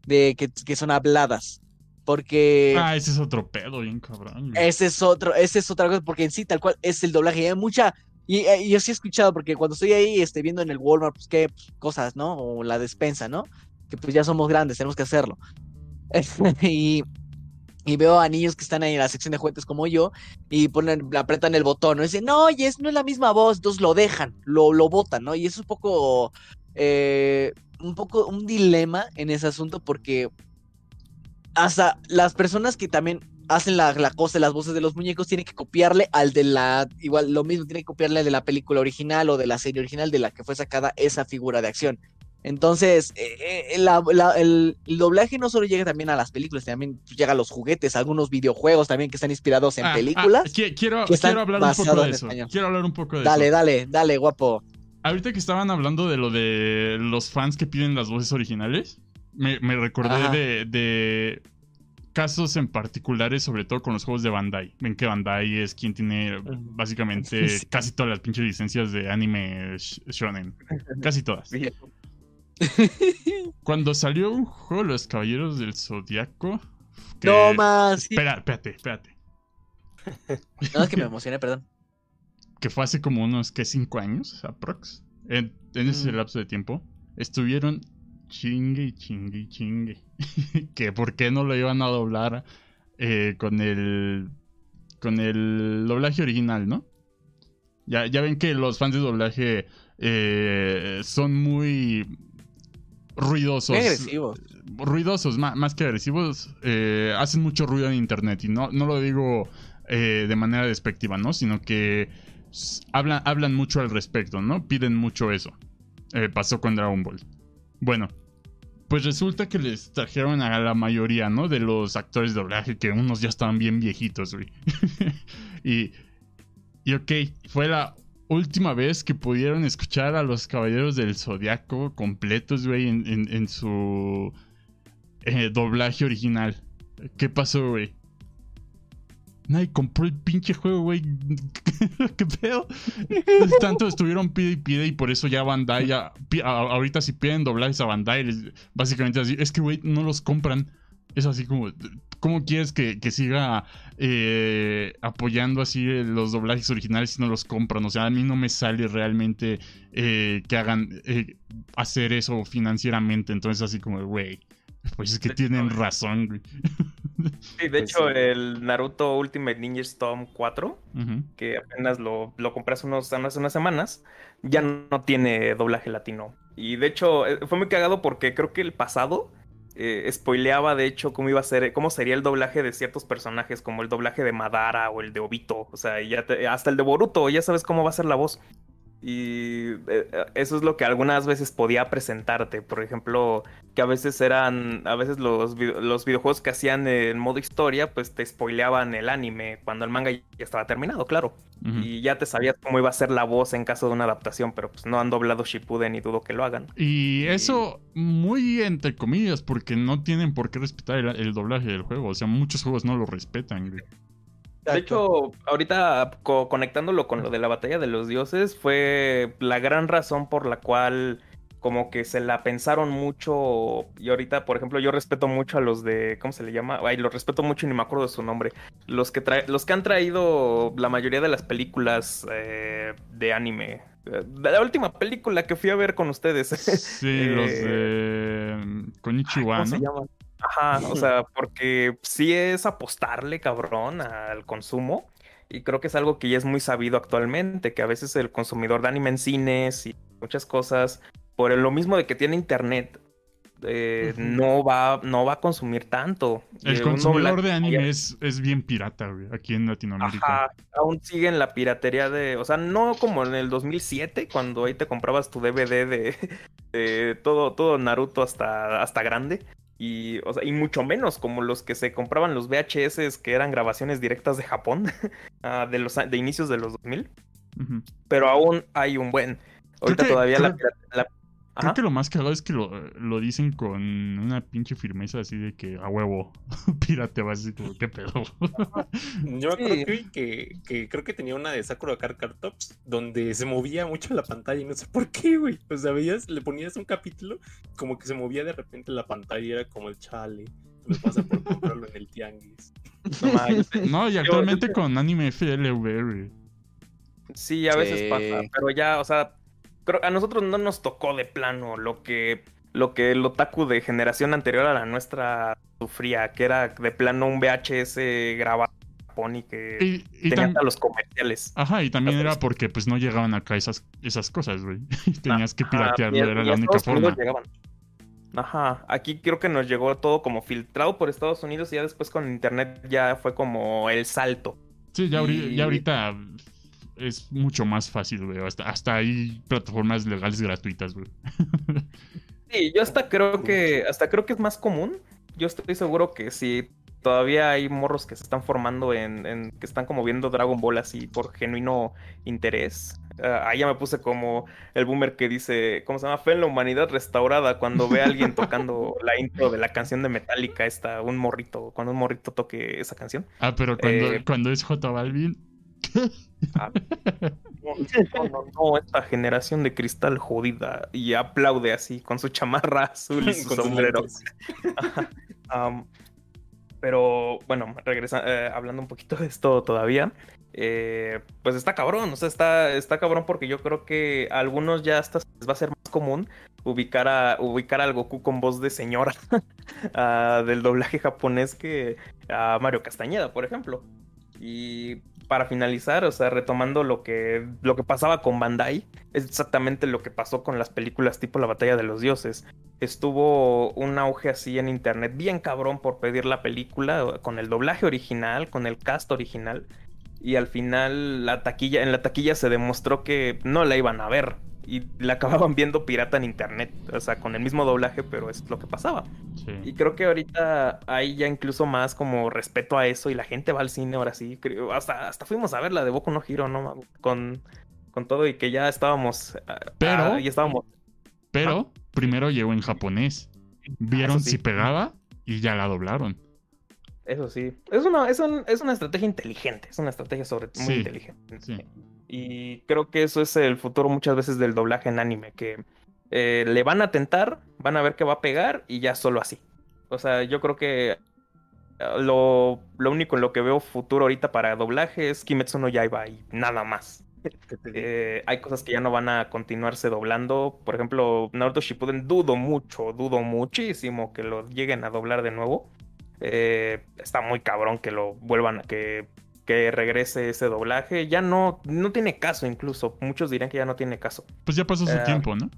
de que, que son habladas. Porque Ah, ese es otro pedo, bien cabrón. güey. ese es otro, ese es otra cosa, porque en sí, tal cual, es el doblaje. Y hay mucha. Y, eh, y yo sí he escuchado, porque cuando estoy ahí este, viendo en el Walmart, pues qué pues, cosas, ¿no? O la despensa, ¿no? Que pues ya somos grandes, tenemos que hacerlo. y, y veo a niños que están ahí en la sección de juguetes como yo y ponen, apretan el botón, ¿no? Y dicen, no, oye, es, no es la misma voz, entonces lo dejan, lo, lo botan, ¿no? Y eso es un poco, eh, un poco un dilema en ese asunto porque hasta las personas que también hacen la, la cosa de las voces de los muñecos tienen que copiarle al de la, igual lo mismo, tienen que copiarle al de la película original o de la serie original de la que fue sacada esa figura de acción. Entonces, eh, eh, la- la- el, el doblaje no solo llega también a las películas, también llega a los juguetes, a algunos videojuegos también que están inspirados en Ah, ah, películas. qui- quiero, quiero hablar un poco de eso. Quiero hablar un poco de dale, eso. dale, dale, guapo. Ahorita que estaban hablando de lo de los fans que piden las voces originales, me, me recordé de, de casos en particulares, sobre todo con los juegos de Bandai. Ven que Bandai es quien tiene básicamente Sí. casi todas las pinches licencias de anime sh- shonen. Casi todas. Cuando salió un juego Los Caballeros del Zodiaco. que- No más. sí. Espera, espérate, espérate. No, es que me emocioné, perdón. que fue hace como unos, que Cinco años, aprox. En, en ese Mm. lapso de tiempo, estuvieron chingue y chingue y chingue. que por qué no lo iban a doblar eh, con el con el doblaje original, ¿no? Ya, ya ven que los fans de doblaje eh, son muy ruidosos. Agresivos. ruidosos, más, que agresivos, eh, hacen mucho ruido en internet. Y no, no lo digo eh, de manera despectiva, ¿no? Sino que hablan, hablan mucho al respecto, ¿no? Piden mucho eso. Eh, pasó con Dragon Ball. Bueno, pues resulta que les trajeron a la mayoría, ¿no? De los actores de doblaje, que unos ya estaban bien viejitos, güey. y, y ok, fue la última vez que pudieron escuchar a los Caballeros del Zodiaco completos, güey, en, su eh, doblaje original. ¿Qué pasó, güey? Nadie compró el pinche juego, güey. ¿Qué pedo? Tanto estuvieron pide y pide y por eso ya Bandai, ya, ahorita si piden doblajes a Bandai, básicamente así, es que, güey, no los compran. Es así como, ¿cómo quieres que, siga eh, apoyando así los doblajes originales si no los compran? O sea, a mí no me sale realmente eh, que hagan eh, hacer eso financieramente. Entonces, así como, güey, pues es que tienen razón, güey. Sí, de pues hecho, el Naruto Ultimate Ninja Storm 4, que apenas lo, lo compré hace, unos, unas semanas, ya no tiene doblaje latino. Y de hecho, eh, fue muy cagado porque creo que el pasado eh, spoileaba, de hecho, cómo iba a ser, cómo sería el doblaje de ciertos personajes, como el doblaje de Madara o el de Obito. O sea, ya hasta el de Boruto, ya sabes cómo va a ser la voz. Y eh, eso es lo que algunas veces podía presentarte. Por ejemplo, que a veces eran, a veces los, los videojuegos que hacían en modo historia, pues te spoileaban el anime cuando el manga ya estaba terminado, claro. Y ya te sabías cómo iba a ser la voz en caso de una adaptación, pero pues no han doblado Shippuden y dudo que lo hagan. Y eso muy entre comillas, porque no tienen por qué respetar el, doblaje del juego. O sea, muchos juegos no lo respetan. De hecho, ahorita conectándolo con lo de la batalla de los dioses, fue la gran razón por la cual como que se la pensaron mucho y ahorita, por ejemplo, yo respeto mucho a los de, ¿cómo se le llama? Ay, los respeto mucho y ni me acuerdo de su nombre. Los que, los que han traído la mayoría de las películas eh, de anime. Eh, la última película que fui a ver con ustedes. Sí, los eh, de Konichiwa, ¿no? Se llama? Ajá, o sea, porque sí es apostarle, cabrón, al consumo. Y creo que es algo que ya es muy sabido actualmente, que a veces el consumidor de anime en cines y muchas cosas, por lo mismo de que tiene internet, eh, no, va, no va a consumir tanto. El eh, consumidor de anime es, es, bien pirata, güey, aquí en Latinoamérica. Ajá, aún siguen la piratería de, o sea, no como en el 2007, cuando ahí te comprabas tu DVD de, todo, todo Naruto hasta, hasta grande. Y, o sea, y mucho menos como los que se compraban los VHS que eran grabaciones directas de Japón ah, de, los, de inicios de los 2000. Pero aún hay un buen. Ahorita todavía la, Creo que lo más cagado es que lo, lo, dicen con una pinche firmeza así de que a huevo, pírate, vas así como, ¿qué pedo? Yo creo que, que, creo que tenía una de Sakura Card Tops donde se movía mucho la pantalla y no sé por qué, güey. O sea, veías, le ponías un capítulo, como que se movía de repente la pantalla y era como el chale. Me pasa por comprarlo en el tianguis. No, y actualmente con anime FLV, Sí, a veces pasa, pero ya, o sea, a nosotros no nos tocó de plano lo que, lo que el otaku de generación anterior a la nuestra sufría, que era de plano un VHS grabado y que tenía los comerciales. Ajá, y también era porque pues no llegaban acá esas, esas cosas, güey. Tenías que piratearlo, era la única forma. Ajá, aquí creo que nos llegó todo como filtrado por Estados Unidos y ya después con internet ya fue como el salto. Sí, ya, ya ahorita es mucho más fácil, güey. Hasta, hasta hay plataformas legales gratuitas, güey. Sí, yo hasta creo que, hasta creo que es más común. Yo estoy seguro que si todavía hay morros que se están formando en, que están como viendo Dragon Ball así por genuino interés. Ah, ahí ya me puse como el boomer que dice, ¿cómo se llama? Fe en la humanidad restaurada cuando ve a alguien tocando la intro de la canción de Metallica, esta, un morrito, cuando un morrito toque esa canción. Ah, pero cuando, eh, cuando es J Balvin, Ah, no, no, esta generación de cristal jodida y aplaude así con su chamarra azul y su sombrero. pero bueno, regresa, eh, hablando un poquito de esto todavía, eh, pues está cabrón, o sea, está, está cabrón porque yo creo que a algunos ya hasta les va a ser más común ubicar a ubicar al Goku con voz de señora del doblaje japonés que a Mario Castañeda, por ejemplo. Y para finalizar, o sea, retomando lo que, lo que pasaba con Bandai, es exactamente lo que pasó con las películas tipo La Batalla de los Dioses. Estuvo un auge así en internet, bien cabrón por pedir la película, con el doblaje original, con el cast original, y al final la taquilla, en la taquilla se demostró que no la iban a ver y la acababan viendo pirata en internet, o sea, con el mismo doblaje, pero es lo que pasaba. Y creo que ahorita hay ya incluso más como respeto a eso y la gente va al cine ahora sí, creo, hasta, hasta fuimos a ver la de Boku no Hiro, ¿no? Con, con todo y que ya estábamos... Ah, pero... Ah, ya estábamos... Pero primero llegó en japonés. Vieron si pegaba y ya la doblaron. Eso sí. Es una, es, es una estrategia inteligente. Es una estrategia sobre muy inteligente. Y creo que eso es el futuro muchas veces del doblaje en anime. Que eh, le van a tentar, van a ver que va a pegar y ya solo así. O sea, yo creo que ah, lo, lo único en lo que veo futuro ahorita para doblaje es Kimetsu no Yaiba y nada más. Eh, hay cosas que ya no van a continuarse doblando. Por ejemplo, Naruto Shippuden dudo mucho, dudo muchísimo que lo lleguen a doblar de nuevo. Eh, está muy cabrón que lo vuelvan a que, que regrese ese doblaje. Ya no, no tiene caso incluso. Muchos dirán que ya no tiene caso. Pues ya pasó su eh, tiempo, ¿no?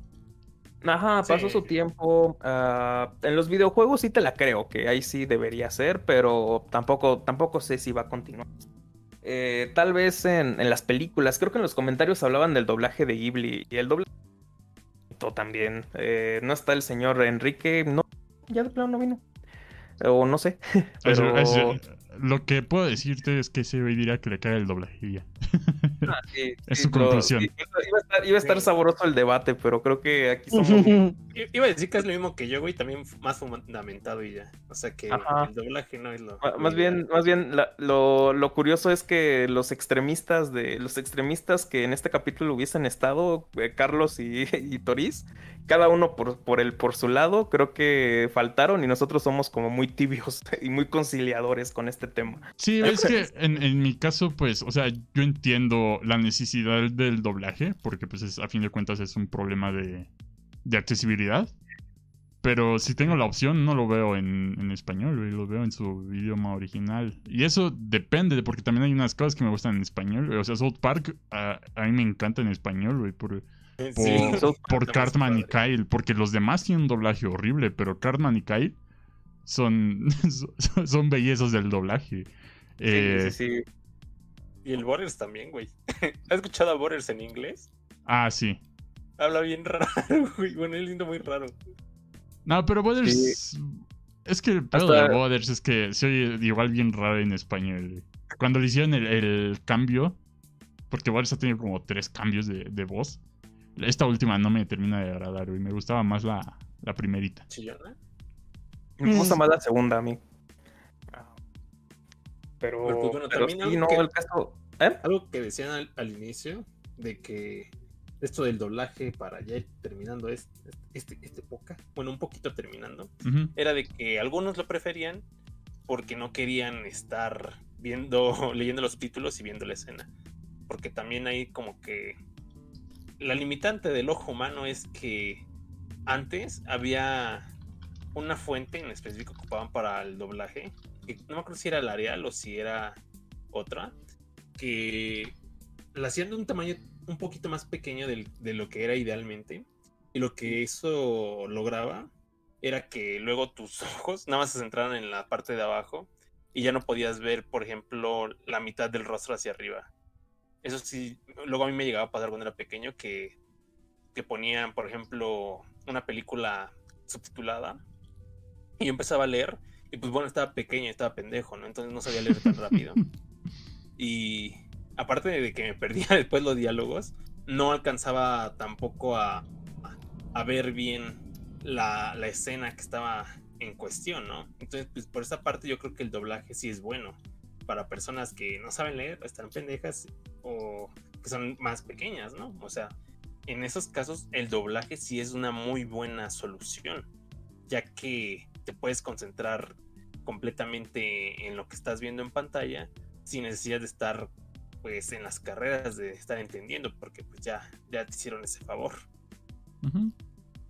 Ajá, pasó su tiempo. Ah, en los videojuegos sí te la creo, que ahí sí debería ser, pero tampoco, tampoco sé si va a continuar. Eh, tal vez en, en, las películas, creo que en los comentarios hablaban del doblaje de Ghibli y el doblaje también. no está el señor Enrique, no, ya de plano no vino. O no sé. Pero... lo que puedo decirte es que ese güey dirá que le cae el doblaje ya. Ah, es su conclusión. iba, a estar, sabroso el debate, pero creo que aquí somos. iba a decir que es lo mismo que yo, güey, también más fundamentado y ya. O sea que el doblaje no es lo. Más bien, más bien lo, curioso es que los extremistas de. Los extremistas que en este capítulo hubiesen estado, eh, Carlos y, y Toriz, cada uno por, por, el, por su lado, creo que faltaron y nosotros somos como muy tibios y muy conciliadores con este tema. Sí, es que en, mi caso, pues, o sea, yo entiendo la necesidad del doblaje, porque pues a fin de cuentas es un problema de, de accesibilidad. Pero si tengo la opción, no lo veo en, en español, lo veo en su idioma original. Y eso depende, porque también hay unas cosas que me gustan en español. O sea, South Park a, a mí me encanta en español, güey, por por, Cartman y Kyle, porque los demás tienen un doblaje horrible, pero Cartman y Kyle son, son bellezas del doblaje. sí, Y el Borders también, güey. ¿Has escuchado a Borders en inglés? Ah, sí. Habla bien raro, güey. Bueno, es lindo, muy raro. No, pero Borders. Es que el pedo de Borders es que se oye igual bien raro en español. Cuando le hicieron el, cambio, porque Borders ha tenido como tres cambios de, de voz. Esta última no me termina de agradar, y Me gustaba más la, la primerita. Me gusta más la segunda a mí. Pero, pues, bueno, también algo, que, el caso, ¿eh? algo que decían al, inicio, de que esto del doblaje para ya terminando este, este, este época, bueno, un poquito terminando, era de que algunos lo preferían porque no querían estar viendo, leyendo los títulos y viendo la escena. Porque también hay como que la limitante del ojo humano es que antes había una fuente en específico que ocupaban para el doblaje, que no me acuerdo si era el Arial o si era otra, que la hacían de un tamaño un poquito más pequeño de lo que era idealmente, y lo que eso lograba era que luego tus ojos nada más se centraran en la parte de abajo y ya no podías ver, por ejemplo, la mitad del rostro hacia arriba. Eso sí, luego a mí me llegaba a pasar cuando era pequeño que, que ponían, por ejemplo, una película subtitulada y yo empezaba a leer y pues bueno, estaba pequeño, estaba pendejo, ¿no? Entonces no sabía leer tan rápido. Y aparte de que me perdía después los diálogos, no alcanzaba tampoco a, a ver bien la, la, escena que estaba en cuestión, ¿no? Entonces, pues por esa parte yo creo que el doblaje sí es bueno para personas que no saben leer, están pendejas o que son más pequeñas, ¿no? O sea, en esos casos el doblaje sí es una muy buena solución, ya que te puedes concentrar completamente en lo que estás viendo en pantalla sin necesidad de estar pues en las carreras de estar entendiendo porque pues ya, ya te hicieron ese favor.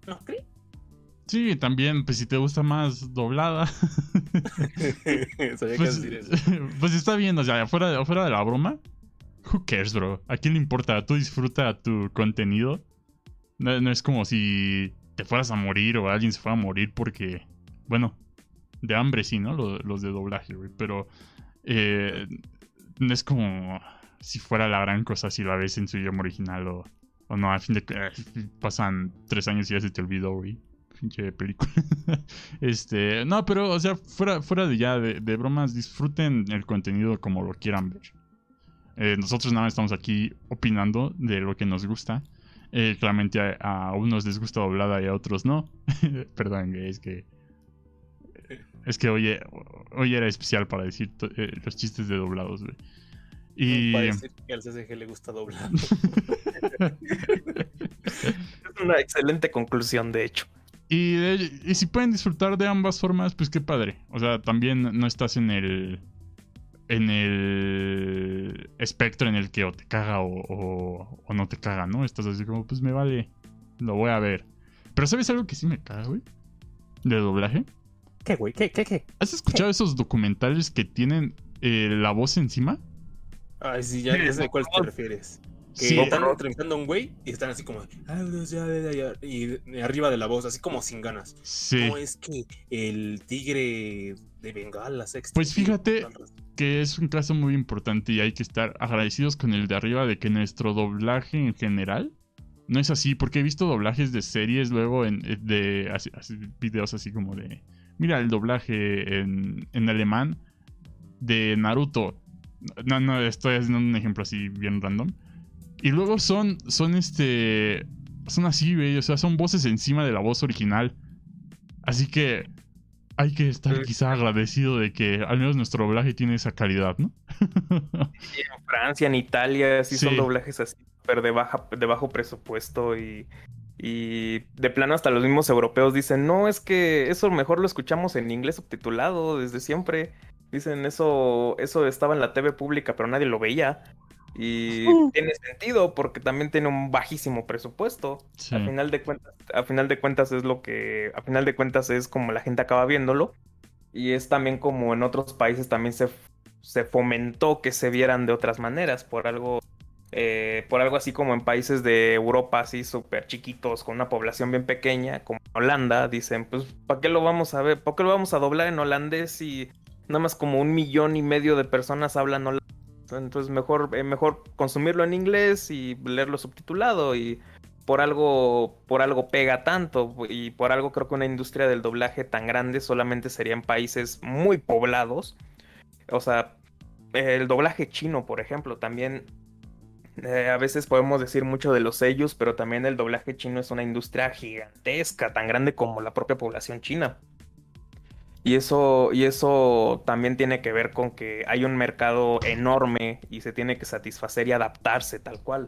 ¿No crees? Sí, también, pues si te gusta más doblada. pues, pues, está bien, o sea, fuera, fuera de la broma. Who cares, bro? ¿A quién le importa? Tú disfruta tu contenido. No, es como si te fueras a morir o alguien se fuera a morir porque, bueno, de hambre sí, ¿no? Los, de doblaje, güey. Pero eh, no es como si fuera la gran cosa si la ves en su idioma original o, o no. Al fin de eh, pasan tres años y ya se te olvidó, güey. Pinche película. este, no, pero, o sea, fuera, fuera de ya, de bromas, disfruten el contenido como lo quieran ver. Eh, nosotros nada más estamos aquí opinando de lo que nos gusta. Eh, claramente a, a, unos les gusta doblada y a otros no. Perdón, es que. Es que hoy, hoy era especial para decir eh, los chistes de doblados, güey. Y. Para decir que al CSG le gusta doblado. es una excelente conclusión, de hecho. Y, de, y si pueden disfrutar de ambas formas, pues qué padre. O sea, también no estás en el en el espectro en el que o te caga o, o, o, no te caga, ¿no? Estás así como, pues me vale, lo voy a ver. Pero ¿sabes algo que sí me caga, güey? De doblaje. ¿Qué, güey? ¿Qué, qué, qué? ¿Has escuchado ¿Qué? esos documentales que tienen eh, la voz encima? Ay, sí, ya, ya sé a cuál te refieres. Que Sí. están entrevistando a un güey y están así como. "Ah, Y arriba de la voz, así como sin ganas. Sí. ¿Cómo es que el tigre de Bengala sexta? Pues fíjate que es un caso muy importante y hay que estar agradecidos con el de arriba de que nuestro doblaje en general no es así, porque he visto doblajes de series luego en eh, de videos así como de mira el doblaje en, en alemán de Naruto. No, no, estoy haciendo un ejemplo así bien random. Y luego son son este son así, güey, o sea, son voces encima de la voz original. Así que hay que estar Sí. quizá agradecido de que al menos nuestro doblaje tiene esa calidad, ¿no? Y en Francia, en Italia, sí, Sí. son doblajes así, súper de, baja, de bajo presupuesto y, y de plano hasta los mismos europeos dicen, no, es que eso mejor lo escuchamos en inglés subtitulado desde siempre. Dicen, eso, eso estaba en la TV pública, pero nadie lo veía. Y tiene sentido porque también tiene un bajísimo presupuesto. Sí. A final de cuentas, a final de cuentas es lo que, a final de cuentas es como la gente acaba viéndolo. Y es también como en otros países también se, se fomentó que se vieran de otras maneras, por algo, eh, por algo así como en países de Europa, así súper chiquitos, con una población bien pequeña, como Holanda, dicen, pues, ¿para qué lo vamos a ver? ¿Para qué lo vamos a doblar en holandés si nada más como un millón y medio de personas hablan holandés? Entonces mejor, eh, mejor consumirlo en inglés y leerlo subtitulado y por algo, por algo pega tanto y por algo creo que una industria del doblaje tan grande solamente sería en países muy poblados. O sea, el doblaje chino, por ejemplo, también eh, a veces podemos decir mucho de los sellos, pero también el doblaje chino es una industria gigantesca, tan grande como la propia población china. Y eso, y eso también tiene que ver con que hay un mercado enorme y se tiene que satisfacer y adaptarse tal cual.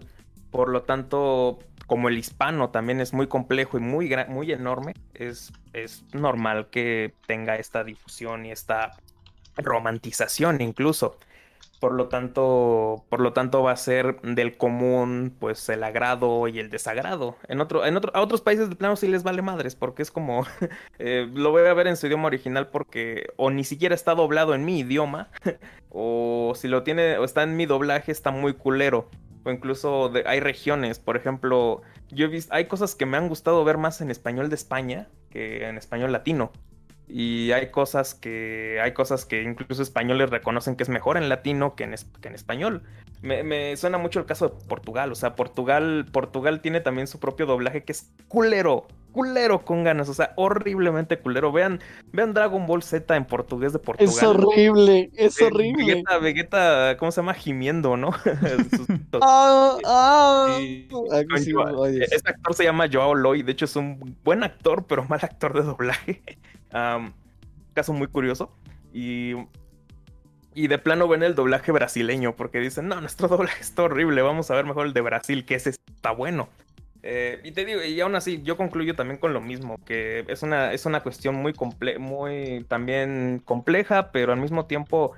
Por lo tanto, como el hispano también es muy complejo y muy, muy enorme, es, es normal que tenga esta difusión y esta romantización incluso. Por lo tanto, por lo tanto va a ser del común, pues el agrado y el desagrado. En otro, en otro, a otros países de plano sí les vale madres, porque es como eh, lo voy a ver en su idioma original porque o ni siquiera está doblado en mi idioma, o si lo tiene, o está en mi doblaje, está muy culero. O incluso hay regiones, por ejemplo, yo he visto, hay cosas que me han gustado ver más en español de España que en español latino. Y hay cosas que hay cosas que incluso españoles reconocen que es mejor en latino que en, es- que en español. Me, me suena mucho el caso de Portugal. O sea, Portugal, Portugal tiene también su propio doblaje que es culero. Culero con ganas. O sea, horriblemente culero. Vean, vean Dragon Ball Z en portugués de Portugal. Es horrible, es Eh, horrible. Vegeta, Vegeta, ¿cómo se llama? Gimiendo, ¿no? Ah, ah. Ah, sí, Dios. Este actor se llama Joao Loy, de hecho es un buen actor, pero mal actor de doblaje. Caso muy curioso. Y, y de plano ven el doblaje brasileño, porque dicen, no, nuestro doblaje está horrible, vamos a ver mejor el de Brasil, que ese está bueno. Eh, y te digo, y aún así, yo concluyo también con lo mismo, que es una, es una cuestión muy, comple muy también compleja, pero al mismo tiempo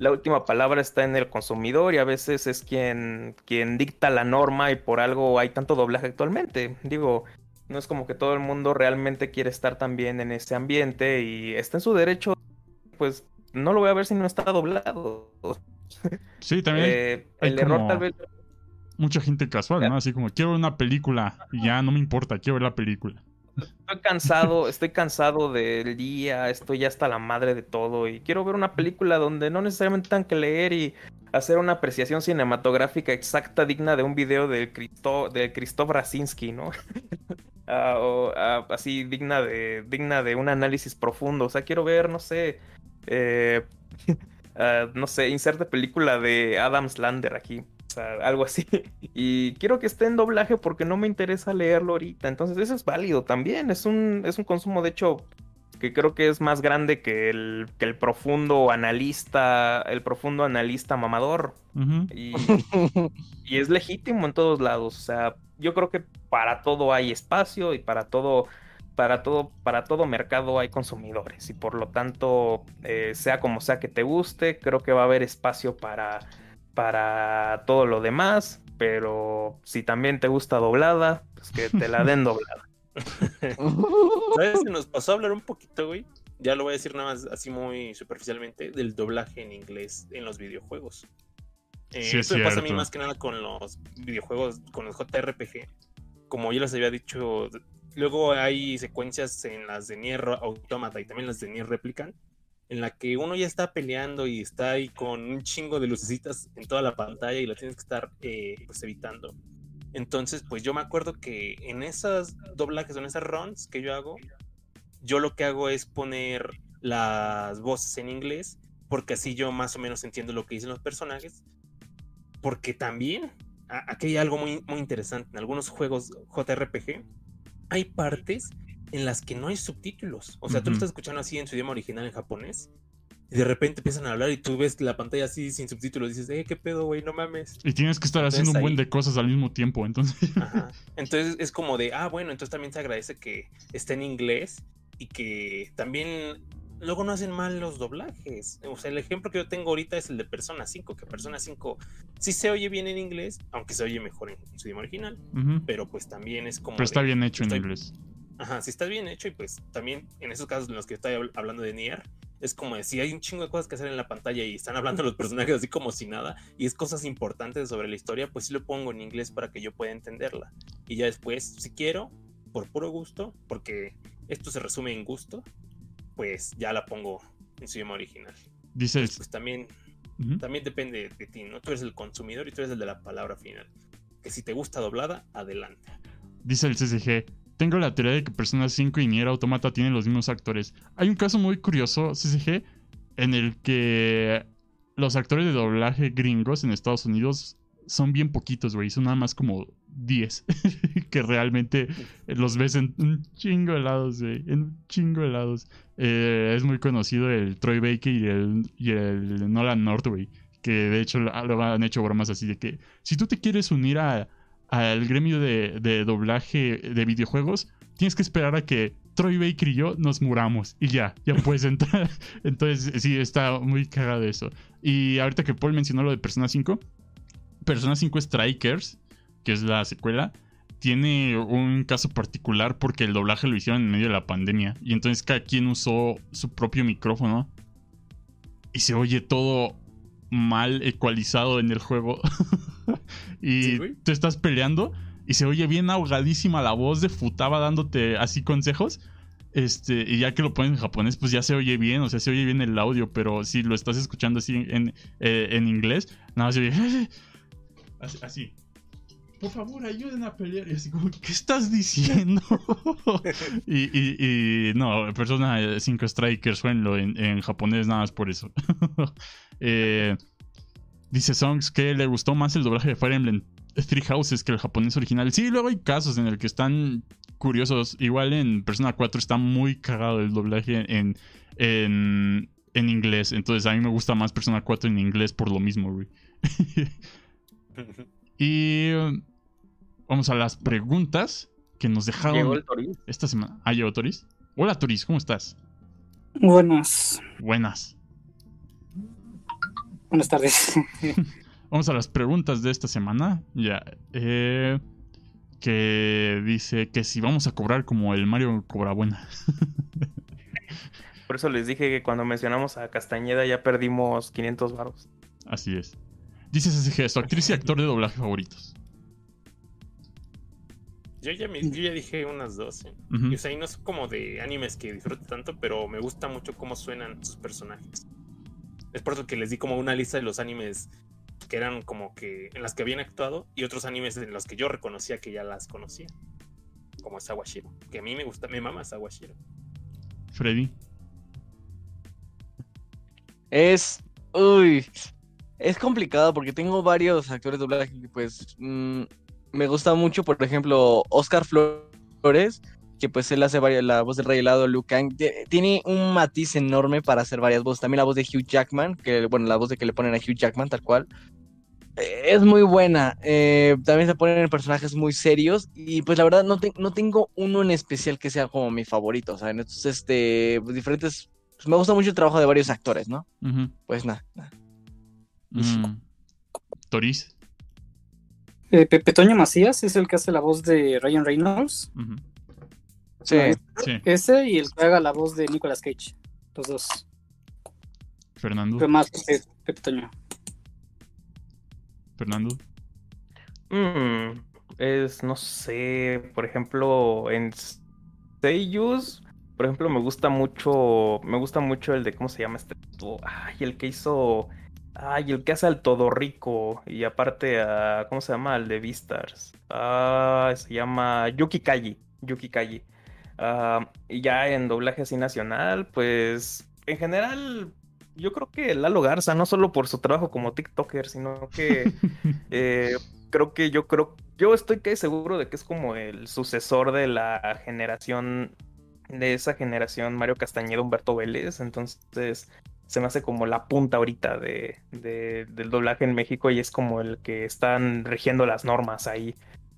la última palabra está en el consumidor y a veces es quien, quien dicta la norma y por algo hay tanto doblaje actualmente. Digo, no es como que todo el mundo realmente quiere estar también en ese ambiente y está en su derecho, pues no lo voy a ver si no está doblado. Sí, también. Eh, el error tal vez Mucha gente casual, ¿no? Así como, quiero ver una película y ya no me importa, quiero ver la película. Estoy cansado, estoy cansado del día, estoy ya hasta la madre de todo y quiero ver una película donde no necesariamente tengan que leer y hacer una apreciación cinematográfica exacta digna de un video del Cristo, de Christoph Rasinski, ¿no? O así digna de digna de un análisis profundo. O sea, quiero ver, no sé, eh, ah, no sé, inserte película de Adam Slander aquí. O sea, algo así. Y quiero que esté en doblaje porque no me interesa leerlo ahorita. Entonces, eso es válido también. Es un, es un consumo, de hecho, que creo que es más grande que el, que el profundo analista, el profundo analista mamador. Y, y es legítimo en todos lados. O sea, yo creo que para todo hay espacio y para todo, para todo, para todo mercado hay consumidores. Y por lo tanto, eh, sea como sea que te guste, creo que va a haber espacio para, para todo lo demás. Pero si también te gusta doblada, pues que te la den doblada. ¿Sabes? Se nos pasó a hablar un poquito, güey. Ya lo voy a decir nada más así muy superficialmente, del doblaje en inglés en los videojuegos. Eh, Sí, es esto me pasa a mí más que nada con los videojuegos, con los JRPG. Como ya les había dicho, luego hay secuencias en las de Nier Automata y también las de Nier Replicant, en la que uno ya está peleando y está ahí con un chingo de lucecitas en toda la pantalla y la tienes que estar eh, pues evitando. Entonces, pues yo me acuerdo que en esas doblajes, en esas runs que yo hago, yo lo que hago es poner las voces en inglés, porque así yo más o menos entiendo lo que dicen los personajes. Porque también, aquí hay algo muy, muy interesante. En algunos juegos JRPG hay partes en las que no hay subtítulos. O sea, tú lo estás escuchando así en su idioma original en japonés. Y de repente empiezan a hablar y tú ves la pantalla así sin subtítulos. Y dices, eh, qué pedo, güey, no mames. Y tienes que estar Entonces, haciendo un buen ahí- de cosas al mismo tiempo, entonces. Ajá. Entonces es como de, ah, bueno, entonces también se agradece que esté en inglés y que también luego no hacen mal los doblajes. O sea, el ejemplo que yo tengo ahorita es el de Persona 5, que Persona 5 sí se oye bien en inglés, aunque se oye mejor en su idioma original, pero pues también es como... Pero está bien hecho en inglés. Ajá, sí está bien hecho y pues también en esos casos en los que estoy habl- hablando de Nier, es como de si hay un chingo de cosas que hacer en la pantalla y están hablando los personajes así como si nada y es cosas importantes sobre la historia, pues sí lo pongo en inglés para que yo pueda entenderla. Y ya después, si quiero, por puro gusto, porque esto se resume en gusto, pues ya la pongo en su idioma original. Dice el... Pues también, también depende de ti, ¿no? Tú eres el consumidor y tú eres el de la palabra final. Que si te gusta doblada, adelante. Dice el CCG. Tengo la teoría de que Persona 5 y Nier Automata tienen los mismos actores. Hay un caso muy curioso, CCG, en el que los actores de doblaje gringos en Estados Unidos son bien poquitos, güey. Son nada más como 10. que realmente los ves en un chingo de lados, güey. En un chingo de lados. Eh, es muy conocido el Troy Baker y el, y el Nolan North, güey. Que de hecho lo, han hecho bromas así de que si tú te quieres unir al gremio de, de doblaje de videojuegos, tienes que esperar a que Troy Baker y yo nos muramos y ya, ya puedes entrar. Entonces, sí, está muy cagado eso. Y ahorita que Paul mencionó lo de Persona 5, Persona 5 Strikers, que es la secuela, tiene un caso particular porque el doblaje lo hicieron en medio de la pandemia y entonces cada quien usó su propio micrófono y se oye todo mal ecualizado en el juego. y Sí, tú estás peleando y se oye bien ahogadísima la voz de Futaba dándote así consejos. Este, y ya que lo ponen en japonés, pues ya se oye bien, o sea, se oye bien el audio, pero si lo estás escuchando así en, eh, en inglés, nada más se oye así. Por favor, ayuden a pelear. Y así como, ¿qué estás diciendo? y, y, no, Persona 5 Strikers, jueguenlo en, en japonés nada más por eso. Eh, dice Songs que le gustó más el doblaje de Fire Emblem Three Houses que el japonés original. Sí, luego hay casos en el que están curiosos. Igual en Persona 4 está muy cagado el doblaje en, en, en inglés. Entonces a mí me gusta más Persona 4 en inglés por lo mismo, güey. y um, vamos a las preguntas que nos Llegó dejaron el Toris. esta semana. Ah, llegó Toris. Hola Toris, ¿cómo estás? Buenas, Buenas. buenas tardes. Vamos a las preguntas de esta semana. Ya. eh, que dice que si vamos a cobrar como el Mario Cobra Buena. Por eso les dije que cuando mencionamos a Castañeda ya perdimos 500 varos. Así es. Dices ese gesto, actriz y actor de doblaje favoritos. Yo ya, me- yo ya dije unas dos. ¿eh? Ujú. Y, o sea, y no es como de animes que disfrute tanto, pero me gusta mucho cómo suenan sus personajes. Es por eso que les di como una lista de los animes que eran como que en las que habían actuado y otros animes en los que yo reconocía que ya las conocía. Como Sawashiro. Que a mí me gusta, me mama Sawashiro. Freddy. Es. Uy. Es complicado porque tengo varios actores de doblaje que, pues. mm, me gusta mucho, por ejemplo, Oscar Flores, que pues él hace varias, la voz del Rey Helado, Liu Kang. Tie- Tiene un matiz enorme para hacer varias voces. También la voz de Hugh Jackman, que, bueno, la voz de que le ponen a Hugh Jackman, tal cual. Eh, Es muy buena. eh, también se ponen personajes muy serios. Y pues la verdad no, te- no tengo uno en especial que sea como mi favorito. Sea, entonces, este, pues, diferentes. pues, me gusta mucho el trabajo de varios actores, ¿no? Pues nada. nada. Mm. Toris. Eh, Pepe Toño Macías es el que hace la voz de Ryan Reynolds. Sí. Sí. Ese y el que haga la voz de Nicolas Cage. Los dos. Fernando. Pero más Pepe, Pepe Toño. Fernando. Mm, es, no sé, por ejemplo, en Seiyus, por ejemplo, me gusta mucho, me gusta mucho el de, ¿cómo se llama este? Ay, el que hizo, ay, el que hace al Todo Rico y aparte a, ¿cómo se llama? Al de Beastars. Ah, se llama Yuki Kaji, Yuki Kaji. Ah, y ya en doblaje así nacional, pues, en general, yo creo que Lalo Garza, no solo por su trabajo como TikToker, sino que eh, creo que yo creo, yo estoy que seguro de que es como el sucesor de la generación, de esa generación Mario Castañeda, Humberto Vélez, entonces se me hace como la punta ahorita de, de- del doblaje en México y es como el que están rigiendo las normas ahí.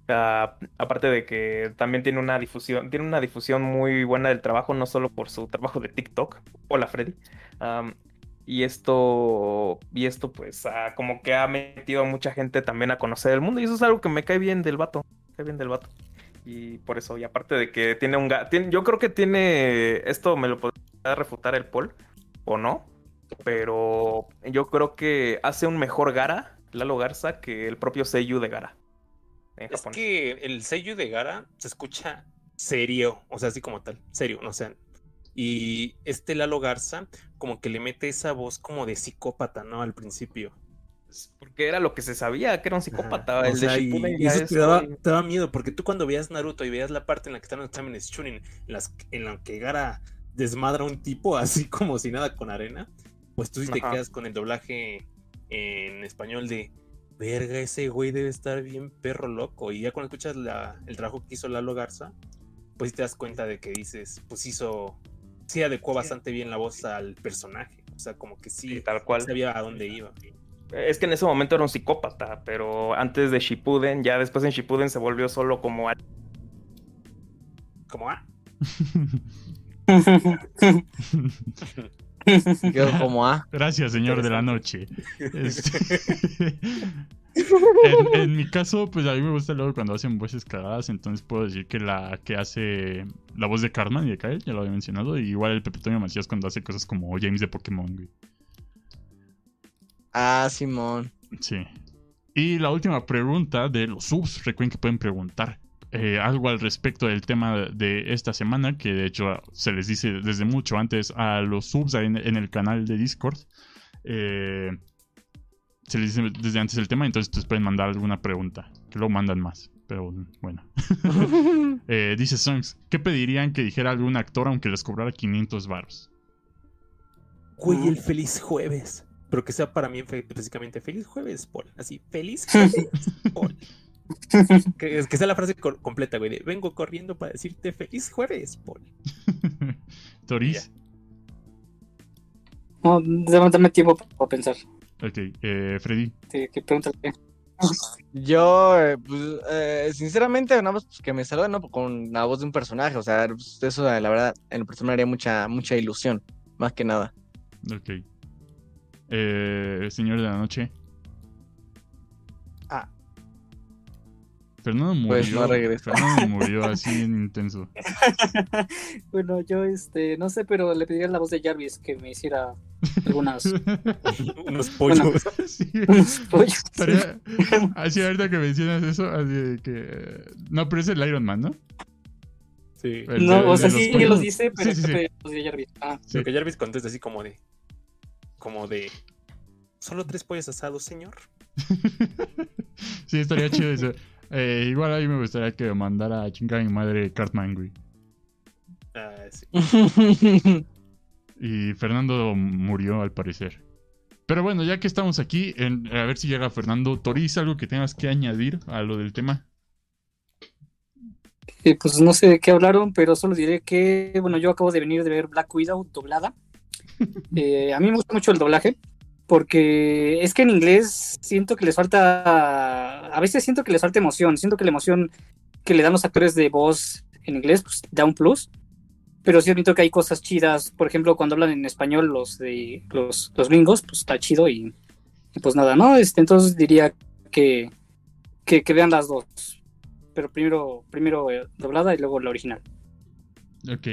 Ah, aparte de que también tiene una difusión, tiene una difusión muy buena del trabajo, no solo por su trabajo de TikTok. Hola Freddy. Am, y esto, y esto pues ah, como que ha metido a mucha gente también a conocer el mundo. Y eso es algo que me cae bien del vato. Me cae bien del vato. Y por eso, y aparte de que tiene un tiene- yo creo que tiene, esto me lo podría refutar el Paul, o no, pero yo creo que hace un mejor Gara, Lalo Garza, que el propio Seiyu de Gara. En Es Japón. que el sello de Gara se escucha serio, o sea, así como tal, serio, no sé. Y este Lalo Garza, como que le mete esa voz como de psicópata, ¿no? Al principio. Porque era lo que se sabía, que era un psicópata. Ajá, o el sea, de y- eso es te daba, muy- te daba miedo, porque tú cuando veías Naruto y veías la parte en la que están los exámenes Chunin, en, las, en la que Gara desmadra a un tipo así como si nada con arena, pues tú sí te Ajá. quedas con el doblaje en español de verga, ese güey debe estar bien perro loco. Y ya cuando escuchas la- el trabajo que hizo Lalo Garza, pues sí te das cuenta de que dices, pues hizo, sí adecuó bastante bien la voz al personaje. O sea, como que sí, Sí, tal cual. sabía a dónde iba. Es que en ese momento era un psicópata, pero antes de Shippuden, ya después en Shippuden se volvió solo como al- Como, ah, Quedó como A. Gracias, señor de la noche. Este- en, en mi caso, pues a mí me gusta luego cuando hacen voces cagadas, entonces puedo decir que la que hace la voz de Cartman y de Kyle, ya lo había mencionado, y igual el Pepe Toño Macías cuando hace cosas como James de Pokémon, güey. Ah, Simón. Sí. Y la última pregunta de los subs, recuerden que pueden preguntar eh, algo al respecto del tema de esta semana, que de hecho se les dice desde mucho antes a los subs en, en el canal de Discord. Eh, se les dice desde antes el tema, entonces ustedes pueden mandar alguna pregunta, que luego mandan más, pero bueno. Eh, dice Songs, ¿qué pedirían que dijera algún actor aunque les cobrara 500 baros? Güey, el feliz jueves. Pero que sea para mí específicamente feliz jueves, Paul. Así, feliz jueves, Paul. Que, es- que sea la frase co- completa, güey. de, Vengo corriendo para decirte feliz jueves, Paul. Toris. No, dame, tiempo para pensar. Ok, eh, Freddy. ¿Qué, qué pregunta? Yo, eh, pues, eh, sinceramente, nada más pues, que me saluden ¿no? con la voz de un personaje. O sea, pues, eso, eh, la verdad, en lo personal haría mucha, mucha ilusión. Más que nada. Ok. Eh, señor de la noche. Fernando murió. Pues no regresa. Fernando murió así en intenso. bueno, yo, este, no sé, pero le pediría la voz de Jarvis que me hiciera algunas Unos pollos. Sí. unos pollos. Estaría- Así ahorita que mencionas eso, así de que... No, pero es el Iron Man, ¿no? Sí. El No, de- o sea, sí pollos. los dice, pero Sí, sí, sí. creo que los de Jarvis. Ah, Sí. Lo que Jarvis contesta así como de. Como de. ¿Solo tres pollos asados, señor? Sí, estaría chido eso. Eh, igual a mí me gustaría que mandara a chingar a mi madre Cartman, güey. Ah, sí. Y Fernando murió al parecer. Pero bueno, ya que estamos aquí, en- a ver si llega Fernando. Toriz, algo que tengas que añadir a lo del tema. Eh, pues no sé de qué hablaron, pero solo diré que, bueno, yo acabo de venir de ver Black Widow doblada. Eh, a mí me gusta mucho el doblaje, porque es que en inglés siento que les falta, a veces siento que les falta emoción, siento que la emoción que le dan los actores de voz en inglés, pues da un plus. Pero sí admito que hay cosas chidas, por ejemplo, cuando hablan en español los de los, los gringos, pues está chido y, pues nada, ¿no? Este, entonces diría que, que, vean las dos pero primero, primero eh, doblada y luego la original. Ok.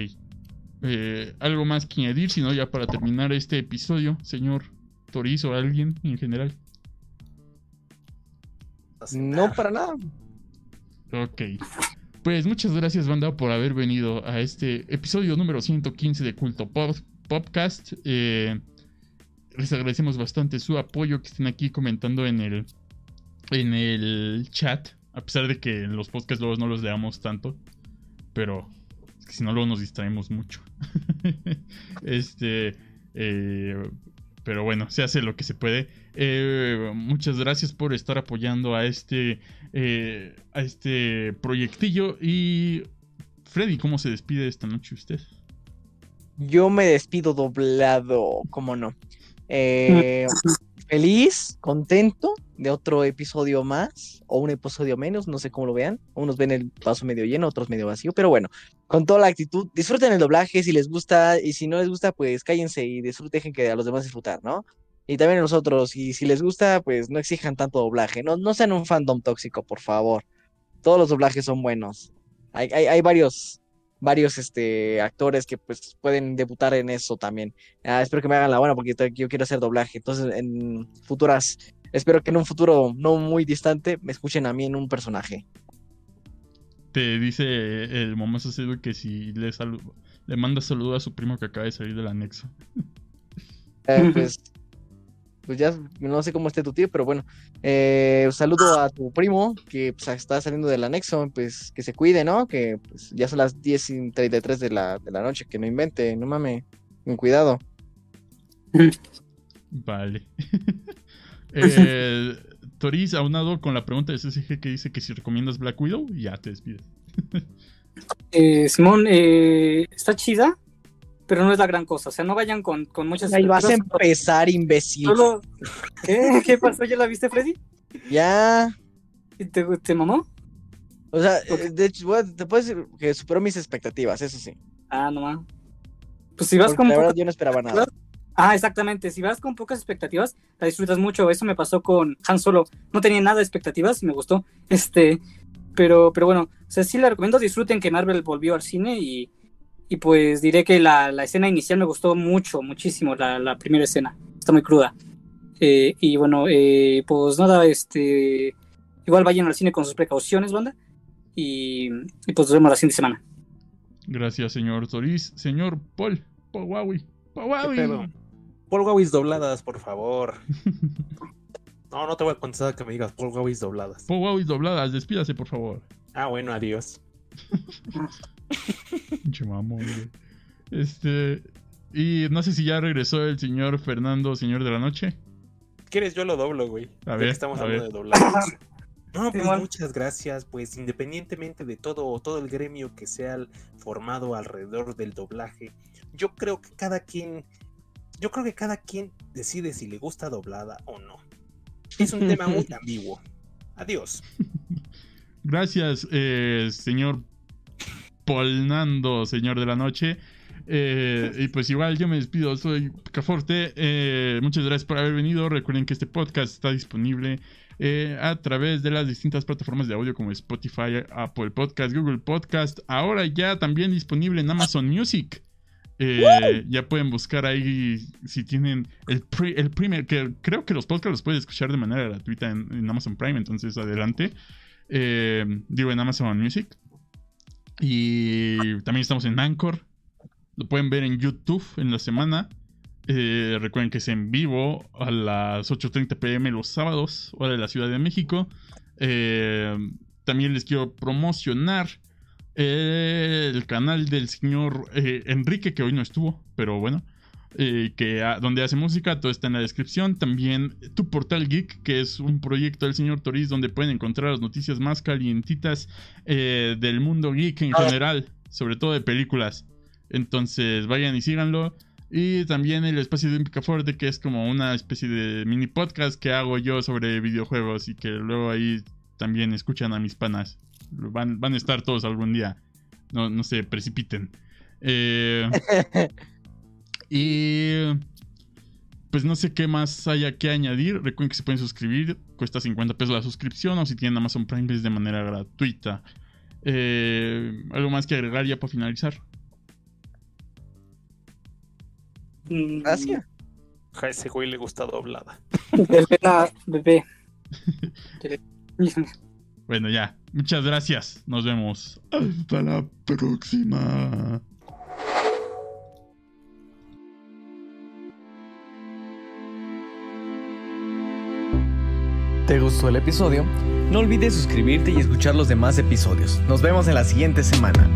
Eh, algo más que añadir, sino ya para terminar este episodio, señor Toriz o alguien en general. no, para nada. Ok. Pues muchas gracias, banda, por haber venido a este episodio número 115 de Culto Pop Podcast. Eh, les agradecemos bastante su apoyo que estén aquí comentando en el, en el chat. A pesar de que en los podcasts luego no los leamos tanto. Pero es que si no, luego nos distraemos mucho. este. eh, pero bueno, se hace lo que se puede. Eh, muchas gracias por estar apoyando a este, eh, a este proyectillo. Y Freddy, ¿cómo se despide esta noche usted? Yo me despido doblado, ¿cómo no? Eh, feliz, contento de otro episodio más, o un episodio menos, no sé cómo lo vean. Unos ven el vaso medio lleno, otros medio vacío, pero bueno, con toda la actitud, disfruten el doblaje si les gusta, y si no les gusta, pues cállense y disfruten, dejen que a los demás disfrutar, ¿no? Y también a nosotros, y si les gusta, pues no exijan tanto doblaje, no, no sean un fandom tóxico, por favor. Todos los doblajes son buenos. Hay, hay, hay varios, varios este, actores que pues pueden debutar en eso también. Ah, espero que me hagan la buena porque yo quiero hacer doblaje. Entonces, en futuras, espero que en un futuro no muy distante me escuchen a mí en un personaje. Te dice el Momoso Sedu que si le, le manda saludo a su primo que acaba de salir del anexo. Eh, pues, pues ya no sé cómo esté tu tío, pero bueno. Eh, saludo a tu primo que pues, está saliendo del anexo, pues que se cuide, ¿no? Que pues, ya son las 10 y 33 de la, de la noche, que no invente, no mames, con cuidado. Vale. eh, Toriz, aunado con la pregunta de CCG que dice que si recomiendas Black Widow, ya te despides. Eh, Simón, eh, está chida, pero no es la gran cosa. O sea, no vayan con, con muchas Ahí vas a empezar, imbécil. Solo- ¿Qué? ¿Qué pasó? ¿Ya la viste, Freddy? Ya. ¿Y ¿Te, te mamó? O sea, eh, de hecho, te puedo decir que superó mis expectativas, eso sí. Ah, no ma. Pues si vas Porque con la verdad yo no esperaba nada. Ah, exactamente. Si vas con pocas expectativas, la disfrutas mucho. Eso me pasó con Han Solo. No tenía nada de expectativas y me gustó. Este, pero, pero bueno, o sea, sí la recomiendo. Disfruten que Marvel volvió al cine y, y pues diré que la, la escena inicial me gustó mucho, muchísimo. La, la primera escena está muy cruda. Eh, y bueno, eh, pues nada, este, igual vayan al cine con sus precauciones, banda. Y, y pues nos vemos la siguiente semana. Gracias, señor Toriz. Señor Paul, Paul Huawei. Paul Huawei. ¿Qué pedo? Paul Wawis dobladas, por favor. No, no te voy a contestar que me digas Paul Wawis dobladas. Paul Huawei dobladas, despídase, por favor. Ah, bueno, adiós. Mamón, güey. Este. Y no sé si ya regresó el señor Fernando, señor de la noche. ¿Quieres? Yo lo doblo, güey. A ver, que estamos a hablando ver. de doblajes. No, pues muchas gracias. Pues independientemente de todo, todo el gremio que se ha formado alrededor del doblaje, yo creo que cada quien, yo creo que cada quien decide si le gusta doblada o no. Es un tema muy ambiguo. Adiós. Gracias, eh, señor Polnando, señor de la noche. Eh, y pues igual yo me despido, soy Caforte. Eh, muchas gracias por haber venido. Recuerden que este podcast está disponible eh, a través de las distintas plataformas de audio como Spotify, Apple Podcast, Google Podcast. Ahora ya también disponible en Amazon Music. Ya pueden buscar ahí si tienen el, el primer, que creo que los podcasts los puedes escuchar de manera gratuita en, Amazon Prime, entonces adelante. Digo, en Amazon Music. Y también estamos en Anchor. Lo pueden ver en YouTube en la semana. Eh, recuerden que es en vivo a las 8.30 pm los sábados, hora de la Ciudad de México. también les quiero promocionar el canal del señor eh, Enrique, que hoy no estuvo, pero bueno, eh, que donde hace música, todo está en la descripción. También tu portal geek, que es un proyecto del señor Toriz, donde pueden encontrar las noticias más calientitas eh, del mundo geek en general, sobre todo de películas. Entonces vayan y síganlo. Y también el espacio de Picaforte, que es como una especie de mini podcast que hago yo sobre videojuegos y que luego ahí también escuchan a mis panas. Van, van a estar todos algún día. No, no se precipiten. Eh, y pues no sé qué más haya que añadir. Recuerden que se pueden suscribir. Cuesta 50 pesos la suscripción. O si tienen Amazon Prime es de manera gratuita. Eh, ¿Algo más que agregar ya para finalizar? Gracias. A ese güey le gusta doblada. bebé. Bueno, ya. Muchas gracias. Nos vemos. Hasta la próxima. ¿Te gustó el episodio? No olvides suscribirte y escuchar los demás episodios. Nos vemos en la siguiente semana.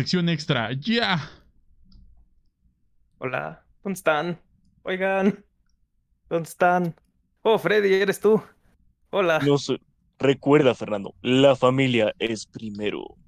Sección extra, ya. Hola, ¿dónde están? Oigan, ¿dónde están? Oh, Freddy, eres tú. Hola. No sé. Recuerda, Fernando, la familia es primero.